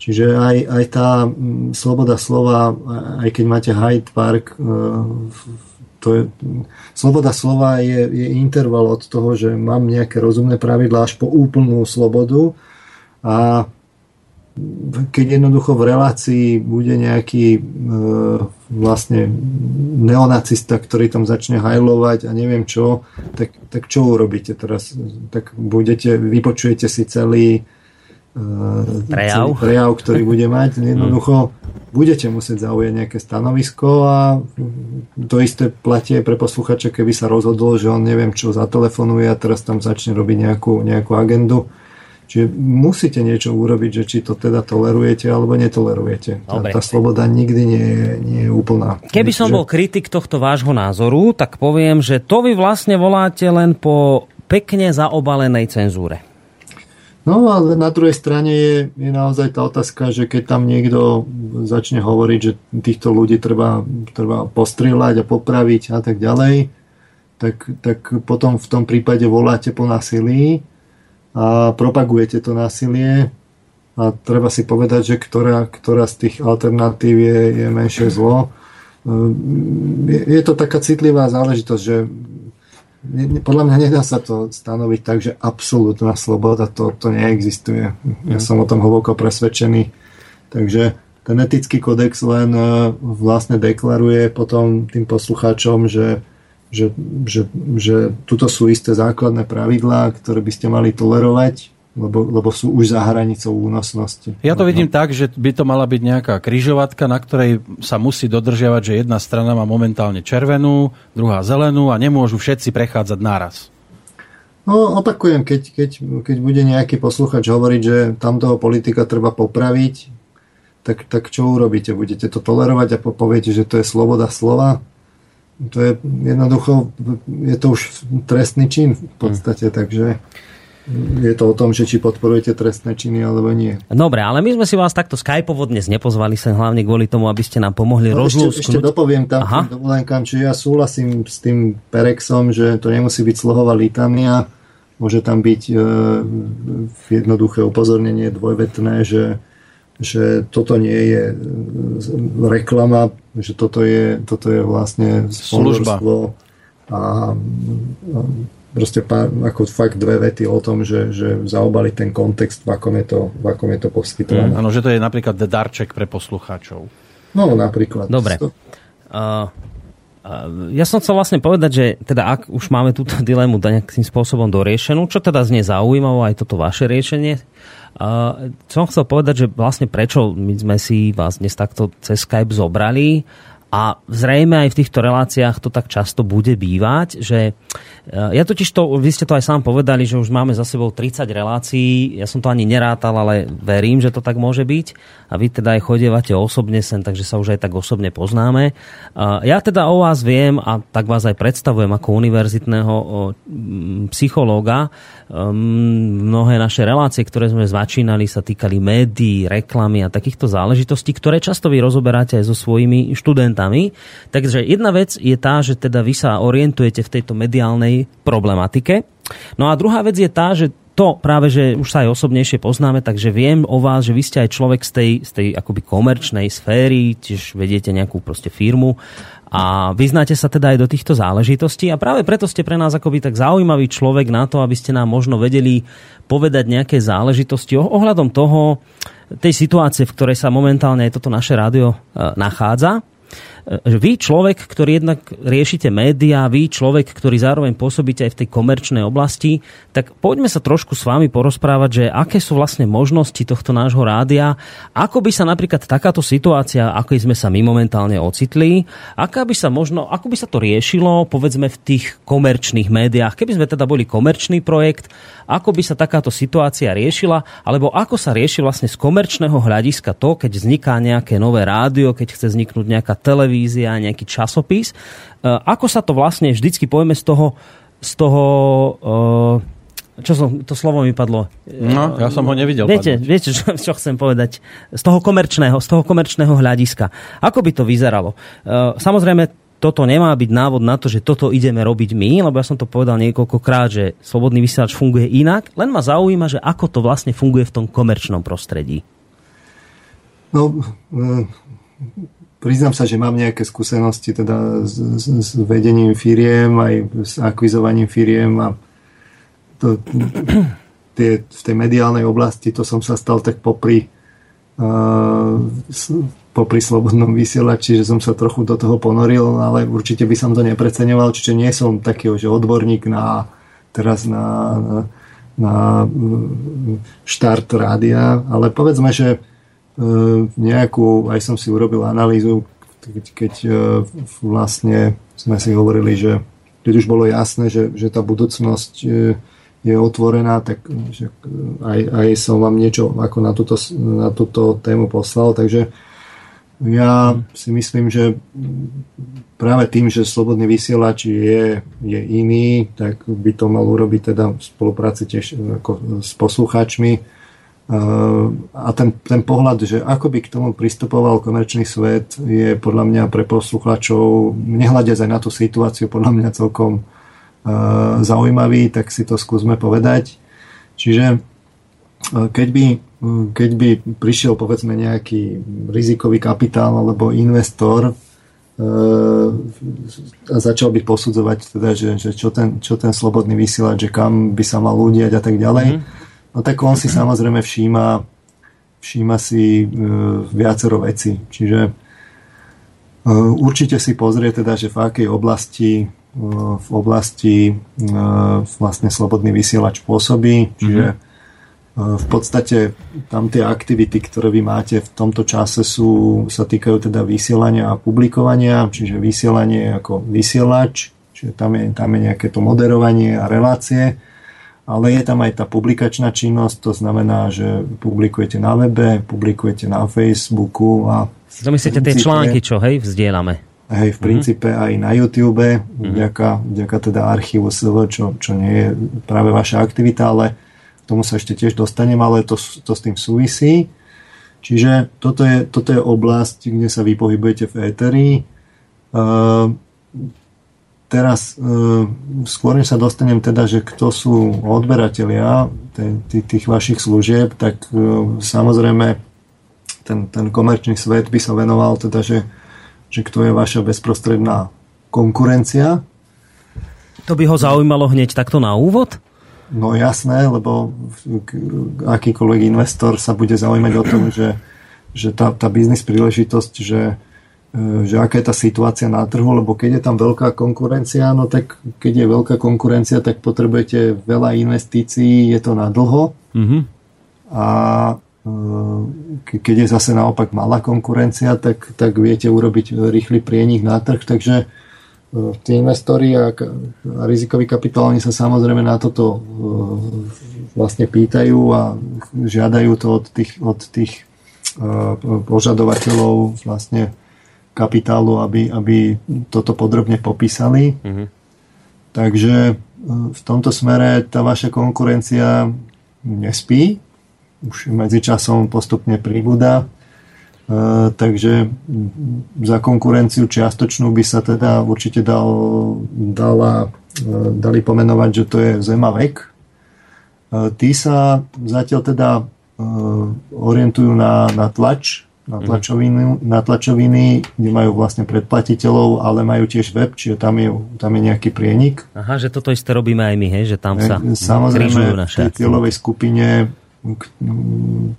Čiže aj, aj tá mm, sloboda slova, aj keď máte Hyde Park, e, to je, sloboda slova je, je interval od toho, že mám nejaké rozumné pravidlá až po úplnú slobodu a keď jednoducho v relácii bude nejaký e, vlastne neonacista, ktorý tam začne hajlovať a neviem čo, tak, tak čo urobíte teraz? Tak budete, vypočujete si celý prejav. prejav, ktorý bude mať. *laughs* Jednoducho budete musieť zaujať nejaké stanovisko a to isté platí pre posluchača, keby sa rozhodol, že on neviem čo zatelefonuje a teraz tam začne robiť nejakú, nejakú agendu. Čiže musíte niečo urobiť, že či to teda tolerujete alebo netolerujete. Tá, tá sloboda nikdy nie je, nie je úplná. Keby som bol kritik tohto vášho názoru, tak poviem, že to vy vlastne voláte len po pekne zaobalenej cenzúre. No ale na druhej strane je, je naozaj tá otázka, že keď tam niekto začne hovoriť, že týchto ľudí treba, treba postrieľať a popraviť a tak ďalej, tak, tak potom v tom prípade voláte po násilí a propagujete to násilie a treba si povedať, že ktorá, ktorá z tých alternatív je, je menšie zlo. Je, je to taká citlivá záležitosť, že podľa mňa nedá sa to stanoviť tak, že absolútna sloboda to, to neexistuje. Ja mm. som o tom hlboko presvedčený. Takže ten etický kodex len e, vlastne deklaruje potom tým poslucháčom, že, že, že, že tuto sú isté základné pravidlá, ktoré by ste mali tolerovať lebo, lebo sú už za hranicou únosnosti. Ja to vidím tak, že by to mala byť nejaká kryžovatka, na ktorej sa musí dodržiavať, že jedna strana má momentálne červenú, druhá zelenú a nemôžu všetci prechádzať naraz. No, opakujem, keď, keď, keď bude nejaký posluchač hovoriť, že tamtoho politika treba popraviť, tak, tak čo urobíte? Budete to tolerovať a poviete, že to je sloboda slova? To je jednoducho, je to už trestný čin v podstate, hmm. takže je to o tom, že či podporujete trestné činy alebo nie. Dobre, ale my sme si vás takto skypovo dnes nepozvali sa hlavne kvôli tomu, aby ste nám pomohli no, rozlúsknuť. Ešte, ešte dopoviem tam Aha. dovolenkám, čiže ja súhlasím s tým Perexom, že to nemusí byť slohová litania, môže tam byť e, jednoduché upozornenie dvojvetné, že, že toto nie je e, reklama, že toto je, toto je vlastne služba a, a proste pár, ako fakt dve vety o tom, že, že zaobali ten kontext, v akom je to, v akom je to poskytované. Mm, áno, že to je napríklad darček pre poslucháčov. No, napríklad. Dobre. Uh, ja som chcel vlastne povedať, že teda ak už máme túto *laughs* dilemu nejakým spôsobom doriešenú, čo teda znie zaujímavé aj toto vaše riešenie, uh, som chcel povedať, že vlastne prečo my sme si vás dnes takto cez Skype zobrali a zrejme aj v týchto reláciách to tak často bude bývať, že Eh, ja totiž to, vy ste to aj sám povedali, že už máme za sebou 30 relácií. Ja som to ani nerátal, ale verím, že to tak môže byť. A vy teda aj chodievate osobne sem, takže sa už aj tak osobne poznáme. Eh, ja teda o vás viem a tak vás aj predstavujem ako univerzitného psychológa. Ehm, mnohé naše relácie, ktoré sme začínali, sa týkali médií, reklamy a takýchto záležitostí, ktoré často vy rozoberáte aj so svojimi študentami. Takže jedna vec je tá, že teda vy sa orientujete v tejto mediálnej problematike. No a druhá vec je tá, že to práve, že už sa aj osobnejšie poznáme, takže viem o vás, že vy ste aj človek z tej, z tej akoby komerčnej sféry, tiež vediete nejakú proste firmu a vyznáte sa teda aj do týchto záležitostí a práve preto ste pre nás akoby tak zaujímavý človek na to, aby ste nám možno vedeli povedať nejaké záležitosti ohľadom toho, tej situácie, v ktorej sa momentálne aj toto naše rádio e, nachádza vy človek, ktorý jednak riešite médiá, vy človek, ktorý zároveň pôsobíte aj v tej komerčnej oblasti, tak poďme sa trošku s vami porozprávať, že aké sú vlastne možnosti tohto nášho rádia, ako by sa napríklad takáto situácia, ako sme sa my momentálne ocitli, aká by sa možno, ako by sa to riešilo, povedzme v tých komerčných médiách, keby sme teda boli komerčný projekt, ako by sa takáto situácia riešila, alebo ako sa rieši vlastne z komerčného hľadiska to, keď vzniká nejaké nové rádio, keď chce vzniknúť nejaká televízia, televízia, nejaký časopis. E, ako sa to vlastne vždycky povieme z toho, z toho e, čo som, to slovo mi padlo. No, ja som ho nevidel. Viete, viete čo, *laughs* čo chcem povedať? Z toho komerčného, z toho komerčného hľadiska. Ako by to vyzeralo? E, samozrejme, toto nemá byť návod na to, že toto ideme robiť my, lebo ja som to povedal niekoľkokrát, že slobodný vysielač funguje inak, len ma zaujíma, že ako to vlastne funguje v tom komerčnom prostredí. No, priznám sa, že mám nejaké skúsenosti teda s, s, s vedením firiem, aj s akvizovaním firiem a to, tie, v tej mediálnej oblasti to som sa stal tak popri uh, popri slobodnom vysielači, že som sa trochu do toho ponoril, ale určite by som to nepreceňoval, čiže nie som taký, že odborník na teraz na, na, na štart rádia, ale povedzme, že nejakú, aj som si urobil analýzu, keď, keď e, vlastne sme si hovorili, že keď už bolo jasné, že, že tá budúcnosť e, je otvorená, tak že aj, aj som vám niečo ako na túto, na túto tému poslal, takže ja si myslím, že práve tým, že slobodný vysielač je, je iný, tak by to mal urobiť teda v spolupráci tiež ako s poslucháčmi, a ten, ten pohľad, že ako by k tomu pristupoval komerčný svet, je podľa mňa pre poslucháčov, nehľadiac aj na tú situáciu, podľa mňa celkom uh, zaujímavý, tak si to skúsme povedať. Čiže uh, keď by, keď by prišiel povedzme nejaký rizikový kapitál alebo investor a začal by posudzovať teda, že, že čo, ten, čo ten slobodný vysielač, že kam by sa mal udiať a tak ďalej, mm No tak on si samozrejme všíma, všíma si e, viacero veci. Čiže e, určite si pozrie teda, že v akej oblasti e, v oblasti e, vlastne slobodný vysielač pôsobí. Čiže e, v podstate tam tie aktivity, ktoré vy máte v tomto čase sú, sa týkajú teda vysielania a publikovania, čiže vysielanie ako vysielač, čiže tam je, tam je nejaké to moderovanie a relácie ale je tam aj tá publikačná činnosť, to znamená, že publikujete na webe, publikujete na Facebooku a... To myslíte tie články, čo hej, vzdielame? Hej, v mhm. princípe mm-hmm. aj na YouTube, mm-hmm. vďaka, vďaka teda archívu SV, čo, čo nie je práve vaša aktivita, ale k tomu sa ešte tiež dostanem, ale to, to s tým súvisí. Čiže toto je, toto je oblasť, kde sa vy pohybujete v éteri. Uh, teraz e, skôr než sa dostanem teda, že kto sú odberatelia tých vašich služieb, tak e, samozrejme ten, ten komerčný svet by sa venoval teda, že, že kto je vaša bezprostredná konkurencia. To by ho zaujímalo hneď takto na úvod? No jasné, lebo akýkoľvek investor sa bude zaujímať o tom, že, že tá, tá biznis príležitosť, že, že aká je tá situácia na trhu, lebo keď je tam veľká konkurencia, no tak keď je veľká konkurencia, tak potrebujete veľa investícií, je to na dlho. Mm-hmm. A e, keď je zase naopak malá konkurencia, tak, tak viete urobiť rýchly prienik na trh, takže tí investori a, a rizikový kapitál, oni sa samozrejme na toto e, vlastne pýtajú a žiadajú to od tých, od tých e, požadovateľov vlastne kapitálu, aby, aby toto podrobne popísali. Mm-hmm. Takže e, v tomto smere tá vaša konkurencia nespí, už medzičasom postupne pribúda takže za konkurenciu čiastočnú by sa teda určite dal, dala, e, dali pomenovať, že to je Zema vek. E, tí sa zatiaľ teda e, orientujú na, na tlač, na tlačoviny, na tlačoviny, kde majú vlastne predplatiteľov, ale majú tiež web, čiže tam je, tam je nejaký prienik. Aha, že toto isté robíme aj my, hej? že tam sa Samozrejme, v tej cieľovej skupine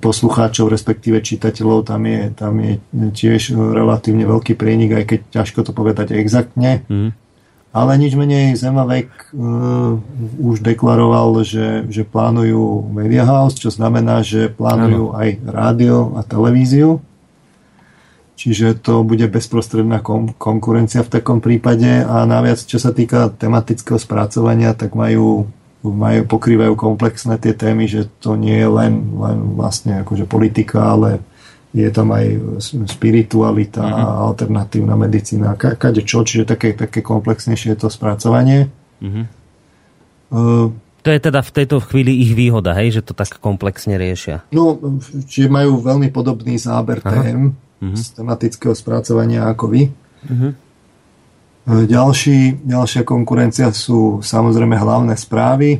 poslucháčov, respektíve čitateľov, tam je, tam je tiež relatívne veľký prienik, aj keď ťažko to povedať exaktne. Mm. Ale nič menej Zemavek uh, už deklaroval, že, že plánujú Media House, čo znamená, že plánujú ano. aj rádio a televíziu. Čiže to bude bezprostredná kom- konkurencia v takom prípade a naviac, čo sa týka tematického spracovania, tak majú majú, pokrývajú komplexné tie témy, že to nie je len, len vlastne akože politika, ale je tam aj spiritualita, mm-hmm. alternatívna medicína, kade čo, čiže také, také komplexnejšie je to spracovanie. Mm-hmm. Uh, to je teda v tejto chvíli ich výhoda, hej, že to tak komplexne riešia. No, čiže majú veľmi podobný záber tém mm-hmm. z tematického spracovania ako vy. Mm-hmm. Ďalší, ďalšia konkurencia sú samozrejme hlavné správy. E,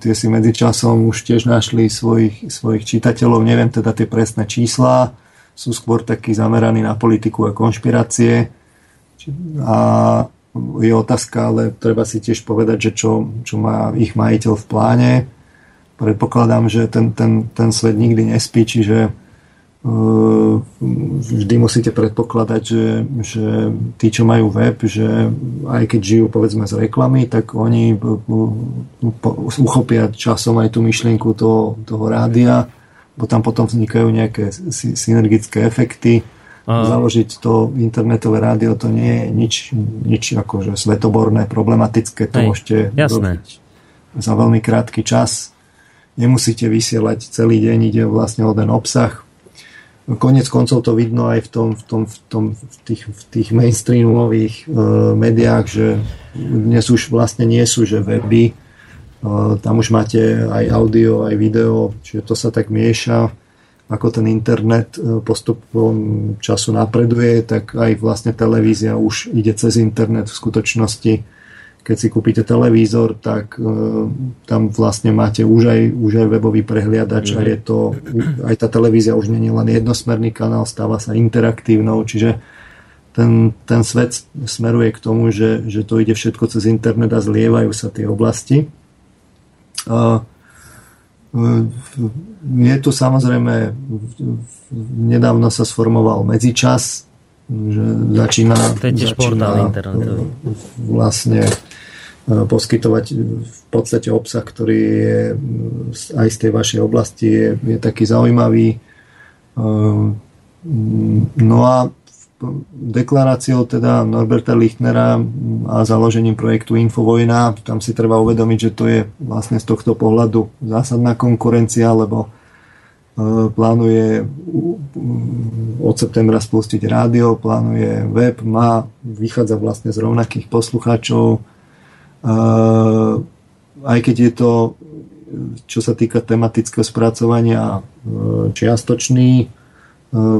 tie si medzičasom už tiež našli svojich, svojich čitateľov, neviem teda tie presné čísla, sú skôr takí zameraní na politiku a konšpirácie. A je otázka, ale treba si tiež povedať, že čo, čo má ich majiteľ v pláne. Predpokladám, že ten, ten, ten svet nikdy nespí, čiže vždy musíte predpokladať, že, že tí, čo majú web, že aj keď žijú povedzme z reklamy, tak oni uchopia časom aj tú myšlienku toho, toho rádia, bo tam potom vznikajú nejaké synergické efekty. A... Založiť to internetové rádio, to nie je nič, nič akože svetoborné, problematické, to Hej, môžete jasné. robiť za veľmi krátky čas. Nemusíte vysielať celý deň, ide vlastne o ten obsah, Konec koncov to vidno aj v, tom, v, tom, v, tom, v, tých, v tých mainstreamových uh, médiách, že dnes už vlastne nie sú že weby, uh, tam už máte aj audio, aj video, čiže to sa tak mieša. Ako ten internet uh, postupom času napreduje, tak aj vlastne televízia už ide cez internet v skutočnosti keď si kúpite televízor, tak uh, tam vlastne máte už aj, už aj webový prehliadač a mhm. je to, aj tá televízia už je len jednosmerný kanál, stáva sa interaktívnou, čiže ten, ten svet smeruje k tomu, že, že to ide všetko cez internet a zlievajú sa tie oblasti. Uh, je tu samozrejme, nedávno sa sformoval medzičas, že začína, začína vlastne E, poskytovať v podstate obsah, ktorý je aj z tej vašej oblasti je, je taký zaujímavý. E, no a deklaráciou teda Norberta Lichtnera a založením projektu Infovojna, tam si treba uvedomiť, že to je vlastne z tohto pohľadu zásadná konkurencia, lebo e, plánuje od septembra spustiť rádio, plánuje web, má, vychádza vlastne z rovnakých poslucháčov, aj keď je to, čo sa týka tematického spracovania, e, čiastočný e,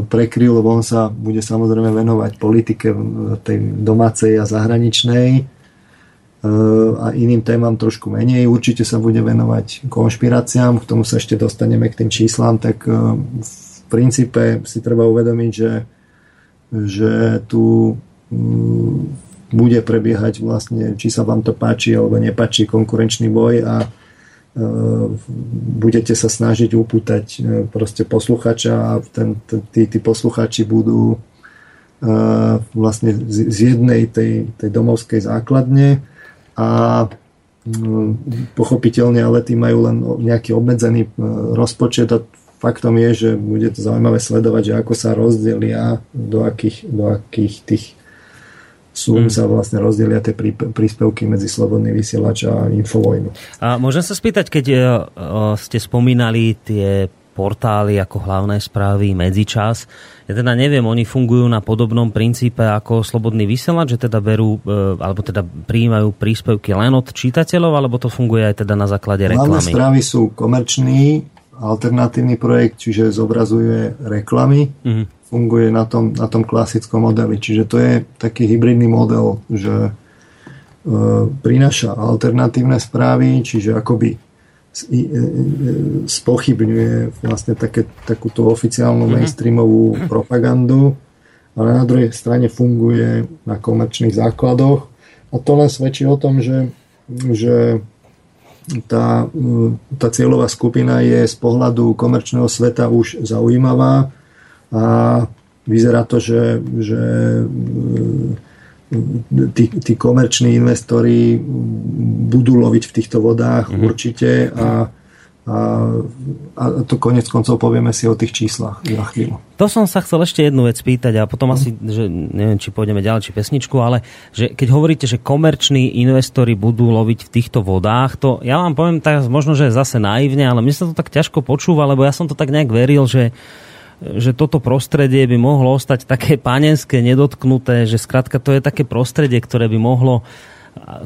prekryl, lebo on sa bude samozrejme venovať politike tej domácej a zahraničnej. e, a iným témam trošku menej. Určite sa bude venovať konšpiráciám, k tomu sa ešte dostaneme k tým číslam, tak v princípe si treba uvedomiť, že, že tu bude prebiehať vlastne, či sa vám to páči alebo nepáči konkurenčný boj a budete sa snažiť upútať proste posluchača a ten, tí, tí posluchači budú vlastne z jednej tej, tej domovskej základne a pochopiteľne ale tí majú len nejaký obmedzený rozpočet a faktom je, že bude to zaujímavé sledovať, že ako sa rozdelia, do akých, do akých tých sum hmm. sa vlastne rozdelia tie príspevky medzi Slobodný vysielač a Infovojnu. A môžem sa spýtať, keď uh, ste spomínali tie portály ako hlavné správy, medzičas. Ja teda neviem, oni fungujú na podobnom princípe ako Slobodný vysielač, že teda berú, e, alebo teda prijímajú príspevky len od čitateľov, alebo to funguje aj teda na základe reklamy? Hlavné správy sú komerční, alternatívny projekt, čiže zobrazuje reklamy. Mm-hmm funguje na tom, na tom klasickom modeli. Čiže to je taký hybridný model, že e, prináša alternatívne správy, čiže akoby spochybňuje vlastne také, takúto oficiálnu mm-hmm. mainstreamovú propagandu, ale na druhej strane funguje na komerčných základoch a to len svedčí o tom, že, že tá, tá cieľová skupina je z pohľadu komerčného sveta už zaujímavá a vyzerá to, že, že e, tí, tí komerční investori budú loviť v týchto vodách mm-hmm. určite a, a, a to konec koncov povieme si o tých číslach za chvíľu. To som sa chcel ešte jednu vec spýtať a potom asi, že neviem, či pôjdeme ďalej, či pesničku, ale že keď hovoríte, že komerční investori budú loviť v týchto vodách, to ja vám poviem tak možno, že zase naivne, ale mne sa to tak ťažko počúva, lebo ja som to tak nejak veril, že že toto prostredie by mohlo ostať také panenské, nedotknuté, že skrátka to je také prostredie, ktoré by mohlo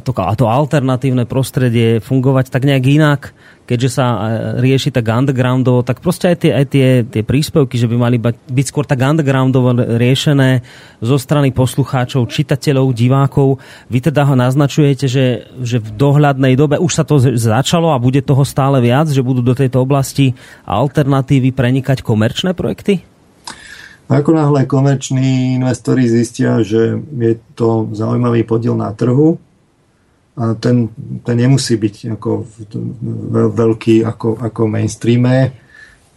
to, a to alternatívne prostredie fungovať tak nejak inak, keďže sa e, rieši tak undergroundovo, tak proste aj tie, aj tie, tie príspevky, že by mali byť skôr tak undergroundovo riešené zo strany poslucháčov, čitateľov, divákov. Vy teda ho naznačujete, že, že v dohľadnej dobe už sa to začalo a bude toho stále viac, že budú do tejto oblasti alternatívy prenikať komerčné projekty? Ako náhle komerční investori zistia, že je to zaujímavý podiel na trhu, a ten, ten nemusí byť ako veľký ako, ako mainstreame,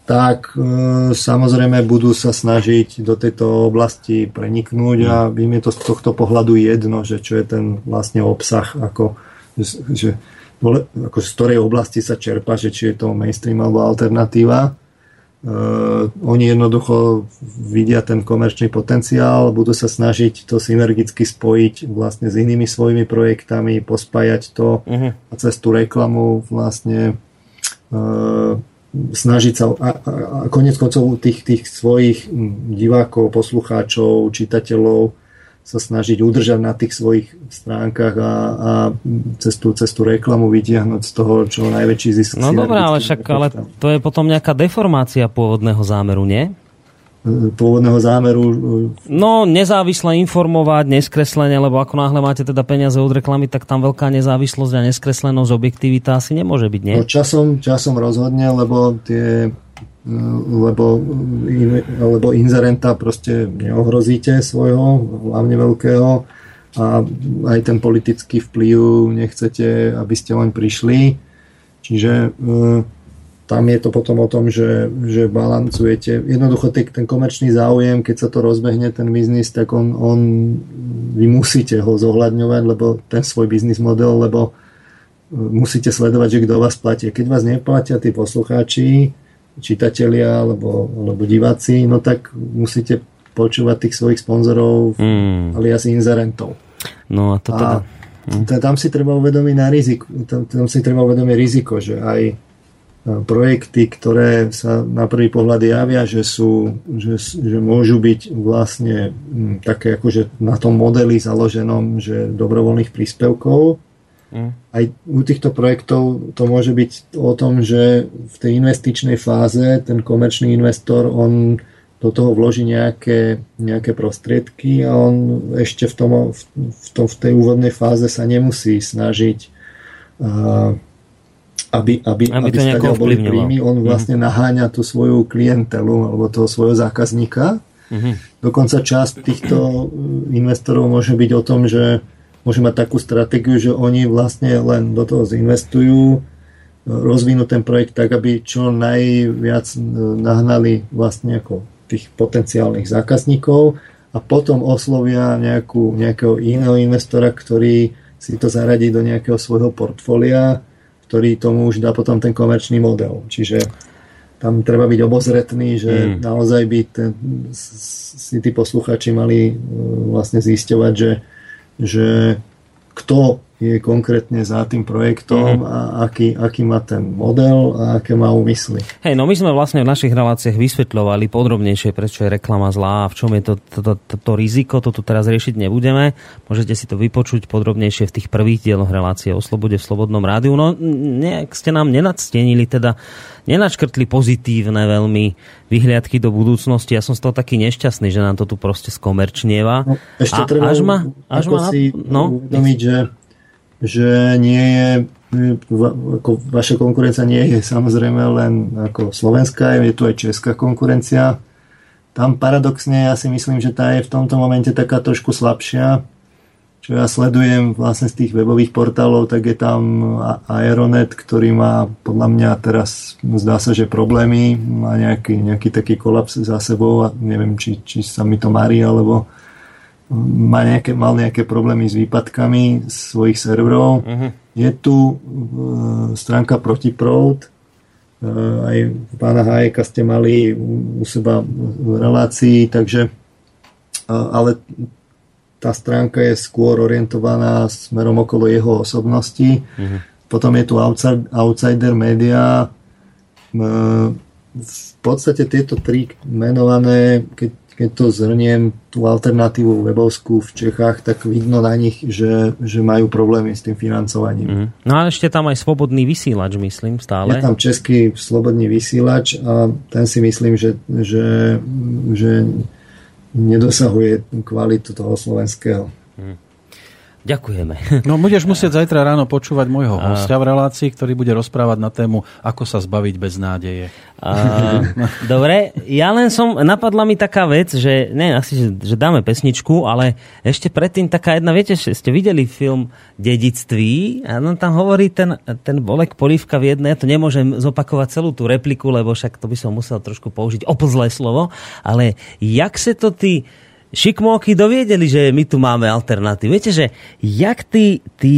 tak e, samozrejme budú sa snažiť do tejto oblasti preniknúť a im je to z tohto pohľadu jedno, že čo je ten vlastne obsah, ako, že, ako z ktorej oblasti sa čerpa, že či je to mainstream alebo alternatíva. Uh, oni jednoducho vidia ten komerčný potenciál, budú sa snažiť to synergicky spojiť vlastne s inými svojimi projektami, pospájať to uh-huh. a cez tú reklamu vlastne uh, snažiť sa a, a, a konec koncov tých, tých svojich divákov, poslucháčov, čitateľov sa snažiť udržať na tých svojich stránkach a, a cez, tú, cez tú reklamu vytiahnuť z toho čo najväčší zisk. No dobré, ale však ale to je potom nejaká deformácia pôvodného zámeru, nie? pôvodného zámeru. No, nezávisle informovať, neskreslenie, lebo ako náhle máte teda peniaze od reklamy, tak tam veľká nezávislosť a neskreslenosť, objektivita asi nemôže byť, nie? No, časom, časom rozhodne, lebo tie lebo, lebo inzerenta proste neohrozíte svojho, hlavne veľkého a aj ten politický vplyv nechcete, aby ste len prišli. Čiže e, tam je to potom o tom, že, že balancujete. Jednoducho ten komerčný záujem, keď sa to rozbehne, ten biznis, tak on, on vy musíte ho zohľadňovať, lebo ten svoj biznis model, lebo e, musíte sledovať, že kto vás platí. Keď vás neplatia tí poslucháči, čitatelia alebo, alebo diváci, no tak musíte počúvať tých svojich sponzorov mm. alias inzerentov. No a to teda... A tam si treba uvedomiť na riziko, tam, tam si treba uvedomiť riziko, že aj e, projekty, ktoré sa na prvý pohľad javia, že, sú, že, že môžu byť vlastne také akože na tom modeli založenom, že dobrovoľných príspevkov, Mm. Aj u týchto projektov to môže byť o tom, že v tej investičnej fáze ten komerčný investor, on do toho vloží nejaké, nejaké prostriedky a on ešte v, tom, v, tom, v tej úvodnej fáze sa nemusí snažiť uh, aby, aby, aby, aby stadiaľ boli príjmy, on mhm. vlastne mm. naháňa tú svoju klientelu alebo toho svojho zákazníka. Mm. Dokonca časť týchto investorov môže byť o tom, že môžu mať takú stratégiu, že oni vlastne len do toho zinvestujú, rozvinú ten projekt tak, aby čo najviac e, nahnali vlastne ako tých potenciálnych zákazníkov a potom oslovia nejakú, nejakého iného investora, ktorý si to zaradí do nejakého svojho portfólia, ktorý tomu už dá potom ten komerčný model. Čiže tam treba byť obozretný, že mm. naozaj by ten, si tí posluchači mali e, vlastne zisťovať, že, že kto je konkrétne za tým projektom mm-hmm. a aký, aký má ten model a aké má úmysly. Hej, no my sme vlastne v našich reláciách vysvetľovali podrobnejšie, prečo je reklama zlá a v čom je to, to, to, to, to riziko, to tu teraz riešiť nebudeme. Môžete si to vypočuť podrobnejšie v tých prvých dieloch relácie o slobode v Slobodnom rádiu. No nejak ste nám nenadstenili, teda nenačkrtli pozitívne veľmi vyhliadky do budúcnosti. Ja som z toho taký nešťastný, že nám to tu proste skomerčnieva. No, ešte a treba až ma, až ma, si no, uvedomiť, že že nie je ako vaša konkurencia nie je samozrejme len ako slovenská, je tu aj česká konkurencia. Tam paradoxne ja si myslím, že tá je v tomto momente taká trošku slabšia. Čo ja sledujem vlastne z tých webových portálov, tak je tam Aeronet, ktorý má podľa mňa teraz zdá sa, že problémy, má nejaký, nejaký taký kolaps za sebou a neviem, či, či sa mi to marí, alebo má nejaké, mal nejaké problémy s výpadkami svojich serverov. Uh-huh. Je tu uh, stránka Protiproud, uh, aj pána Hajeka ste mali u, u seba v relácii, takže uh, ale tá stránka je skôr orientovaná smerom okolo jeho osobnosti. Uh-huh. Potom je tu Outsider, Outsider Media. Uh, v podstate tieto tri menované, keď keď to zhrniem, tú alternatívu webovskú v Čechách, tak vidno na nich, že, že majú problémy s tým financovaním. Mm. No a ešte tam aj slobodný vysielač, myslím, stále. Je tam český slobodný vysielač a ten si myslím, že, že, že nedosahuje kvalitu toho slovenského. Ďakujeme. *laughs* No budeš musieť *laughs* zajtra ráno počúvať môjho hostia v relácii, ktorý bude rozprávať na tému, ako sa zbaviť bez nádeje. A, dobre, ja len som, napadla mi taká vec, že, ne, asi, že, že dáme pesničku, ale ešte predtým taká jedna, viete, ste videli film Dedictví a no, tam hovorí ten, ten Bolek Polívka v jednej, ja to nemôžem zopakovať celú tú repliku, lebo však to by som musel trošku použiť oplzlé slovo, ale jak sa to ty šikmóky doviedeli, že my tu máme alternatívu. Viete, že jak tí, tí,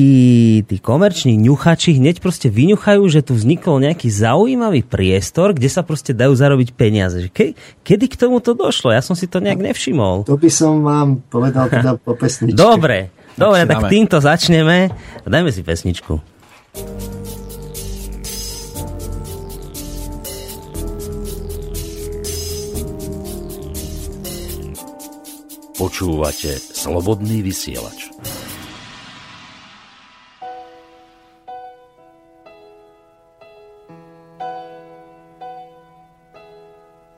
tí komerční ňuchači hneď proste vyňuchajú, že tu vznikol nejaký zaujímavý priestor, kde sa proste dajú zarobiť peniaze. Že ke, kedy k tomu to došlo? Ja som si to nejak nevšimol. To by som vám povedal teda po pesničke. Dobre, dobre, tak, tak týmto začneme. Dajme si pesničku. Počúvate Slobodný vysielač.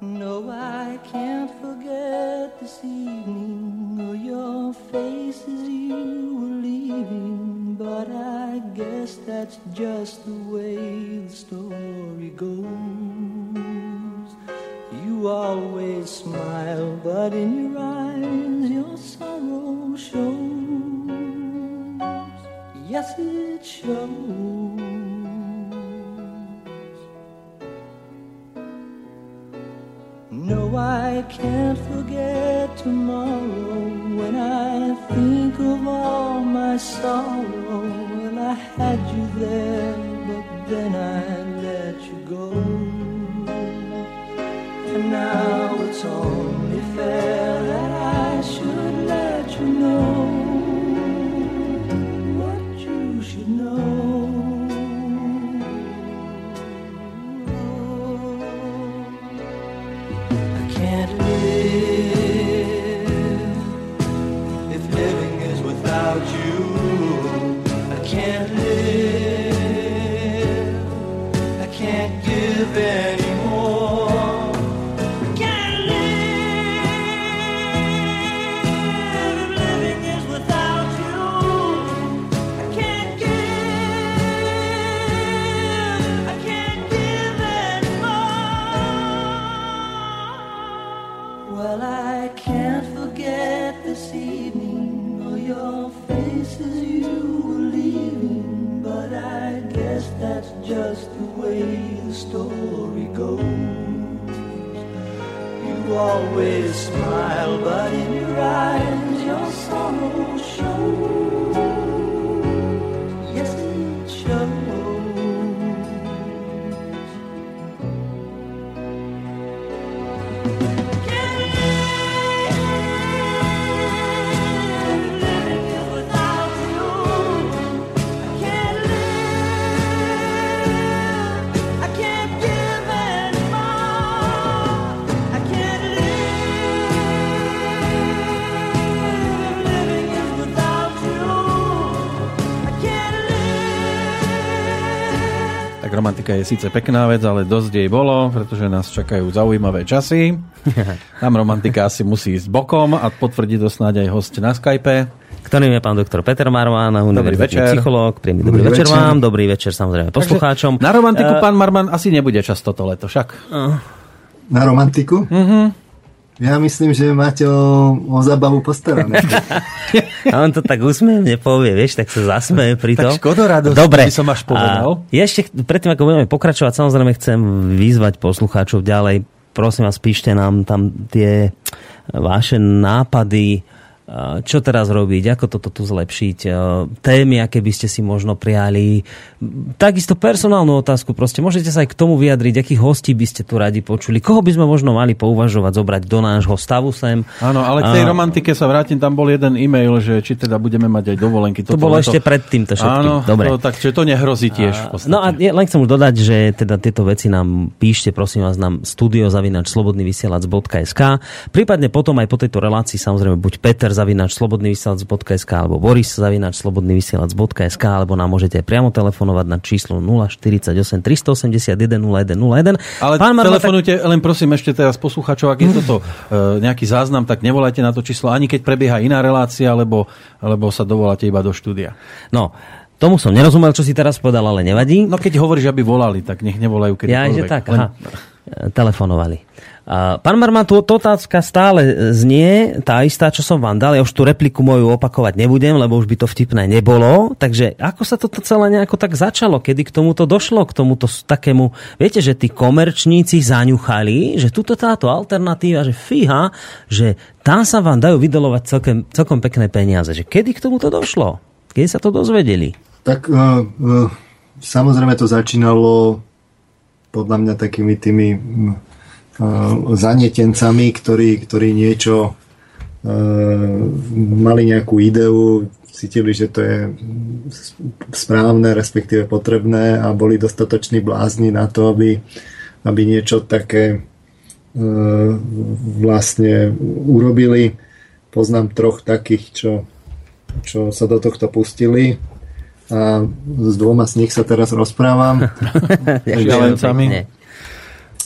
No, I can't forget this evening or your face as you were leaving, but I guess that's just the way the story goes. You always smile, but in your eyes your sorrow shows. yes it shows. No, I can't forget tomorrow when I think of all my sorrow. Well, I had you there, but then I let you go. Now it's only fair that I should let you know. Je síce pekná vec, ale dosť jej bolo, pretože nás čakajú zaujímavé časy. *laughs* Tam romantika asi musí ísť bokom a potvrdí to snáď aj host na Skype. Ktorým je pán doktor Peter Marman, Dobrý večer. univerzitný psychológ. Príjemný dobrý, Dobrý večer večer. vám, dobrý večer samozrejme poslucháčom. Na romantiku Eh, pán Marman asi nebude často to leto, však. Na romantiku? Ja myslím, že máte o, o zabavu postarané. *laughs* *laughs* A on to tak úsmevne povie, vieš, tak sa zasmeje pri tom. Tak škodoradosť, Dobre. by som až povedal. A ešte predtým, ako budeme pokračovať, samozrejme chcem vyzvať poslucháčov ďalej. Prosím vás, píšte nám tam tie vaše nápady, čo teraz robiť, ako toto tu zlepšiť, a témy, aké by ste si možno prijali. Takisto personálnu otázku, proste môžete sa aj k tomu vyjadriť, akých hostí by ste tu radi počuli, koho by sme možno mali pouvažovať, zobrať do nášho stavu sem. Áno, ale k tej A- romantike sa vrátim, tam bol jeden e-mail, že či teda budeme mať aj dovolenky. To toto bolo leto. ešte pred týmto všetkým. Áno, Dobre. To, tak čiže to nehrozí tiež v podstate. No a len chcem už dodať, že teda tieto veci nám píšte, prosím vás, nám studiozavinačslobodnyvysielac.sk prípadne potom aj po tejto relácii samozrejme buď Peter zavinač slobodnyvysielac.sk alebo Boris zavinač slobodnyvysielac.sk alebo nám môžete priamo telefonovať na číslo 048 381 0101. Ale Pán Marman, telefonujte len prosím ešte teraz posluchačov, ak je toto e, nejaký záznam, tak nevolajte na to číslo, ani keď prebieha iná relácia, lebo, lebo sa dovoláte iba do štúdia. No, tomu som nerozumel, čo si teraz povedal, ale nevadí. No keď hovoríš, aby volali, tak nech nevolajú Ja, kedykoľvek. že tak, aha. Telefonovali. Pán Marman, tu otázka stále znie, tá istá, čo som vám dal. Ja už tú repliku moju opakovať nebudem, lebo už by to vtipné nebolo. Takže ako sa toto celé nejako tak začalo? Kedy k tomuto došlo? K tomuto takému... Viete, že tí komerčníci zaňuchali, že tuto táto alternatíva, že fíha, že tam sa vám dajú vydolovať celkem, celkom pekné peniaze. Že kedy k tomuto došlo? Kedy sa to dozvedeli? Tak uh, uh, samozrejme to začínalo podľa mňa takými tými uh, zanietencami, ktorí, ktorí niečo uh, mali nejakú ideu, cítili, že to je správne, respektíve potrebné a boli dostatoční blázni na to, aby, aby niečo také uh, vlastne urobili. Poznám troch takých, čo, čo sa do tohto pustili a s dvoma z nich sa teraz rozprávam. *laughs* Šialencami.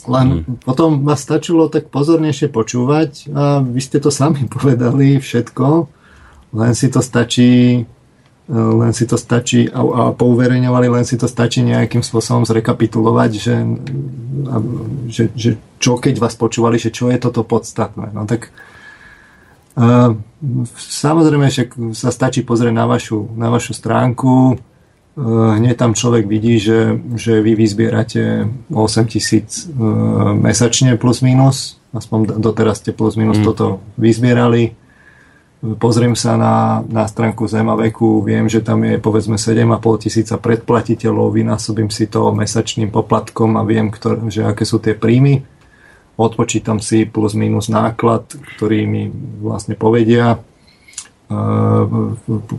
Len potom ma stačilo tak pozornejšie počúvať a vy ste to sami *laughs* povedali všetko, len si to stačí len si to stačí a, a pouverejňovali, len si to stačí nejakým spôsobom zrekapitulovať, že, a, že, že čo keď vás počúvali, že čo je toto podstatné. No tak uh, samozrejme, že sa stačí pozrieť na vašu, na vašu stránku, hneď tam človek vidí, že, že vy vyzbierate 8 tisíc uh, mesačne plus minus, aspoň doteraz ste plus minus mm. toto vyzbierali pozriem sa na, na stránku Zema veku, viem, že tam je povedzme 7,5 tisíca predplatiteľov, vynásobím si to mesačným poplatkom a viem, ktor, že aké sú tie príjmy. Odpočítam si plus minus náklad, ktorý mi vlastne povedia.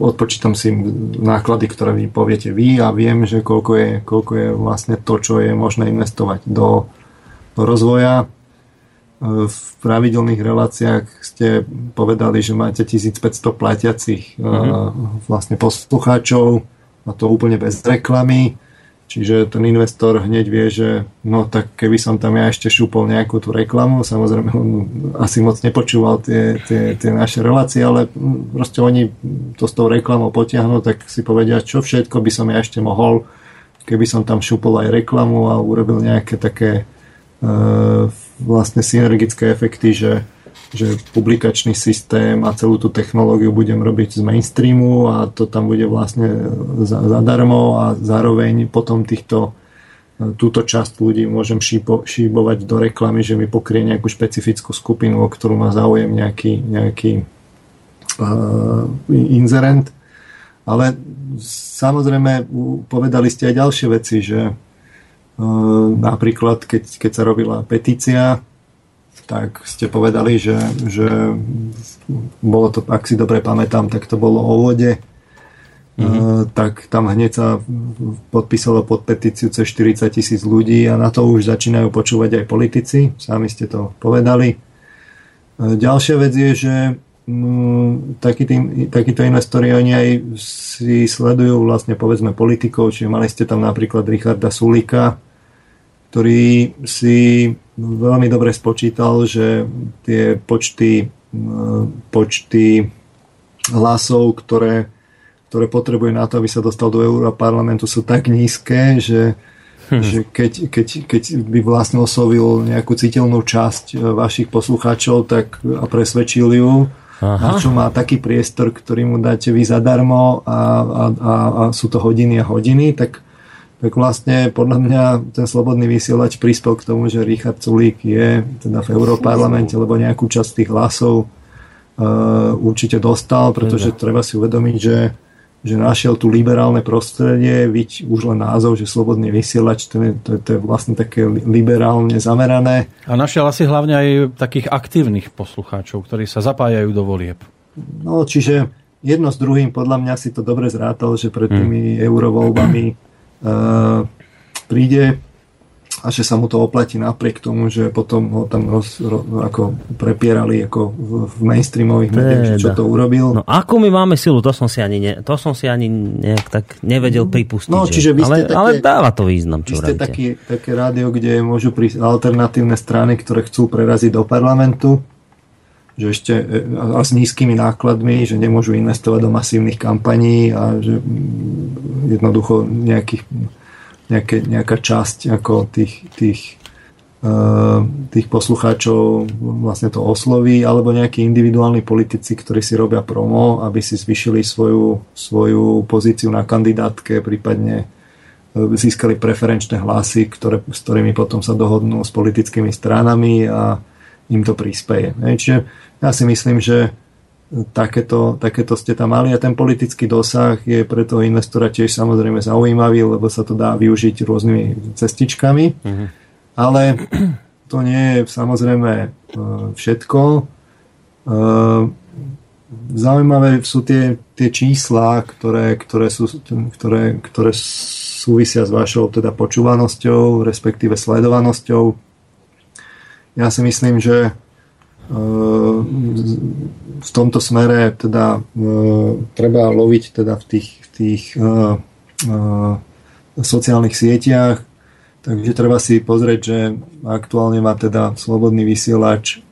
Odpočítam si náklady, ktoré mi poviete vy a viem, že koľko je, koľko je vlastne to, čo je možné investovať do, do rozvoja v pravidelných reláciách ste povedali, že máte 1500 platiacich mm-hmm. vlastne poslucháčov a to úplne bez reklamy. Čiže ten investor hneď vie, že no tak keby som tam ja ešte šúpol nejakú tú reklamu, samozrejme on asi moc nepočúval tie, tie, tie naše relácie, ale proste oni to s tou reklamou potiahnu, tak si povedia, čo všetko by som ja ešte mohol, keby som tam šúpol aj reklamu a urobil nejaké také uh, vlastne synergické efekty, že, že publikačný systém a celú tú technológiu budem robiť z mainstreamu a to tam bude vlastne zadarmo a zároveň potom týchto túto časť ľudí môžem šípo, šíbovať do reklamy, že mi pokrie nejakú špecifickú skupinu, o ktorú má záujem nejaký, nejaký uh, inzerent. Ale samozrejme povedali ste aj ďalšie veci, že uh, napríklad keď, keď sa robila petícia, tak ste povedali, že, že bolo to, ak si dobre pamätám, tak to bolo o vode mm-hmm. tak tam hneď sa podpísalo pod petíciu cez 40 tisíc ľudí a na to už začínajú počúvať aj politici, sami ste to povedali. Eh, ďalšia vec je, že mm, takí tí, takíto investori, oni aj si sledujú vlastne povedzme politikov, čiže mali ste tam napríklad Richarda Sulika, ktorý si veľmi dobre spočítal, že tie počty, mm, počty hlasov, ktoré ktoré potrebuje na to, aby sa dostal do Európarlamentu, sú tak nízke, že, hm. že keď, keď, keď by vlastne oslovil nejakú citeľnú časť e, vašich poslucháčov tak, a presvedčil ju, Aha. na čo má taký priestor, ktorý mu dáte vy zadarmo a, a, a, a sú to hodiny a hodiny, tak, tak vlastne podľa mňa ten slobodný vysielač prispel k tomu, že Richard Sulík je teda v Európarlamente, lebo nejakú časť tých hlasov uh, určite dostal, pretože treba si uvedomiť, že že našiel tu liberálne prostredie, viď už len názov, že slobodný vysielač, to je, to, je, to je vlastne také liberálne zamerané. A našiel asi hlavne aj takých aktívnych poslucháčov, ktorí sa zapájajú do volieb. No, čiže jedno s druhým, podľa mňa si to dobre zrátal, že pred tými hmm. eurovoľbami príde a že sa mu to oplatí napriek tomu, že potom ho tam roz, ro, ako prepierali ako v, v mainstreamových médiách, čo to urobil. No ako my máme silu, to som si ani, ne, to som si ani nejak tak nevedel pripustiť. No, čiže vy ste ale, také, ale dáva to význam, čo ste taký, také rádio, kde môžu prísť alternatívne strany, ktoré chcú preraziť do parlamentu, že ešte a s nízkymi nákladmi, že nemôžu investovať do masívnych kampaní a že jednoducho nejakých nejaké, nejaká časť ako tých, tých, uh, tých poslucháčov vlastne to osloví, alebo nejakí individuálni politici, ktorí si robia promo, aby si zvyšili svoju, svoju pozíciu na kandidátke, prípadne uh, získali preferenčné hlasy, ktoré, s ktorými potom sa dohodnú s politickými stranami a im to prispieje. Čiže ja si myslím, že takéto, takéto ste tam mali a ten politický dosah je pre toho investora tiež samozrejme zaujímavý, lebo sa to dá využiť rôznymi cestičkami. Uh-huh. Ale to nie je samozrejme e, všetko. E, zaujímavé sú tie, tie čísla, ktoré, ktoré, sú, ktoré, ktoré súvisia s vašou teda počúvanosťou, respektíve sledovanosťou. Ja si myslím, že v tomto smere teda treba loviť teda v tých, v tých sociálnych sieťach, takže treba si pozrieť, že aktuálne má teda slobodný vysielač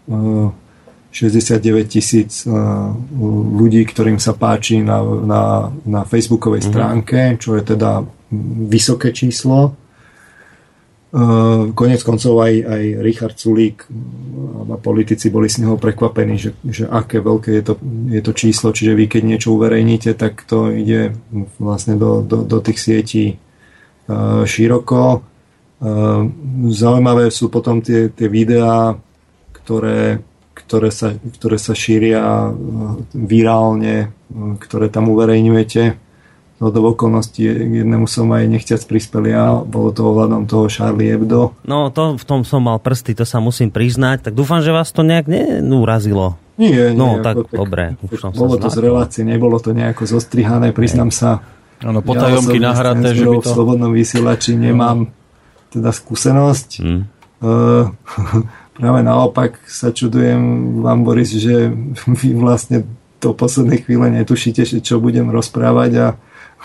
69 tisíc ľudí, ktorým sa páči na, na, na facebookovej mhm. stránke, čo je teda vysoké číslo. Uh, konec koncov aj, aj Richard Sulík a politici boli z neho prekvapení, že, že aké veľké je to, je to číslo, čiže vy keď niečo uverejníte, tak to ide vlastne do, do, do tých sietí uh, široko. Zaujímavé sú potom tie, tie videá, ktoré, ktoré, sa, ktoré sa šíria virálne, ktoré tam uverejňujete do okolností jednému som aj nechťac prispel ja, bolo to ohľadom toho Charlie Hebdo. No to v tom som mal prsty, to sa musím priznať, tak dúfam, že vás to nejak neurazilo. Nie, nie. No tak, tak dobre. Už som bolo to z relácie, nebolo to nejako zostrihané, priznám sa. Áno, potajomky ja nahraté, že by to... v slobodnom vysielači nemám teda skúsenosť. Hmm. Uh, *laughs* práve naopak sa čudujem vám, Boris, že *laughs* vy vlastne do poslednej chvíle netušíte, čo budem rozprávať a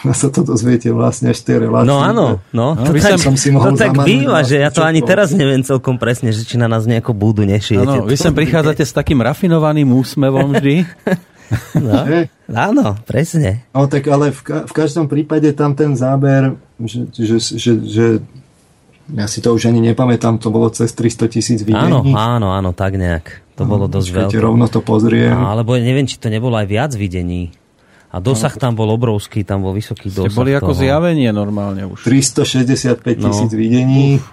sa to dozviete vlastne až tej relácie. No áno, no. no to, tak, som si mohol to tak býva, že ja to ani teraz neviem celkom presne, že či na nás nejako budú nešijete. Áno, vy sem prichádzate s takým rafinovaným úsmevom vždy. *laughs* No, áno, presne. No tak ale v, ka- v každom prípade tam ten záber, že, že, že, že ja si to už ani nepamätám, to bolo cez 300 tisíc videní. Áno, áno, áno, tak nejak. To no, bolo dosť veľké. rovno to pozriem. No, alebo neviem, či to nebolo aj viac videní A dosah tam bol obrovský, tam bol vysoký Ste dosah boli ako toho. zjavenie normálne už. 365 tisíc No. videní.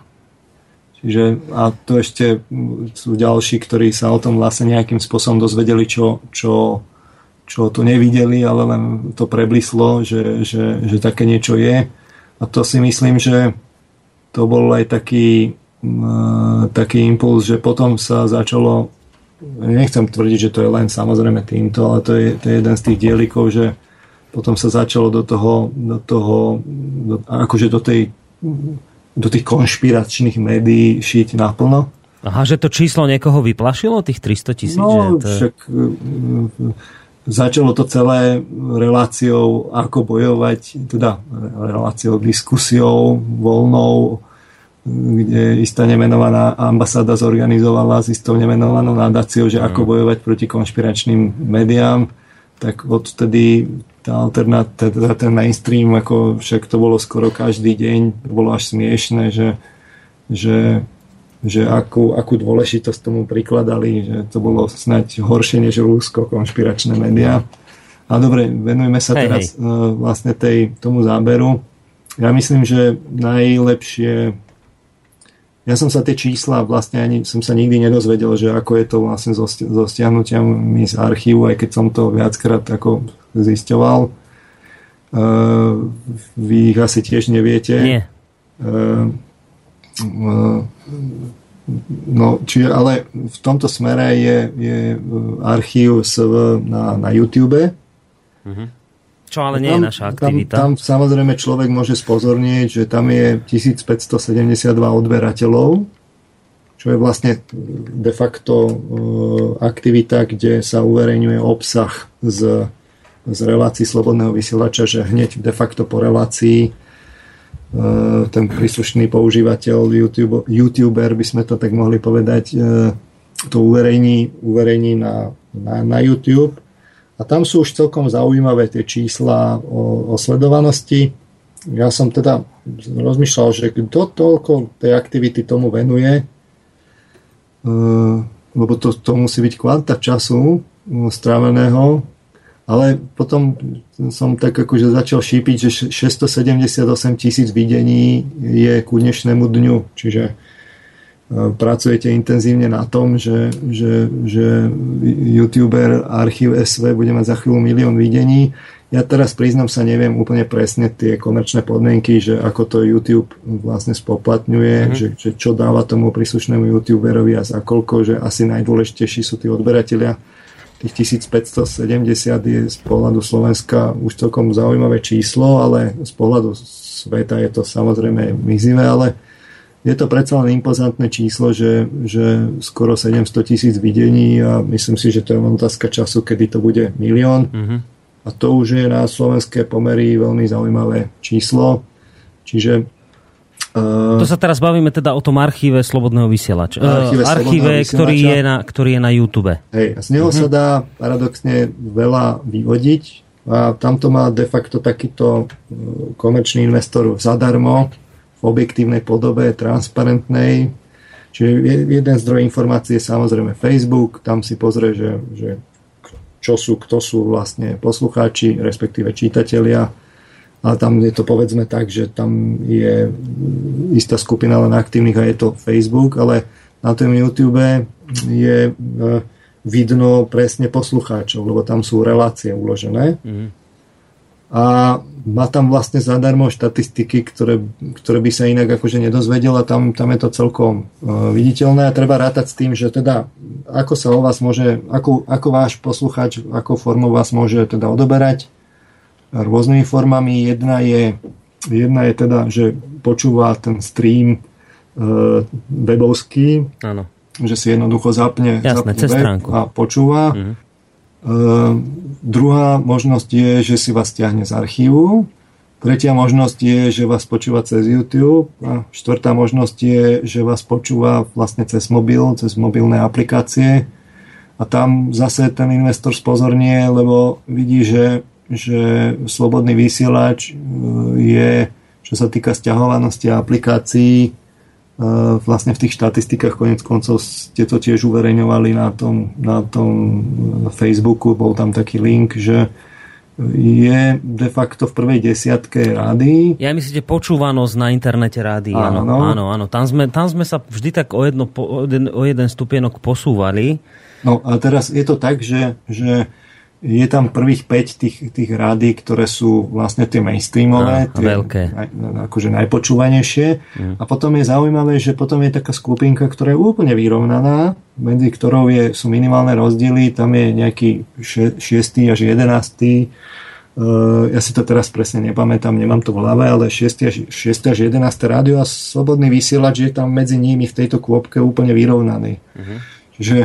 Čiže, a to ešte sú ďalší, ktorí sa o tom vlastne nejakým spôsobom dozvedeli, čo, čo, čo to nevideli, ale len to preblislo, že, že, že také niečo je. A to si myslím, že to bol aj taký, mm, taký impuls, že potom sa začalo, nechcem tvrdiť, že to je len samozrejme týmto, ale to je, to je jeden z tých dielikov, že potom sa začalo do toho, do toho do, akože do tej do tých konšpiračných médií šiť naplno. Aha, že to číslo niekoho vyplašilo, tých 300 tisíc? No, že to... však e, začalo to celé reláciou, ako bojovať, teda reláciou, diskusiou voľnou, kde istá nemenovaná ambasáda zorganizovala s istou nemenovanou nadáciou, že ako bojovať proti konšpiračným médiám, tak odtedy tá alternát, teda ten mainstream, ako však to bolo skoro každý deň, to bolo až smiešné, že, že, že akú, akú dôležitosť tomu prikladali, že to bolo snať horšie než Rusko, konšpiračné médiá. A dobre, venujeme sa Hej, teraz hej. vlastne tej, tomu záberu. Ja myslím, že najlepšie ja som sa tie čísla vlastne ani som sa nikdy nedozvedel, že ako je to vlastne so, so stiahnutiami z archívu, aj keď som to viackrát ako zisťoval. Uh, vy ich asi tiež neviete. Nie. Uh, uh, no, čiže ale v tomto smere je, je archív na, na YouTube. Čo ale nie je naša aktivita. Tam, tam samozrejme človek môže spozornieť, že tam je 1572 odberateľov, čo je vlastne de facto e, aktivita, kde sa uverejňuje obsah z, z relácií Slobodného vysielača, že hneď de facto po relácii e, ten príslušný používateľ, YouTube, YouTuber, by sme to tak mohli povedať, e, to uverejní, uverejní na, na, na YouTube a tam sú už celkom zaujímavé tie čísla o, o sledovanosti. Ja som teda rozmýšľal, že kto toľko tej aktivity tomu venuje, uh, lebo to, to musí byť kvanta času uh, stráveného, ale potom som tak akože začal šípiť, že 678 tisíc videní je ku dnešnému dňu, čiže pracujete intenzívne na tom, že, že, že youtuber Archív SV bude mať za chvíľu milión videní. Ja teraz priznám sa, neviem úplne presne tie komerčné podmienky, že ako to YouTube vlastne spoplatňuje, mm-hmm. že, že čo dáva tomu príslušnému youtuberovi a za koľko, že asi najdôležitejší sú tí odberatelia. Tých 1570 je z pohľadu Slovenska už celkom zaujímavé číslo, ale z pohľadu sveta je to samozrejme mizivé, ale je to predsa len impozantné číslo, že, že skoro 700 tisíc videní a myslím si, že to je len otázka času, kedy to bude milión. Mhm. A to už je na slovenské pomery veľmi zaujímavé číslo. Čiže uh, To sa teraz bavíme teda o tom archíve Slobodného vysielača. Archíve Archíve, archíve Slobodného ktorý, je vysielača. na, ktorý je na YouTube. Hej, a z neho sa dá paradoxne veľa vyvodiť a tamto má de facto takýto uh, komerčný investor zadarmo objektívnej podobe, transparentnej. Čiže je- jeden zdroj informácií je samozrejme Facebook, tam si pozrie, že, že čo sú, kto sú vlastne poslucháči, respektíve čítatelia. Ale tam je to povedzme tak, že tam je mm, istá skupina len aktívnych a je to Facebook, ale na tom YouTube je e, vidno presne poslucháčov, lebo tam sú relácie uložené. A má tam vlastne zadarmo štatistiky, ktoré, ktoré by sa inak akože nedozvedel a tam, tam je to celkom uh, viditeľné a treba rátať s tým, že teda ako sa o vás môže, ako, ako váš poslucháč, ako formou vás môže teda odoberať rôznymi formami. Jedna je, jedna je teda, že počúva ten stream uh, webovský, Áno. že si jednoducho zapne, Jasné, zapne cez web stránku. a počúva. Mhm. Uh, druhá možnosť je, že si vás stiahne z archívu. Tretia možnosť je, že vás počúva cez YouTube. A štvrtá možnosť je, že vás počúva vlastne cez mobil, cez mobilné aplikácie. A tam zase ten investor spozornie, lebo vidí, že, že slobodný vysielač uh, je, čo sa týka stiahovanosti aplikácií, vlastne v tých štatistikách konec koncov ste to tiež uverejňovali na tom, na tom uh, Facebooku, bol tam taký link, že, je de facto v prvej desiatke rádií. Ja myslíte počúvanosť na internete rádií, áno. Áno, áno. áno. Tam, sme, tam sme sa vždy tak o, jedno, o, jeden, o jeden stupienok posúvali. No a teraz je to tak, že, že je tam prvých 5 tých, tých rádií, ktoré sú vlastne tie mainstreamové, Á, tie veľké. Naj, akože najpočúvanejšie. Mm. A potom je zaujímavé, že potom je taká skupinka, ktorá je úplne vyrovnaná, medzi ktorou je, sú minimálne rozdiely, tam je nejaký 6. až 11. Uh, ja si to teraz presne nepamätám, nemám to v hlave, ale 6. až, 6. až 11. rádio a slobodný vysielač je tam medzi nimi v tejto kôpke úplne vyrovnaný. Mm-hmm. Čiže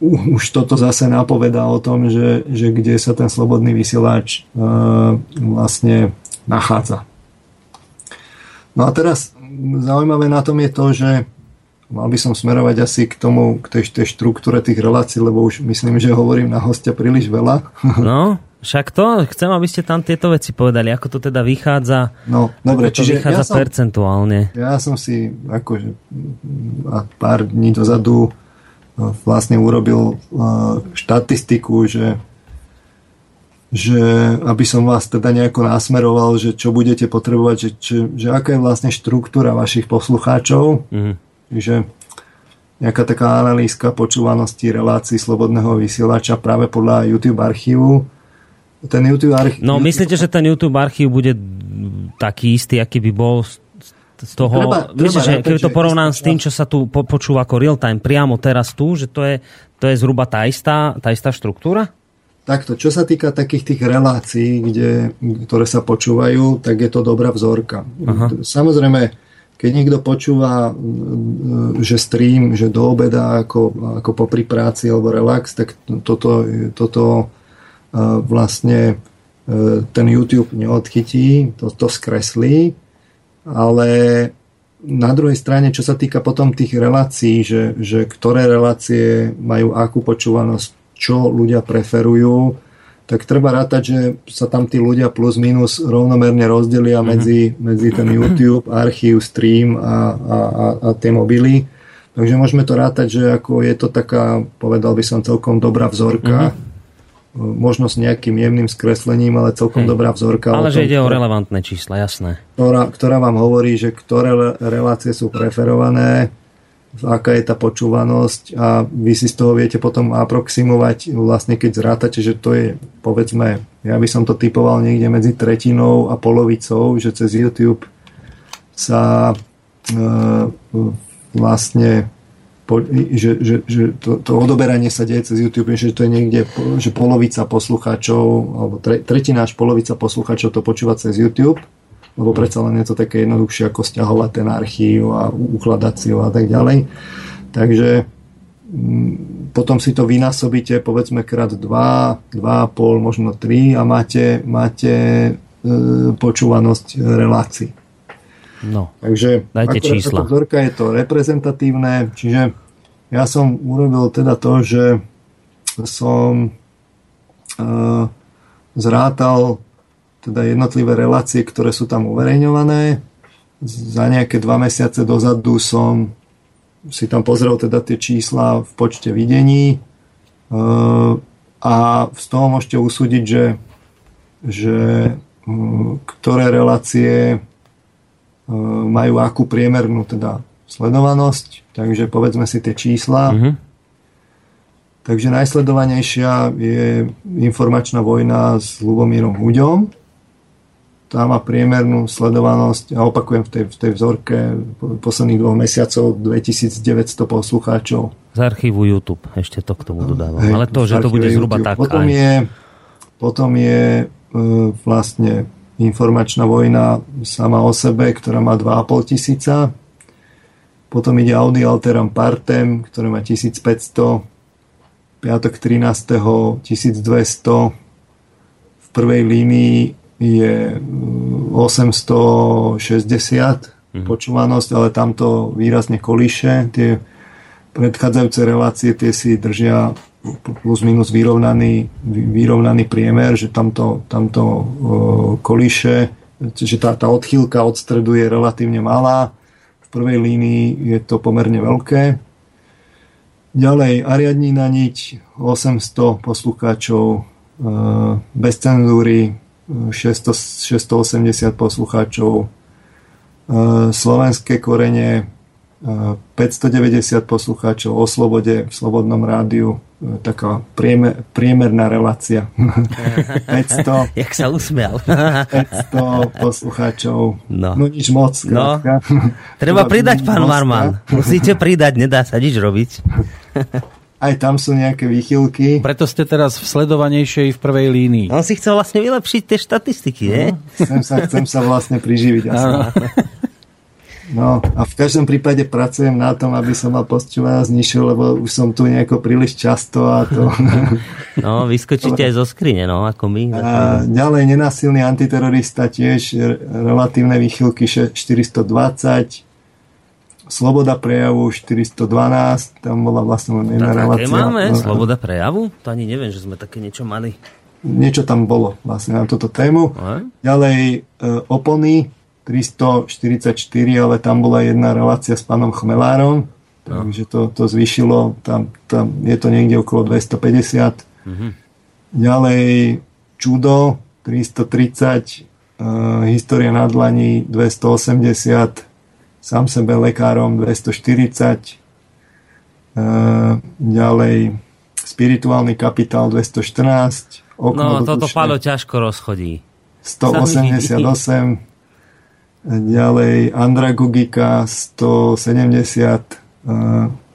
už toto zase napovedá o tom, že, že kde sa ten slobodný vysielač uh, vlastne nachádza. No a teraz zaujímavé na tom je to, že mal by som smerovať asi k tomu, k tej, tej štruktúre tých relácií, lebo už myslím, že hovorím na hostia príliš veľa. *laughs* No, však to, chcem, aby ste tam tieto veci povedali, ako to teda vychádza, no, dobre, čiže vychádza ja som, percentuálne. Ja som si akože pár dní dozadu vlastne urobil štatistiku, že, že aby som vás teda nejako nasmeroval, že čo budete potrebovať, že, že, že aká je vlastne štruktúra vašich poslucháčov. Mm. Že nejaká taká analýzka počúvanosti relácií slobodného vysielača práve podľa YouTube archívu. Ten YouTube archív... No myslíte, že ten YouTube archív bude taký istý, aký by bol toho, treba, vieš, treba že keď to porovnám s tým, čo sa tu po, počúva ako real time priamo teraz tu, že to je, to je zhruba tá istá, tá istá štruktúra? Takto, čo sa týka takých tých relácií, kde, ktoré sa počúvajú, tak je to dobrá vzorka. Aha. Samozrejme, keď niekto počúva, že stream, že do obeda ako, ako popri práci alebo relax, tak toto, toto vlastne ten YouTube neodchytí, to, to skreslí ale na druhej strane, čo sa týka potom tých relácií, že, že ktoré relácie majú akú počúvanosť, čo ľudia preferujú, tak treba rátať, že sa tam tí ľudia plus minus rovnomerne rozdelia mm-hmm. medzi, medzi ten YouTube, archív, stream a, a, a, a tie mobily. Takže môžeme to rátať, že ako je to taká, povedal by som, celkom dobrá vzorka. Mm-hmm možno s nejakým jemným skreslením, ale celkom Hej. dobrá vzorka. Ale že ide o relevantné čísla, jasné. Ktorá, ktorá vám hovorí, že ktoré relácie sú preferované, aká je tá počúvanosť a vy si z toho viete potom aproximovať, vlastne keď zrátate, že to je, povedzme, ja by som to typoval niekde medzi tretinou a polovicou, že cez YouTube sa e, vlastne že, že, že to, to odoberanie sa deje cez YouTube, že to je niekde, že polovica poslucháčov, alebo tre, tretina až polovica poslucháčov to počúva cez YouTube, lebo predsa len je to také jednoduchšie ako stiahovať ten archív a ukladať si ho a tak ďalej. Takže mm, potom si to vynásobíte povedzme krát 2, 2,5, možno 3 a máte, máte e, počúvanosť relácií. No, Takže dajte čísla. Vzorka je to reprezentatívne, čiže ja som urobil teda to, že som uh, zrátal teda jednotlivé relácie, ktoré sú tam uverejňované. Za nejaké dva mesiace dozadu som si tam pozrel teda tie čísla v počte videní uh, a z toho môžete usúdiť, že, že uh, ktoré relácie E, majú akú priemernú teda sledovanosť, takže povedzme si tie čísla. Mm-hmm. Takže najsledovanejšia je informačná vojna s Lubomírom Huďom. Tá má priemernú sledovanosť, a opakujem v tej, v tej vzorke posledných dvoch mesiacov 2900 poslucháčov. Z archívu YouTube, ešte to k tomu dodávam. Hej, Ale to, že to bude zhruba YouTube. tak. Potom aj. je, potom je e, vlastne informačná vojna sama o sebe, ktorá má 2,5 tisíca. Potom ide Audi Alteram Partem, ktoré má 1500. Piatok 13. 1200. V prvej línii je 860 mm. počúvanosť, ale tamto výrazne kolíše. Tie predchádzajúce relácie tie si držia plus minus vyrovnaný, vyrovnaný priemer, že tamto, tamto uh, kolíše, že tá, tá odchýlka od stredu je relatívne malá. V prvej línii je to pomerne veľké. Ďalej Ariadnina niť 800 poslucháčov, bez cenzúry 600, 680 poslucháčov, slovenské korene 590 poslucháčov o slobode v Slobodnom rádiu. E, taká priemer, priemerná relácia. *laughs* 500, Jak sa usmial. 500 poslucháčov. No, no nič moc. No. Treba pridať, pán Marman. Musíte pridať, nedá sa nič robiť. Aj tam sú nejaké výchylky. Preto ste teraz v sledovanejšej v prvej línii. On si chcel vlastne vylepšiť tie štatistiky, nie? No, chcem, sa, chcem sa vlastne priživiť. *laughs* No a v každom prípade pracujem na tom, aby som mal postčúvanosť nižšiu, lebo už som tu nejako príliš často a to... *laughs* No, vyskočíte aj zo skrine, no, ako my. A ďalej, nenasilný antiterorista tiež relatívne výchylky 420, Sloboda prejavu 412, tam bola vlastne len jedna relácia. máme? No, Sloboda prejavu? To ani neviem, že sme také niečo mali. Niečo tam bolo vlastne na túto tému. Aj? Ďalej e, opony 344, ale tam bola jedna relácia s pánom Chmelárom, takže to, to zvyšilo, tam, tam je to niekde okolo 250. Mm-hmm. Ďalej Čudo 330, uh, História na dlani 280, Sám sebe lekárom 240, uh, ďalej Spirituálny kapitál 214, Okno No, toto Palo ťažko rozchodí. 188, Ďalej Andragogika 170.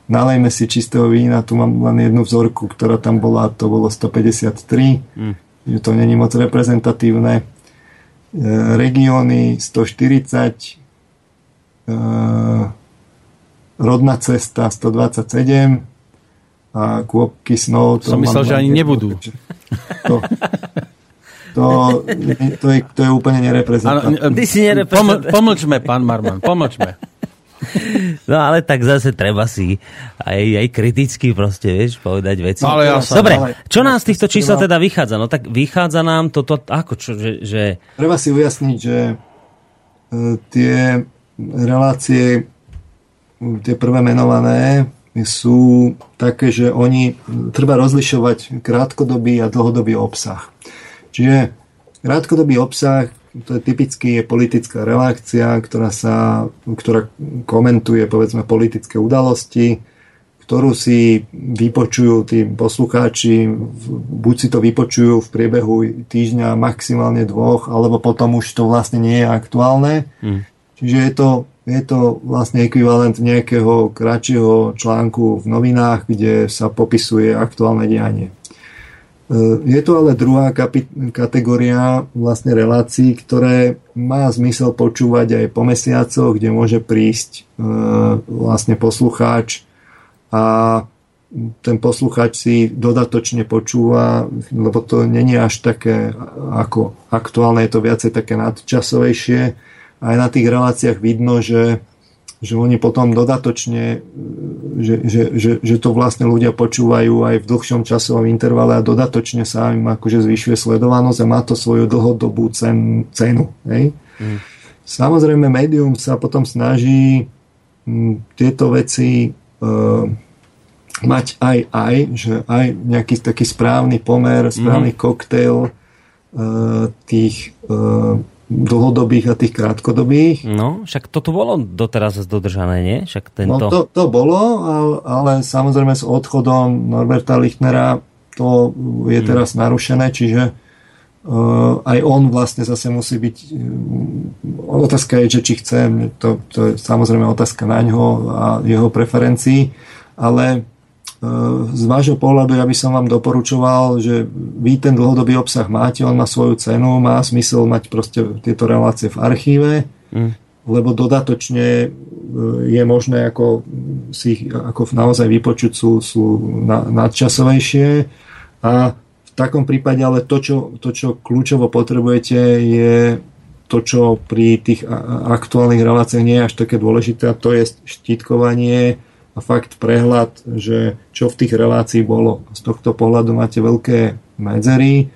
Nalejme si čistého vína, tu mám len jednu vzorku, ktorá tam bola, to bolo 153. Mm. Že to není moc reprezentatívne. E, regióny 140. E, rodná cesta 127 a kôpky snov som myslel, že ani nebudú to, *laughs* to, to, je, to je úplne nereprezentatívne. Ty si nereprezentatívne. pomlčme, pán Marman, pomlčme. *laughs* No ale tak zase treba si aj, aj kriticky proste, vieš, povedať veci. No, ale ja sa, Dobre, ale, čo nám z týchto čísel teda vychádza? No tak vychádza nám toto, ako čo, že... že... Treba si ujasniť, že e, tie relácie, tie prvé menované, sú také, že oni, treba rozlišovať krátkodobý a dlhodobý obsah. Čiže krátkodobý obsah, to je typicky je politická reakcia, ktorá, sa, ktorá komentuje povedzme politické udalosti, ktorú si vypočujú tí poslucháči, buď si to vypočujú v priebehu týždňa maximálne dvoch, alebo potom už to vlastne nie je aktuálne. Hmm. Čiže je to, je to vlastne ekvivalent nejakého kratšieho článku v novinách, kde sa popisuje aktuálne dianie. E, je to ale druhá kategória vlastne relácií, ktoré má zmysel počúvať aj po mesiacoch, kde môže prísť e, vlastne poslucháč a ten poslucháč si dodatočne počúva, lebo to není až také ako aktuálne, je to viacej také nadčasovejšie. Aj na tých reláciách vidno, že že oni potom dodatočne, že, že, že, že to vlastne ľudia počúvajú aj v dlhšom časovom intervale a dodatočne sa im akože zvyšuje sledovanosť a má to svoju dlhodobú cen, cenu. Hej? Mm. Samozrejme, médium sa potom snaží m, tieto veci e, mať aj aj, že aj nejaký taký správny pomer, správny mm. koktail e, tých e, dlhodobých a tých krátkodobých. No, však to tu bolo doteraz dodržané, nie? Však tento... No to, to bolo, ale, ale samozrejme s odchodom Norberta Lichnera to je hmm. teraz narušené, čiže uh, aj on vlastne zase musí byť uh, otázka je, že či chce to, to je samozrejme otázka na ňo a jeho preferencií, ale z vášho pohľadu ja by som vám doporučoval, že vy ten dlhodobý obsah máte, on má svoju cenu, má smysel mať proste tieto relácie v archíve, mm. lebo dodatočne e, je možné ako si ich ako naozaj vypočuť sú, sú nadčasovejšie a v takom prípade ale to čo, to, čo kľúčovo potrebujete je to, čo pri tých aktuálnych reláciách nie je až také dôležité a to je štítkovanie a fakt prehľad, že čo v tých relácií bolo. Z tohto pohľadu máte veľké medzery,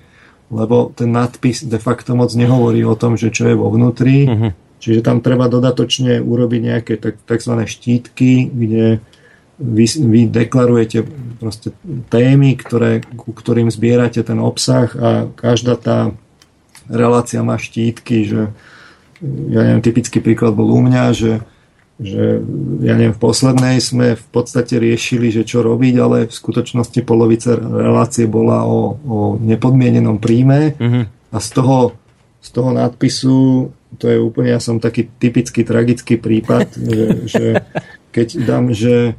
lebo ten nadpis de facto moc nehovorí o tom, že čo je vo vnútri. Uh-huh. Čiže tam treba dodatočne urobiť nejaké tzv. štítky, kde vy, vy deklarujete proste témy, ktoré, ku ktorým zbierate ten obsah a každá tá relácia má štítky, že ja neviem, typický príklad bol u mňa, že, že ja neviem, v poslednej sme v podstate riešili, že čo robiť, ale v skutočnosti polovica relácie bola o, o nepodmienenom príjme mm-hmm. a z toho, z toho nadpisu to je úplne, ja som taký typický tragický prípad, *laughs* že, že keď dám, že,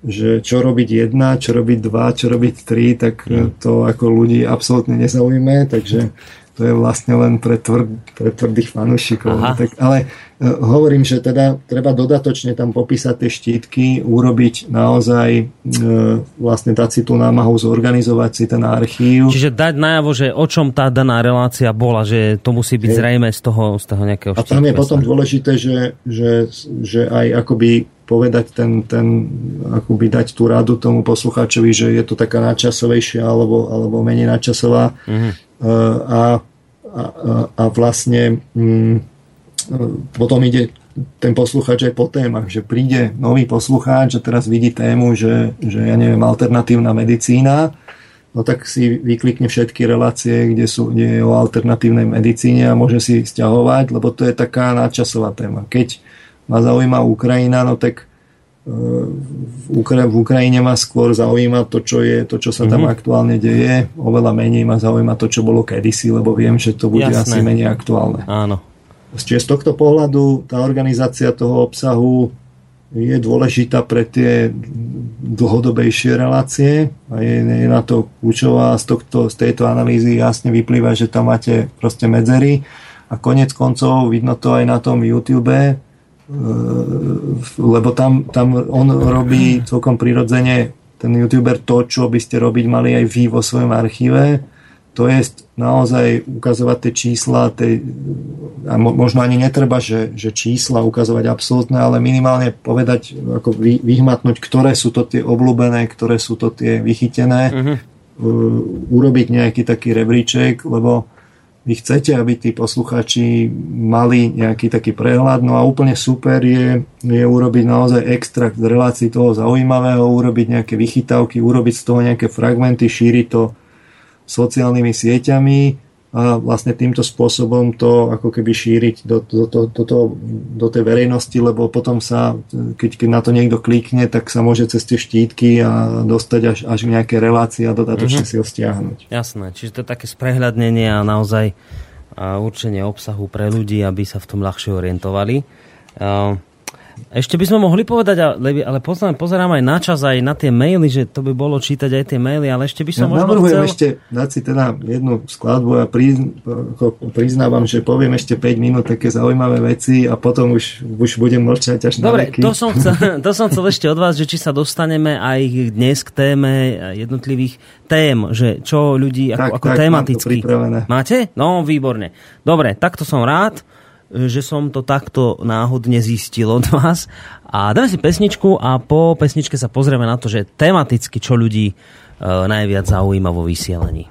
že čo robiť jedna, čo robiť dva, čo robiť tri, tak mm. to ako ľudí absolútne nezaujíme, takže to je vlastne len pre, tvr, pre tvrdých fanúšikov. Tak, ale uh, hovorím, že teda treba dodatočne tam popísať tie štítky, urobiť naozaj uh, vlastne dať si tú námahu zorganizovať si ten archív. Čiže dať najavo, že o čom tá daná relácia bola, že to musí byť zrejme z toho, z toho nejakého štítku. A tam je potom dôležité, že, že, že aj akoby povedať ten, ten, akoby dať tú radu tomu poslucháčovi, že je to taká nadčasovejšia alebo, alebo menej nadčasová. Mm-hmm a, a, a vlastne mm, potom ide ten poslucháč aj po témach, že príde nový poslucháč a teraz vidí tému, že, že ja neviem, alternatívna medicína, no tak si vyklikne všetky relácie, kde, sú, kde je o alternatívnej medicíne a môže si stiahovať, lebo to je taká nadčasová téma. Keď ma zaujíma Ukrajina, no tak v, Ukra- v Ukrajine ma skôr zaujíma to, čo je, to, čo sa tam mm-hmm. aktuálne deje. Oveľa menej ma zaujíma to, čo bolo kedysi, lebo viem, že to bude Jasné. asi menej aktuálne. Áno. Čiže z tohto pohľadu tá organizácia toho obsahu je dôležitá pre tie dlhodobejšie relácie a je, je na to kľúčová. Z, tohto, z tejto analýzy jasne vyplýva, že tam máte proste medzery a konec koncov vidno to aj na tom YouTube, lebo tam, tam on robí celkom prirodzene ten youtuber to, čo by ste robiť mali aj vy vo svojom archíve to je naozaj ukazovať tie čísla tej, a možno ani netreba, že, že čísla ukazovať absolútne, ale minimálne povedať, ako vy, vyhmatnúť, ktoré sú to tie obľúbené, ktoré sú to tie vychytené, uh-huh. urobiť nejaký taký rebríček, lebo vy chcete, aby tí posluchači mali nejaký taký prehľad, no a úplne super je, je urobiť naozaj extrakt z relácií toho zaujímavého, urobiť nejaké vychytávky, urobiť z toho nejaké fragmenty, šíriť to sociálnymi sieťami a vlastne týmto spôsobom to ako keby šíriť do, do, do, do, do, do tej verejnosti, lebo potom sa, keď, keď na to niekto klikne, tak sa môže cez tie štítky a dostať až, až nejaké relácie a dodatočne mm-hmm. si ho stiahnuť. Jasné, čiže to je také sprehľadnenie a naozaj a určenie obsahu pre ľudí, aby sa v tom ľahšie orientovali. Uh, ešte by sme mohli povedať, ale pozerám, pozerám aj na čas, aj na tie maily, že to by bolo čítať aj tie maily, ale ešte by som ja možno chcel... ešte dať si teda jednu skladbu a priznávam, že poviem ešte 5 minút také zaujímavé veci a potom už, už budem mlčať až Dobre, na to som, chcel, *laughs* to som chcel ešte od vás, že či sa dostaneme aj dnes k téme jednotlivých tém, že čo ľudí ako, tak, ako tak, tematicky. Máte? No, výborne. Dobre, takto som rád že som to takto náhodne zistil od vás. A dáme si pesničku a po pesničke sa pozrieme na to, že tematicky čo ľudí e, najviac zaujíma vo vysielaní.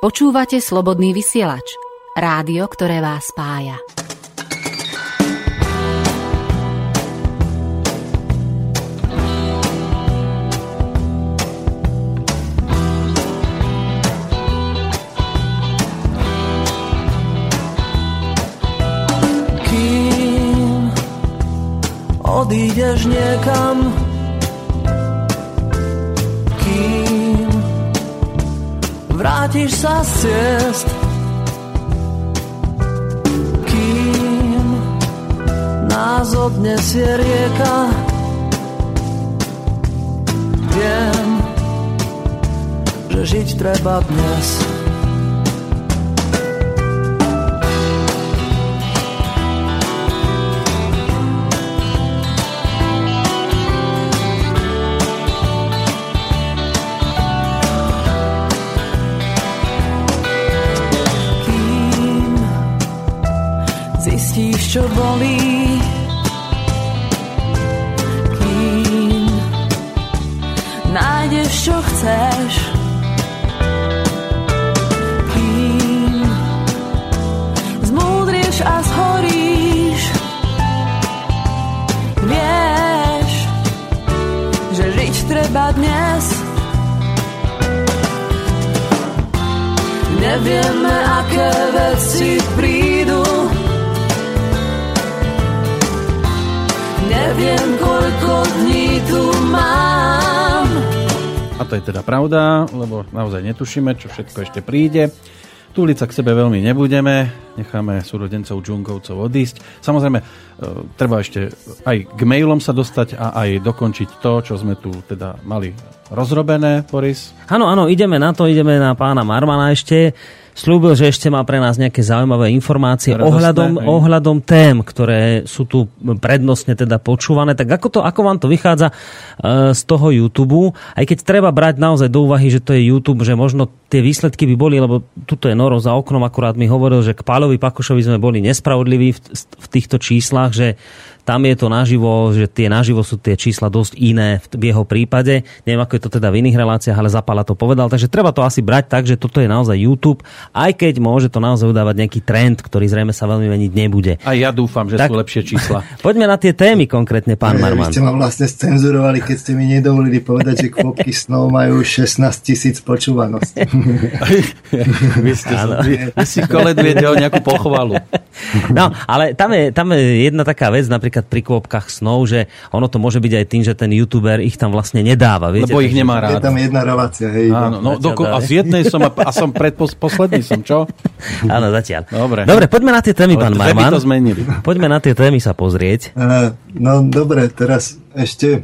Počúvate slobodný vysielač. Rádio, ktoré vás spája. Odídeš niekam, kým vrátiš sa z ciest, kým nás odnesie rieka. Viem, že žiť treba dnes. čo bolí Kým nájdeš, čo chceš. Kým zmúdrieš a zhoríš. Vieš, že žiť treba dnes. Nevieme, aké veci prídu. Neviem, koľko dní tu mám A to je teda pravda, lebo naozaj netušíme, čo všetko ešte príde. Túliť sa k sebe veľmi nebudeme, necháme súrodencov džungovcov odísť. Samozrejme, e, treba ešte aj k mailom sa dostať a aj dokončiť to, čo sme tu teda mali rozrobené, Boris. Áno, áno, ideme na to, ideme na pána Marmana ešte. Slúbil, že ešte má pre nás nejaké zaujímavé informácie Radostné, ohľadom, ohľadom tém, ktoré sú tu prednostne teda počúvané. Tak ako, to, ako vám to vychádza e, z toho YouTube? Aj keď treba brať naozaj do úvahy, že to je YouTube, že možno tie výsledky by boli, lebo tuto je Noro za oknom, akurát mi hovoril, že k Pálovi Pakošovi sme boli nespravodliví v, v týchto číslach, že tam je to naživo, že tie naživo sú tie čísla dosť iné v, jeho prípade. Neviem, ako je to teda v iných reláciách, ale Zapala to povedal. Takže treba to asi brať tak, že toto je naozaj YouTube, aj keď môže to naozaj udávať nejaký trend, ktorý zrejme sa veľmi meniť nebude. A ja dúfam, že Tak. sú lepšie čísla. *laughs* Poďme na tie témy konkrétne, pán Vy Marman. ste ma vlastne scenzurovali, keď ste mi nedovolili povedať, že kvopky snov majú 16 tisíc počúvanosť. *laughs* vy, ste, vy, vy si koledujete o nejakú pochvalu. No, ale tam je, tam je jedna taká vec, napríklad pri kôpkach snov, že ono to môže byť aj tým, že ten youtuber ich tam vlastne nedáva. Viete? Lebo ich nemá Je rád. tam jedna relácia, hej. Áno, no, doko- a z jednej som a, a som predposledný som, čo? *laughs* Áno, zatiaľ. Dobre. Dobre, poďme na tie témy, Ale pán Marman. to zmenili. *laughs* Poďme na tie témy sa pozrieť. Eh, No dobre, teraz ešte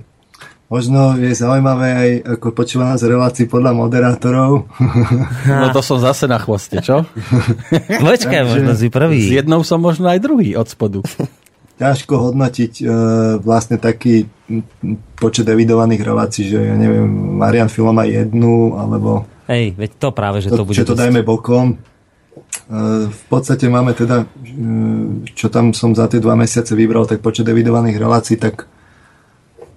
možno je zaujímavé aj ako počúva nás relácií podľa moderátorov. *laughs* No to som zase na chvoste, čo? Počkaj, možno si S prvý. jednou som možno aj druhý od spodu. Ťažko hodnotiť e, vlastne taký počet evidovaných relácií, že ja neviem, Marian Filo má jednu, alebo Hej, veď to práve, že to, to bude... že to dosť- dajme bokom. E, v podstate máme teda, e, čo tam som za tie dva mesiace vybral, tak počet evidovaných relácií, tak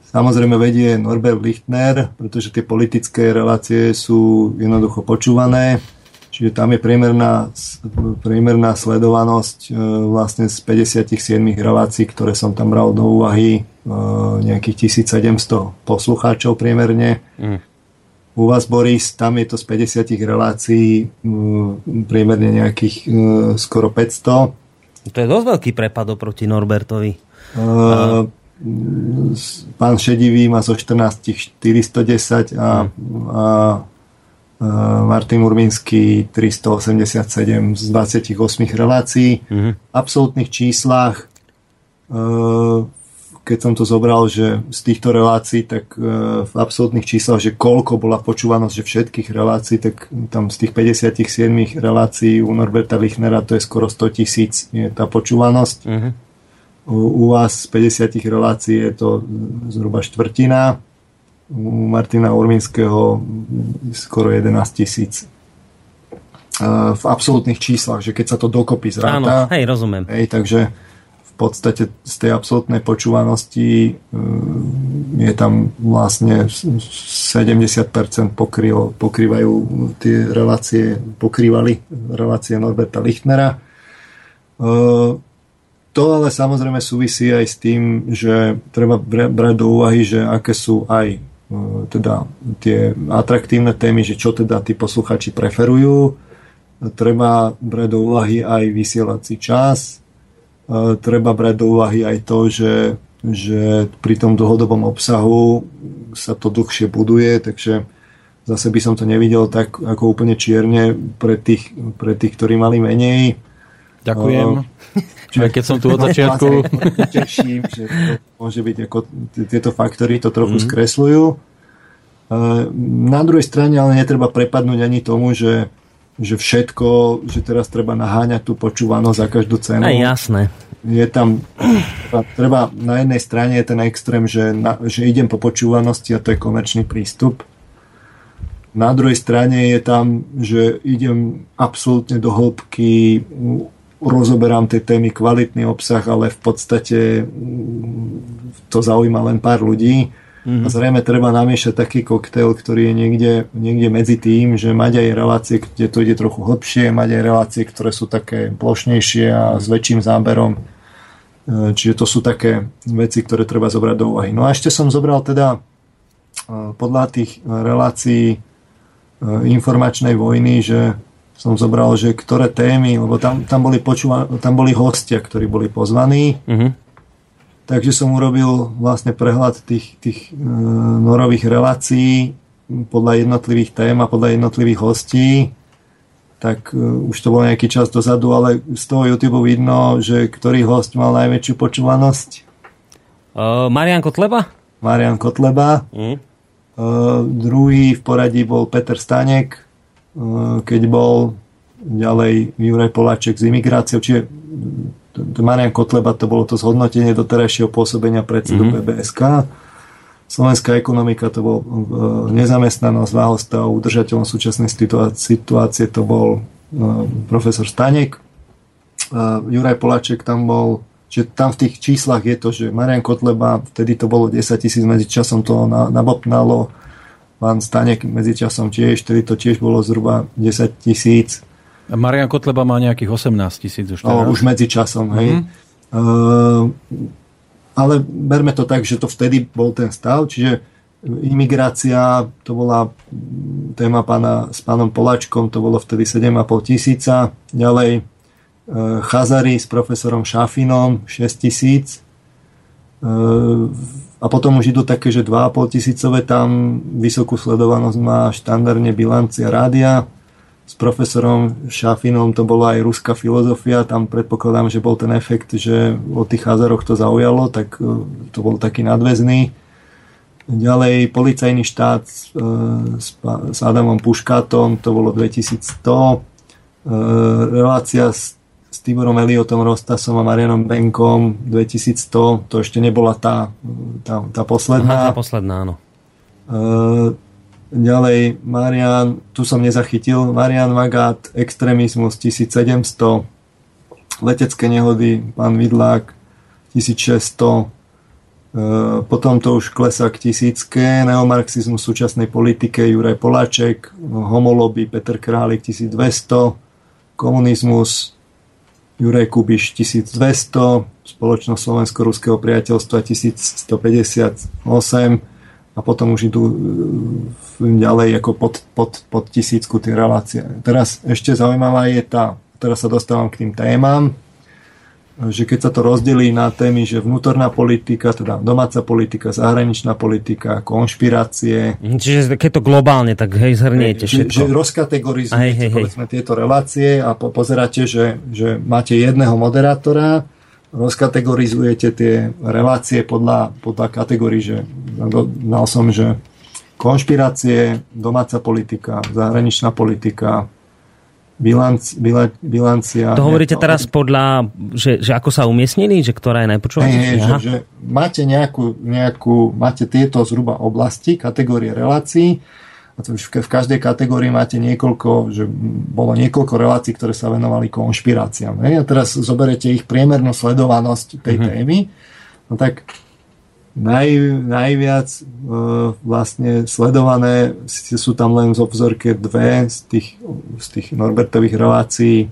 samozrejme vedie Norbert Lichtner, pretože tie politické relácie sú jednoducho počúvané. Čiže tam je priemerná, priemerná sledovanosť e, vlastne z 57 relácií, ktoré som tam bral do úvahy, e, nejakých 1700 poslucháčov priemerne. U vás, Boris, tam je to z 50 relácií mm, priemerne nejakých e, skoro 500. To je dosť veľký prepad oproti Norbertovi. E, Pán Šedivý má zo 14 410 a, a e, Martin Urminský 387 z 28 relácií. V absolútnych číslach e, keď som to zobral, že z týchto relácií, tak e, v absolútnych číslach, že koľko bola počúvanosť že všetkých relácií, tak tam z tých 57 relácií u Norberta Lichnera to je skoro 100 tisíc je tá počúvanosť. U, u vás z 50 relácií je to zhruba štvrtina, u Martina Urminského skoro 11 tisíc. E, v absolútnych číslach, že keď sa to dokopy Áno, zráta, hej, rozumiem. Hej, takže v podstate z tej absolútnej počúvanosti mm, je tam vlastne s- 70% pokrylo, pokrývajú tie relácie, pokrývali relácie Norberta Lichtnera. E, To ale samozrejme súvisí aj s tým, že treba bra- brať do úvahy, že aké sú aj e, teda tie atraktívne témy, že čo teda tí posluchači preferujú. Treba brať do úvahy aj vysielací čas, E, treba brať do úvahy aj to, že, že pri tom dlhodobom obsahu sa to dlhšie buduje, takže zase by som to nevidel tak ako úplne čierne pre tých, pre tých ktorí mali menej. Ďakujem. *laughs* Aj keď som tu od *laughs* začiatku. Vlastne Teším, že to môže byť ako tieto faktory to trochu mm. skresľujú. E, Na druhej strane ale netreba prepadnúť ani tomu, že že všetko, že teraz treba naháňať tú počúvanosť za každú cenu. Aj jasné. Je tam, treba, na jednej strane je ten extrém, že, na, že idem po počúvanosti a to je komerčný prístup. Na druhej strane je tam, že idem absolútne do hĺbky, rozoberám tie témy, kvalitný obsah, ale v podstate mm, to zaujíma len pár ľudí. Mm-hmm. A zrejme treba namiešať taký koktail, ktorý je niekde, niekde medzi tým, že mať aj relácie, kde to ide trochu hlbšie, mať aj relácie, ktoré sú také plošnejšie a s väčším záberom. E, Čiže to sú také veci, ktoré treba zobrať do úvahy. No a ešte som zobral teda e, podľa tých relácií e, informačnej vojny, že som zobral, že ktoré témy, lebo tam, tam, boli, počúva, tam boli hostia, ktorí boli pozvaní. Uh-huh. Takže som urobil vlastne prehľad tých, tých e, norových relácií podľa jednotlivých tém a podľa jednotlivých hostí. Tak e, už to bol nejaký čas dozadu, ale z toho YouTube vidno, že ktorý host mal najväčšiu počúvanosť. Uh, Marian Kotleba? Marian Kotleba. Uh-huh. Uh, druhý v poradí bol Peter Stanek keď bol ďalej Juraj Poláček s imigráciou, čiže Marian Kotleba to bolo to zhodnotenie doterajšieho pôsobenia predsedu mm-hmm. PBSK. Slovenská ekonomika to bol eh, nezamestnanosť, váhostav, udržateľom súčasnej situácie to bol eh, profesor Stanek. Juraj Poláček tam bol, že tam v tých číslach je to, že Marian Kotleba, vtedy to bolo 10 tisíc, medzi časom to nabopnalo pán Stanek medzičasom tiež, vtedy to tiež bolo zhruba 10 tisíc. Marian Kotleba má nejakých 18 tisíc už teraz. No, už medzičasom, hej. Mm-hmm. Uh, ale berme to tak, že to vtedy bol ten stav, čiže imigrácia, to bola téma pána, s pánom Poláčkom, to bolo vtedy 7,5 tisíca. Ďalej uh, Chazary s profesorom Šafinom 6 tisíc. A potom už idú také, že 2,5 tisícové, tam vysokú sledovanosť má štandardne bilancia rádia. S profesorom Šafinom to bola aj ruská filozofia, tam predpokladám, že bol ten efekt, že o tých Hazaroch to zaujalo, tak e, to bol taký nadväzný. Ďalej policajný štát e, s Adamom Puškátom, to bolo 2100. E, relácia s s Tiborom Eliotom, Rostasom a Marianom Benkom 2100, to ešte nebola tá, tá, tá posledná. Aha, tá posledná, áno. Uh, ďalej, Marian, tu som nezachytil, Marian Magát, extrémizmus 1700, letecké nehody, pán Vidlák 1600, Uh, potom to už klesá k tisícke, neomarxizmus v súčasnej politike Juraj Poláček, homoloby Peter Králik 1200, komunizmus Juraj Kubiš 1200, spoločnosť Slovensko-Ruského priateľstva 1158 a potom už idú e, ďalej ako pod, pod, pod tisícku tie relácie. Teraz ešte zaujímavá je tá, teraz sa dostávam k tým témam, že keď sa to rozdelí na témy, že vnútorná politika, teda domáca politika, zahraničná politika, konšpirácie. Čiže keď to globálne, tak hej, zhrniete všetko. Že, že rozkategorizujete hej, hej, povedzme, hej. tieto relácie a po, pozeráte, že, že máte jedného moderátora, rozkategorizujete tie relácie podľa, podľa kategórií, že dal som, že konšpirácie, domáca politika, zahraničná politika, bilanc, bilan, bilancia. To hovoríte nejaká... teraz podľa, že, že ako sa umiestnili, že ktorá je najpočúvanejšia? Že, že máte nejakú, nejakú, máte tieto zhruba oblasti, kategórie relácií, a to už v každej kategórii máte niekoľko, že bolo niekoľko relácií, ktoré sa venovali konšpiráciám. Ne? A teraz zoberete ich priemernú sledovanosť tej mm-hmm. témy, no tak naj, najviac e, vlastne sledované sú tam len zo vzorke dve z tých, z tých Norbertových relácií.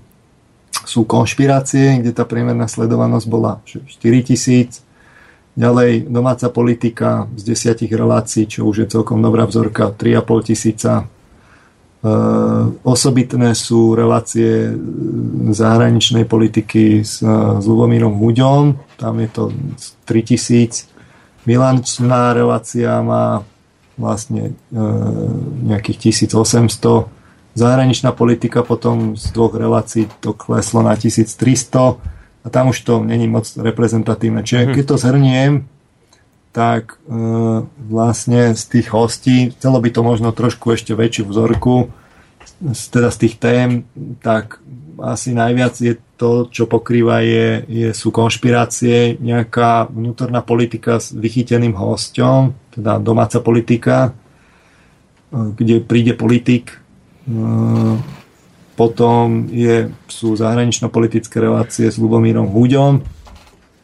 Sú konšpirácie, kde tá priemerná sledovanosť bola 4000 Ďalej domáca politika z desiatich relácií, čo už je celkom dobrá vzorka, 3,5 tisíca. E, osobitné sú relácie zahraničnej politiky s, s Lubomírom Huďom, tam je to 3000 Bilančná relácia má vlastne e, nejakých 1800. Zahraničná politika potom z dvoch relácií to kleslo na 1300 a tam už to není moc reprezentatívne. Čiže mhm. keď to zhrniem, tak e, vlastne z tých hostí, chcelo by to možno trošku ešte väčšiu vzorku, teda z tých tém, tak asi najviac je to, čo pokrýva, je, je, sú konšpirácie, nejaká vnútorná politika s vychyteným hosťom, teda domáca politika, kde príde politik. Potom je, sú zahranično-politické relácie s Lubomírom Huďom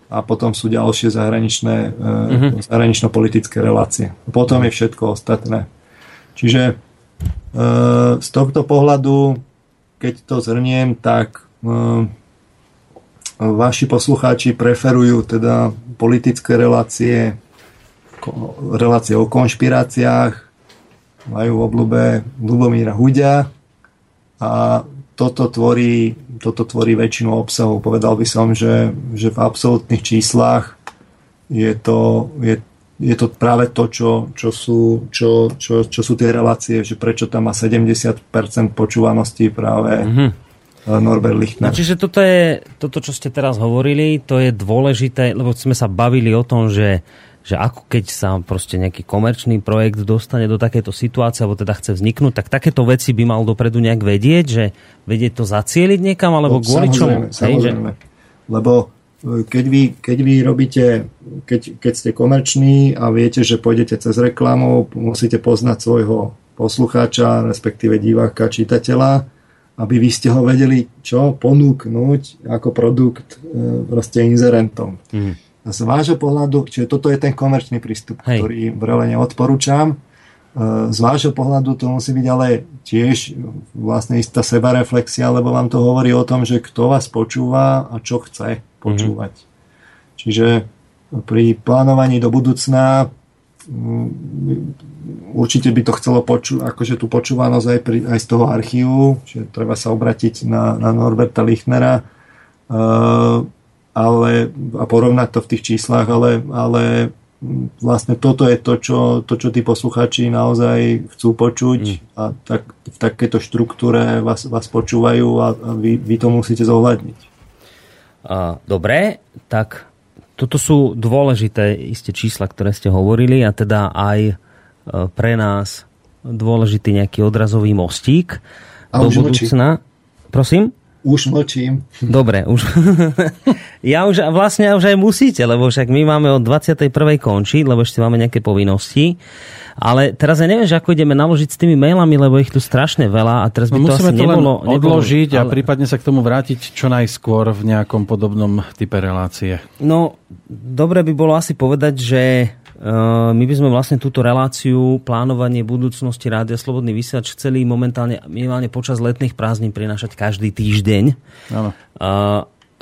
a potom sú ďalšie zahraničné, uh-huh. zahranično-politické relácie. Potom je všetko ostatné. Čiže z tohto pohľadu keď to zhrniem, tak vaši poslucháči preferujú teda politické relácie, relácie o konšpiráciách, majú v oblúbe Lubomíra Hudia a toto tvorí, toto tvorí väčšinu obsahu. Povedal by som, že, že v absolútnych číslach je to, je, je to práve to, čo, čo, sú, čo, čo, čo sú tie relácie, že prečo tam má 70% počúvanosti práve mm-hmm. Norbert Lichtner. No, čiže toto je, toto, čo ste teraz hovorili, to je dôležité, lebo sme sa bavili o tom, že že ako keď sa proste nejaký komerčný projekt dostane do takéto situácie, alebo teda chce vzniknúť, tak takéto veci by mal dopredu nejak vedieť, že vedieť to zacieliť niekam, alebo no, kvôli čomu? Samozrejme, že... Lebo e, keď vy, keď vy robíte, keď, keď ste komerční a viete, že pôjdete cez reklamu, musíte poznať svojho poslucháča, respektíve diváka, čitateľa, aby vy ste ho vedeli čo ponúknuť ako produkt e, proste inzerentom. Mm z vášho pohľadu, čiže toto je ten komerčný prístup, Hej. ktorý vrele neodporúčam. E, z vášho pohľadu to musí byť ale tiež vlastne istá sebareflexia, lebo vám to hovorí o tom, že kto vás počúva a čo chce počúvať. Mm-hmm. Čiže pri plánovaní do budúcna mm, určite by to chcelo poču- akože tú počúvanosť aj, pri, aj z toho archívu, čiže treba sa obratiť na, na Norberta Lichnera. Uh, ale, a porovnať to v tých číslach, ale, ale vlastne toto je to čo, to, čo tí posluchači naozaj chcú počuť mm. a tak, v takéto štruktúre vás, vás počúvajú a, a vy, vy to musíte zohľadniť. Dobre, tak toto sú dôležité isté čísla, ktoré ste hovorili a teda aj pre nás dôležitý nejaký odrazový mostík a do budúcna. Mlčí. Prosím? Už mlčím. Dobre, už. *laughs* ja už vlastne už aj musíte, lebo však my máme od 21. končiť, lebo ešte máme nejaké povinnosti. Ale teraz ja neviem, že ako ideme naložiť s tými mailami, lebo ich tu strašne veľa a teraz by no, to asi to nebolo, odložiť nebolo, ale... a prípadne sa k tomu vrátiť čo najskôr v nejakom podobnom type relácie. No, dobre by bolo asi povedať, že my by sme vlastne túto reláciu plánovanie budúcnosti Rádia Slobodný vysielač chceli momentálne minimálne počas letných prázdnin prinášať každý týždeň. Áno.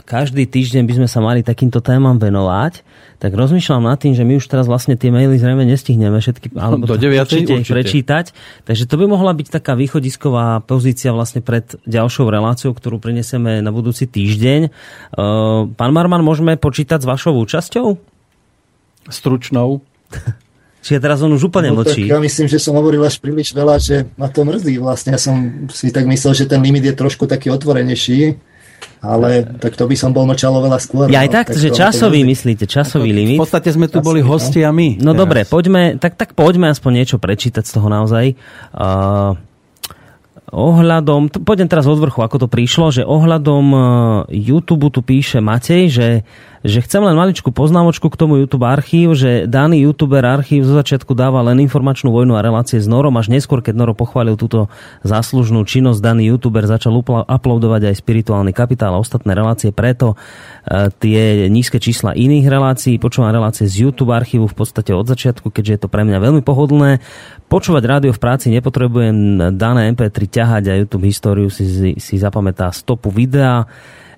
Každý týždeň by sme sa mali takýmto témam venovať, tak rozmýšľam nad tým, že my už teraz vlastne tie maily zrejme nestihneme všetky, alebo Do 9. určite, určite. prečítať. Takže to by mohla byť taká východisková pozícia vlastne pred ďalšou reláciou, ktorú prinesieme na budúci týždeň. Eh, pán Marman, môžeme počítať s vašou účasťou? Stručnou. *laughs* Čiže teraz on už úplne no, mlčí. ja myslím, že som hovoril až príliš veľa, že ma to mrzí vlastne. Ja som si tak myslel, že ten limit je trošku taký otvorenejší, ale tak to by som bol mlčal veľa skôr. Ja aj no, tak, tak že časový myslíte, časový Ako, limit. V podstate sme tu boli hosti a my. No teraz. dobre, poďme, tak, tak poďme aspoň niečo prečítať z toho naozaj. Uh, ohľadom, poďme teraz od vrchu, ako to prišlo, že ohľadom YouTube tu píše Matej, že že chcem len maličku poznámočku k tomu YouTube archív, že daný YouTuber archív zo začiatku dáva len informačnú vojnu a relácie s Norom, až neskôr, keď Noro pochválil túto záslužnú činnosť, daný YouTuber začal uploadovať aj spirituálny kapitál a ostatné relácie, preto e, tie nízke čísla iných relácií, počúvam relácie z YouTube archívu v podstate od začiatku, keďže je to pre mňa veľmi pohodlné. Počúvať rádio v práci nepotrebujem dané MP3 ťahať a YouTube históriu si, si zapamätá stopu videa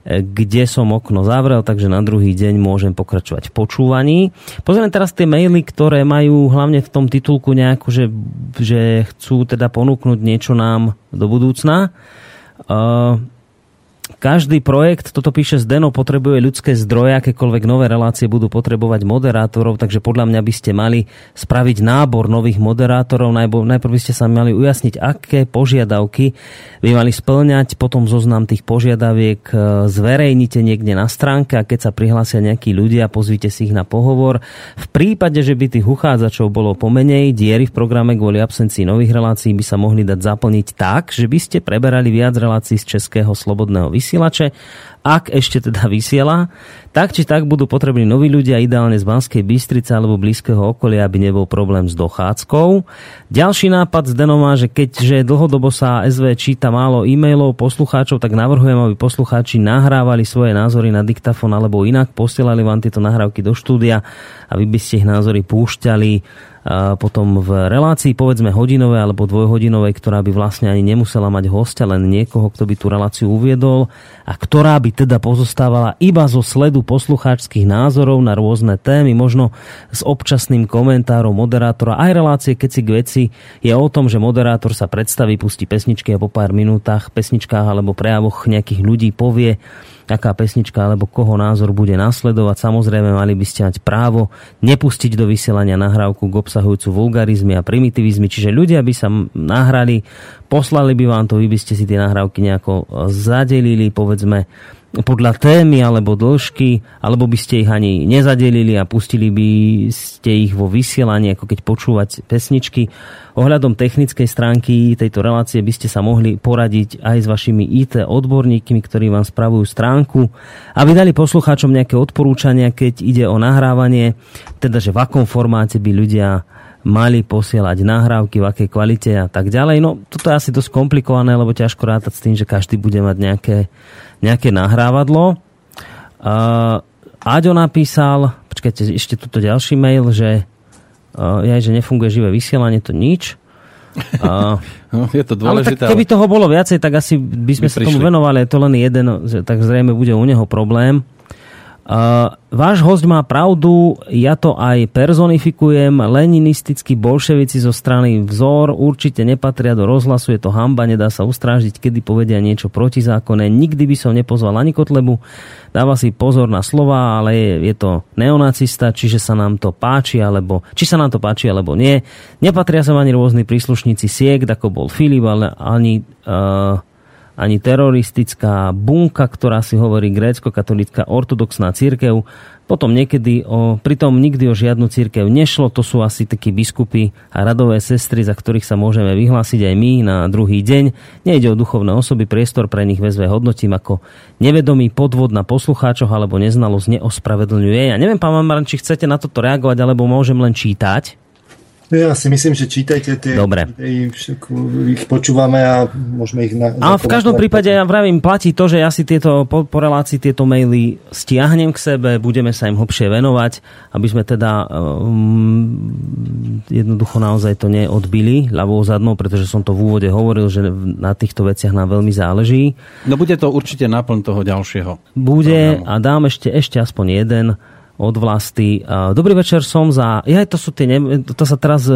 kde som okno zavrel, takže na druhý deň môžem pokračovať v počúvaní. Pozriem teraz tie maily, ktoré majú hlavne v tom titulku nejako, že, že chcú teda ponúknuť niečo nám do budúcna. Uh, každý projekt, toto píše Zdeno, potrebuje ľudské zdroje, akékoľvek nové relácie budú potrebovať moderátorov, takže podľa mňa by ste mali spraviť nábor nových moderátorov. Najprv by ste sa mali ujasniť, aké požiadavky by mali splňať, potom zoznam tých požiadaviek e, zverejnite niekde na stránke a keď sa prihlásia nejakí ľudia, pozvite si ich na pohovor. V prípade, že by tých uchádzačov bolo pomenej, diery v programe kvôli absencii nových relácií by sa mohli dať zaplniť tak, že by ste preberali viac relácií z Českého slobodného vysielače, ak ešte teda vysiela, tak či tak budú potrební noví ľudia, ideálne z Banskej Bystrice alebo blízkeho okolia, aby nebol problém s dochádzkou. Ďalší nápad z Denoma, že keďže dlhodobo sa SV číta málo e-mailov poslucháčov, tak navrhujem, aby poslucháči nahrávali svoje názory na diktafon alebo inak posielali vám tieto nahrávky do štúdia, aby by ste ich názory púšťali a potom v relácii povedzme hodinovej alebo dvojhodinovej, ktorá by vlastne ani nemusela mať hostia, len niekoho, kto by tú reláciu uviedol a ktorá by teda pozostávala iba zo sledu poslucháčských názorov na rôzne témy, možno s občasným komentárom moderátora. Aj relácie, keď si k veci je o tom, že moderátor sa predstaví, pustí pesničky a po pár minútach, pesničkách alebo prejavoch nejakých ľudí povie, aká pesnička alebo koho názor bude nasledovať. Samozrejme, mali by ste mať právo nepustiť do vysielania nahrávku k obsahujúcu vulgarizmy a primitivizmy, čiže ľudia by sa nahrali, poslali by vám to, vy by ste si tie nahrávky nejako zadelili, povedzme, podľa témy alebo dĺžky, alebo by ste ich ani nezadelili a pustili by ste ich vo vysielaní, ako keď počúvať pesničky. Ohľadom technickej stránky tejto relácie by ste sa mohli poradiť aj s vašimi IT odborníkmi, ktorí vám spravujú stránku, aby dali poslucháčom nejaké odporúčania, keď ide o nahrávanie, teda že v akom formáte by ľudia mali posielať nahrávky, v akej kvalite a tak ďalej. No, toto je asi dosť komplikované, lebo ťažko rátať s tým, že každý bude mať nejaké nejaké nahrávadlo. Uh, Aďo napísal, počkajte, ešte tuto ďalší mail, že uh, ja, že nefunguje živé vysielanie, to nič. Uh, *laughs* no, je to dôležité. Ale tak keby toho bolo viacej, tak asi by sme sa tomu venovali, je to len jeden, že, tak zrejme bude u neho problém. Uh, váš host má pravdu, ja to aj personifikujem. Leninistickí bolševici zo strany vzor určite nepatria do rozhlasu, je to hamba, nedá sa ustrážiť, kedy povedia niečo protizákonné. Nikdy by som nepozval ani Kotlebu, dáva si pozor na slova, ale je, je to neonacista, čiže sa nám to páči, alebo či sa nám to páči, alebo nie. Nepatria sa ani rôzni príslušníci siek, ako bol Filip, ale ani... Uh, ani teroristická bunka, ktorá si hovorí grécko-katolická ortodoxná církev. Potom niekedy, o, pritom nikdy o žiadnu církev nešlo, to sú asi takí biskupy a radové sestry, za ktorých sa môžeme vyhlásiť aj my na druhý deň. Nejde o duchovné osoby, priestor pre nich väzve hodnotím ako nevedomý podvod na poslucháčoch alebo neznalosť neospravedlňuje. Ja neviem, pán Mamran, či chcete na toto reagovať, alebo môžem len čítať. Ja si myslím, že čítajte tie, Dobre. ich počúvame a môžeme ich... Na, a v každom prípade, ja vravím, platí to, že ja si tieto, po, po relácii tieto maily stiahnem k sebe, budeme sa im hlbšie venovať, aby sme teda um, jednoducho naozaj to neodbili ľavou zadnou, pretože som to v úvode hovoril, že na týchto veciach nám veľmi záleží. No bude to určite náplň toho ďalšieho. Bude programu. a dám ešte, ešte aspoň jeden od vlasti. Dobrý večer som za... Ja, to sú tie... To sa teraz e,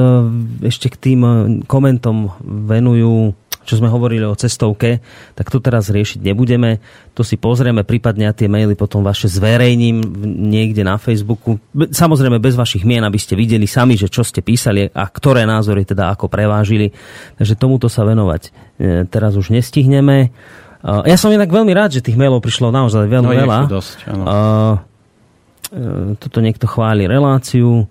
ešte k tým e, komentom venujú čo sme hovorili o cestovke, tak to teraz riešiť nebudeme. To si pozrieme, prípadne a tie maily potom vaše zverejním niekde na Facebooku. Samozrejme bez vašich mien, aby ste videli sami, že čo ste písali a ktoré názory teda ako prevážili. Takže tomuto sa venovať e, teraz už nestihneme. Ja som inak veľmi rád, že tých mailov prišlo naozaj veľmi no, veľa. Dosť, áno. E, toto niekto chváli reláciu.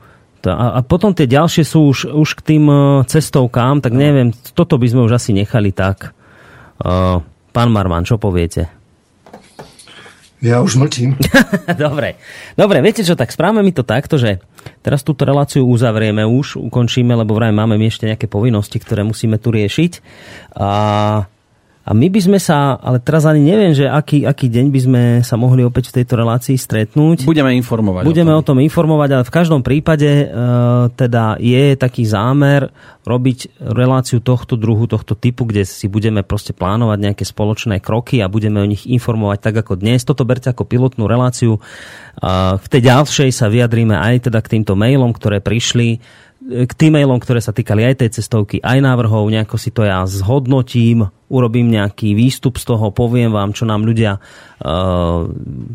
A, a potom tie ďalšie sú už, už k tým e, cestovkám, tak neviem, toto by sme už asi nechali tak. E, pán Marman, čo poviete? Ja už mlčím. *laughs* Dobre. Dobre, viete čo, tak správame mi to takto, že teraz túto reláciu uzavrieme už, ukončíme, lebo vraj máme ešte nejaké povinnosti, ktoré musíme tu riešiť. A a my by sme sa, ale teraz ani neviem, že aký, aký deň by sme sa mohli opäť v tejto relácii stretnúť. Budeme informovať. Budeme o tom, o tom informovať, ale v každom prípade e, teda je taký zámer robiť reláciu tohto druhu, tohto typu, kde si budeme proste plánovať nejaké spoločné kroky a budeme o nich informovať tak ako dnes. Toto berte ako pilotnú reláciu. E, v tej ďalšej sa vyjadríme aj teda k týmto mailom, ktoré prišli k tým mailom, ktoré sa týkali aj tej cestovky, aj návrhov, nejako si to ja zhodnotím, urobím nejaký výstup z toho, poviem vám, čo nám ľudia uh,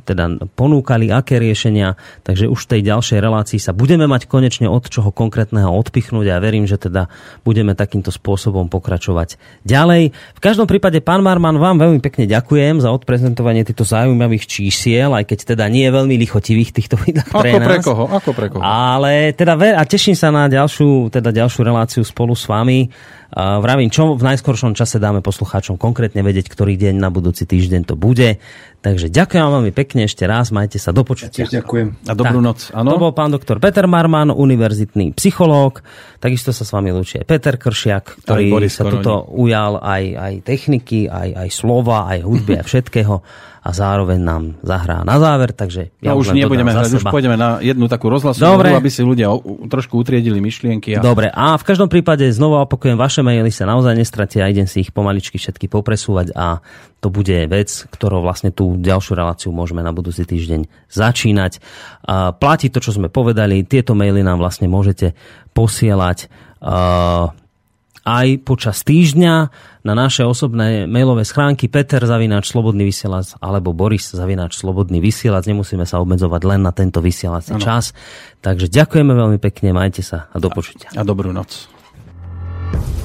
teda ponúkali, aké riešenia. Takže už v tej ďalšej relácii sa budeme mať konečne od čoho konkrétneho odpichnúť a verím, že teda budeme takýmto spôsobom pokračovať ďalej. V každom prípade, pán Marman, vám veľmi pekne ďakujem za odprezentovanie týchto zaujímavých čísiel, aj keď teda nie je veľmi lichotivých týchto *laughs* videách pre ako nás. Pre koho, ako pre koho. Ale teda ver, a teším sa na ďalšiu, teda ďalšiu reláciu spolu s vami. Vravím, čo v najskoršom čase dáme poslucháčom konkrétne vedieť, ktorý deň na budúci týždeň to bude. Takže ďakujem vám veľmi pekne ešte raz, majte sa do počutia. Ja ďakujem. A dobrú tak, noc. Ano? To bol pán doktor Peter Marman, univerzitný psychológ. Takisto sa s vami lúči aj Peter Kršiak, ktorý sa tuto ujal aj, aj techniky, aj, aj slova, aj hudby, aj všetkého. A zároveň nám zahrá na záver, takže ja no už nebudeme hrať, už pôjdeme na jednu takú rozhlasovú, Dobre. aby si ľudia trošku utriedili myšlienky. A... Dobre, a v každom prípade znova opakujem, vaše maily sa naozaj nestratia, idem si ich pomaličky všetky popresúvať a to bude vec, ktorou vlastne tú ďalšiu reláciu môžeme na budúci týždeň začínať. A platí to, čo sme povedali, tieto maily nám vlastne môžete posielať uh, aj počas týždňa na naše osobné mailové schránky Peter Zavináč Slobodný vysielač alebo Boris Zavináč Slobodný vysielač. Nemusíme sa obmedzovať len na tento vysielací čas. Takže ďakujeme veľmi pekne, majte sa a do počutia. A, a dobrú noc.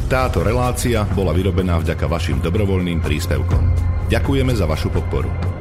Táto relácia bola vyrobená vďaka vašim dobrovoľným príspevkom. Ďakujeme za vašu podporu.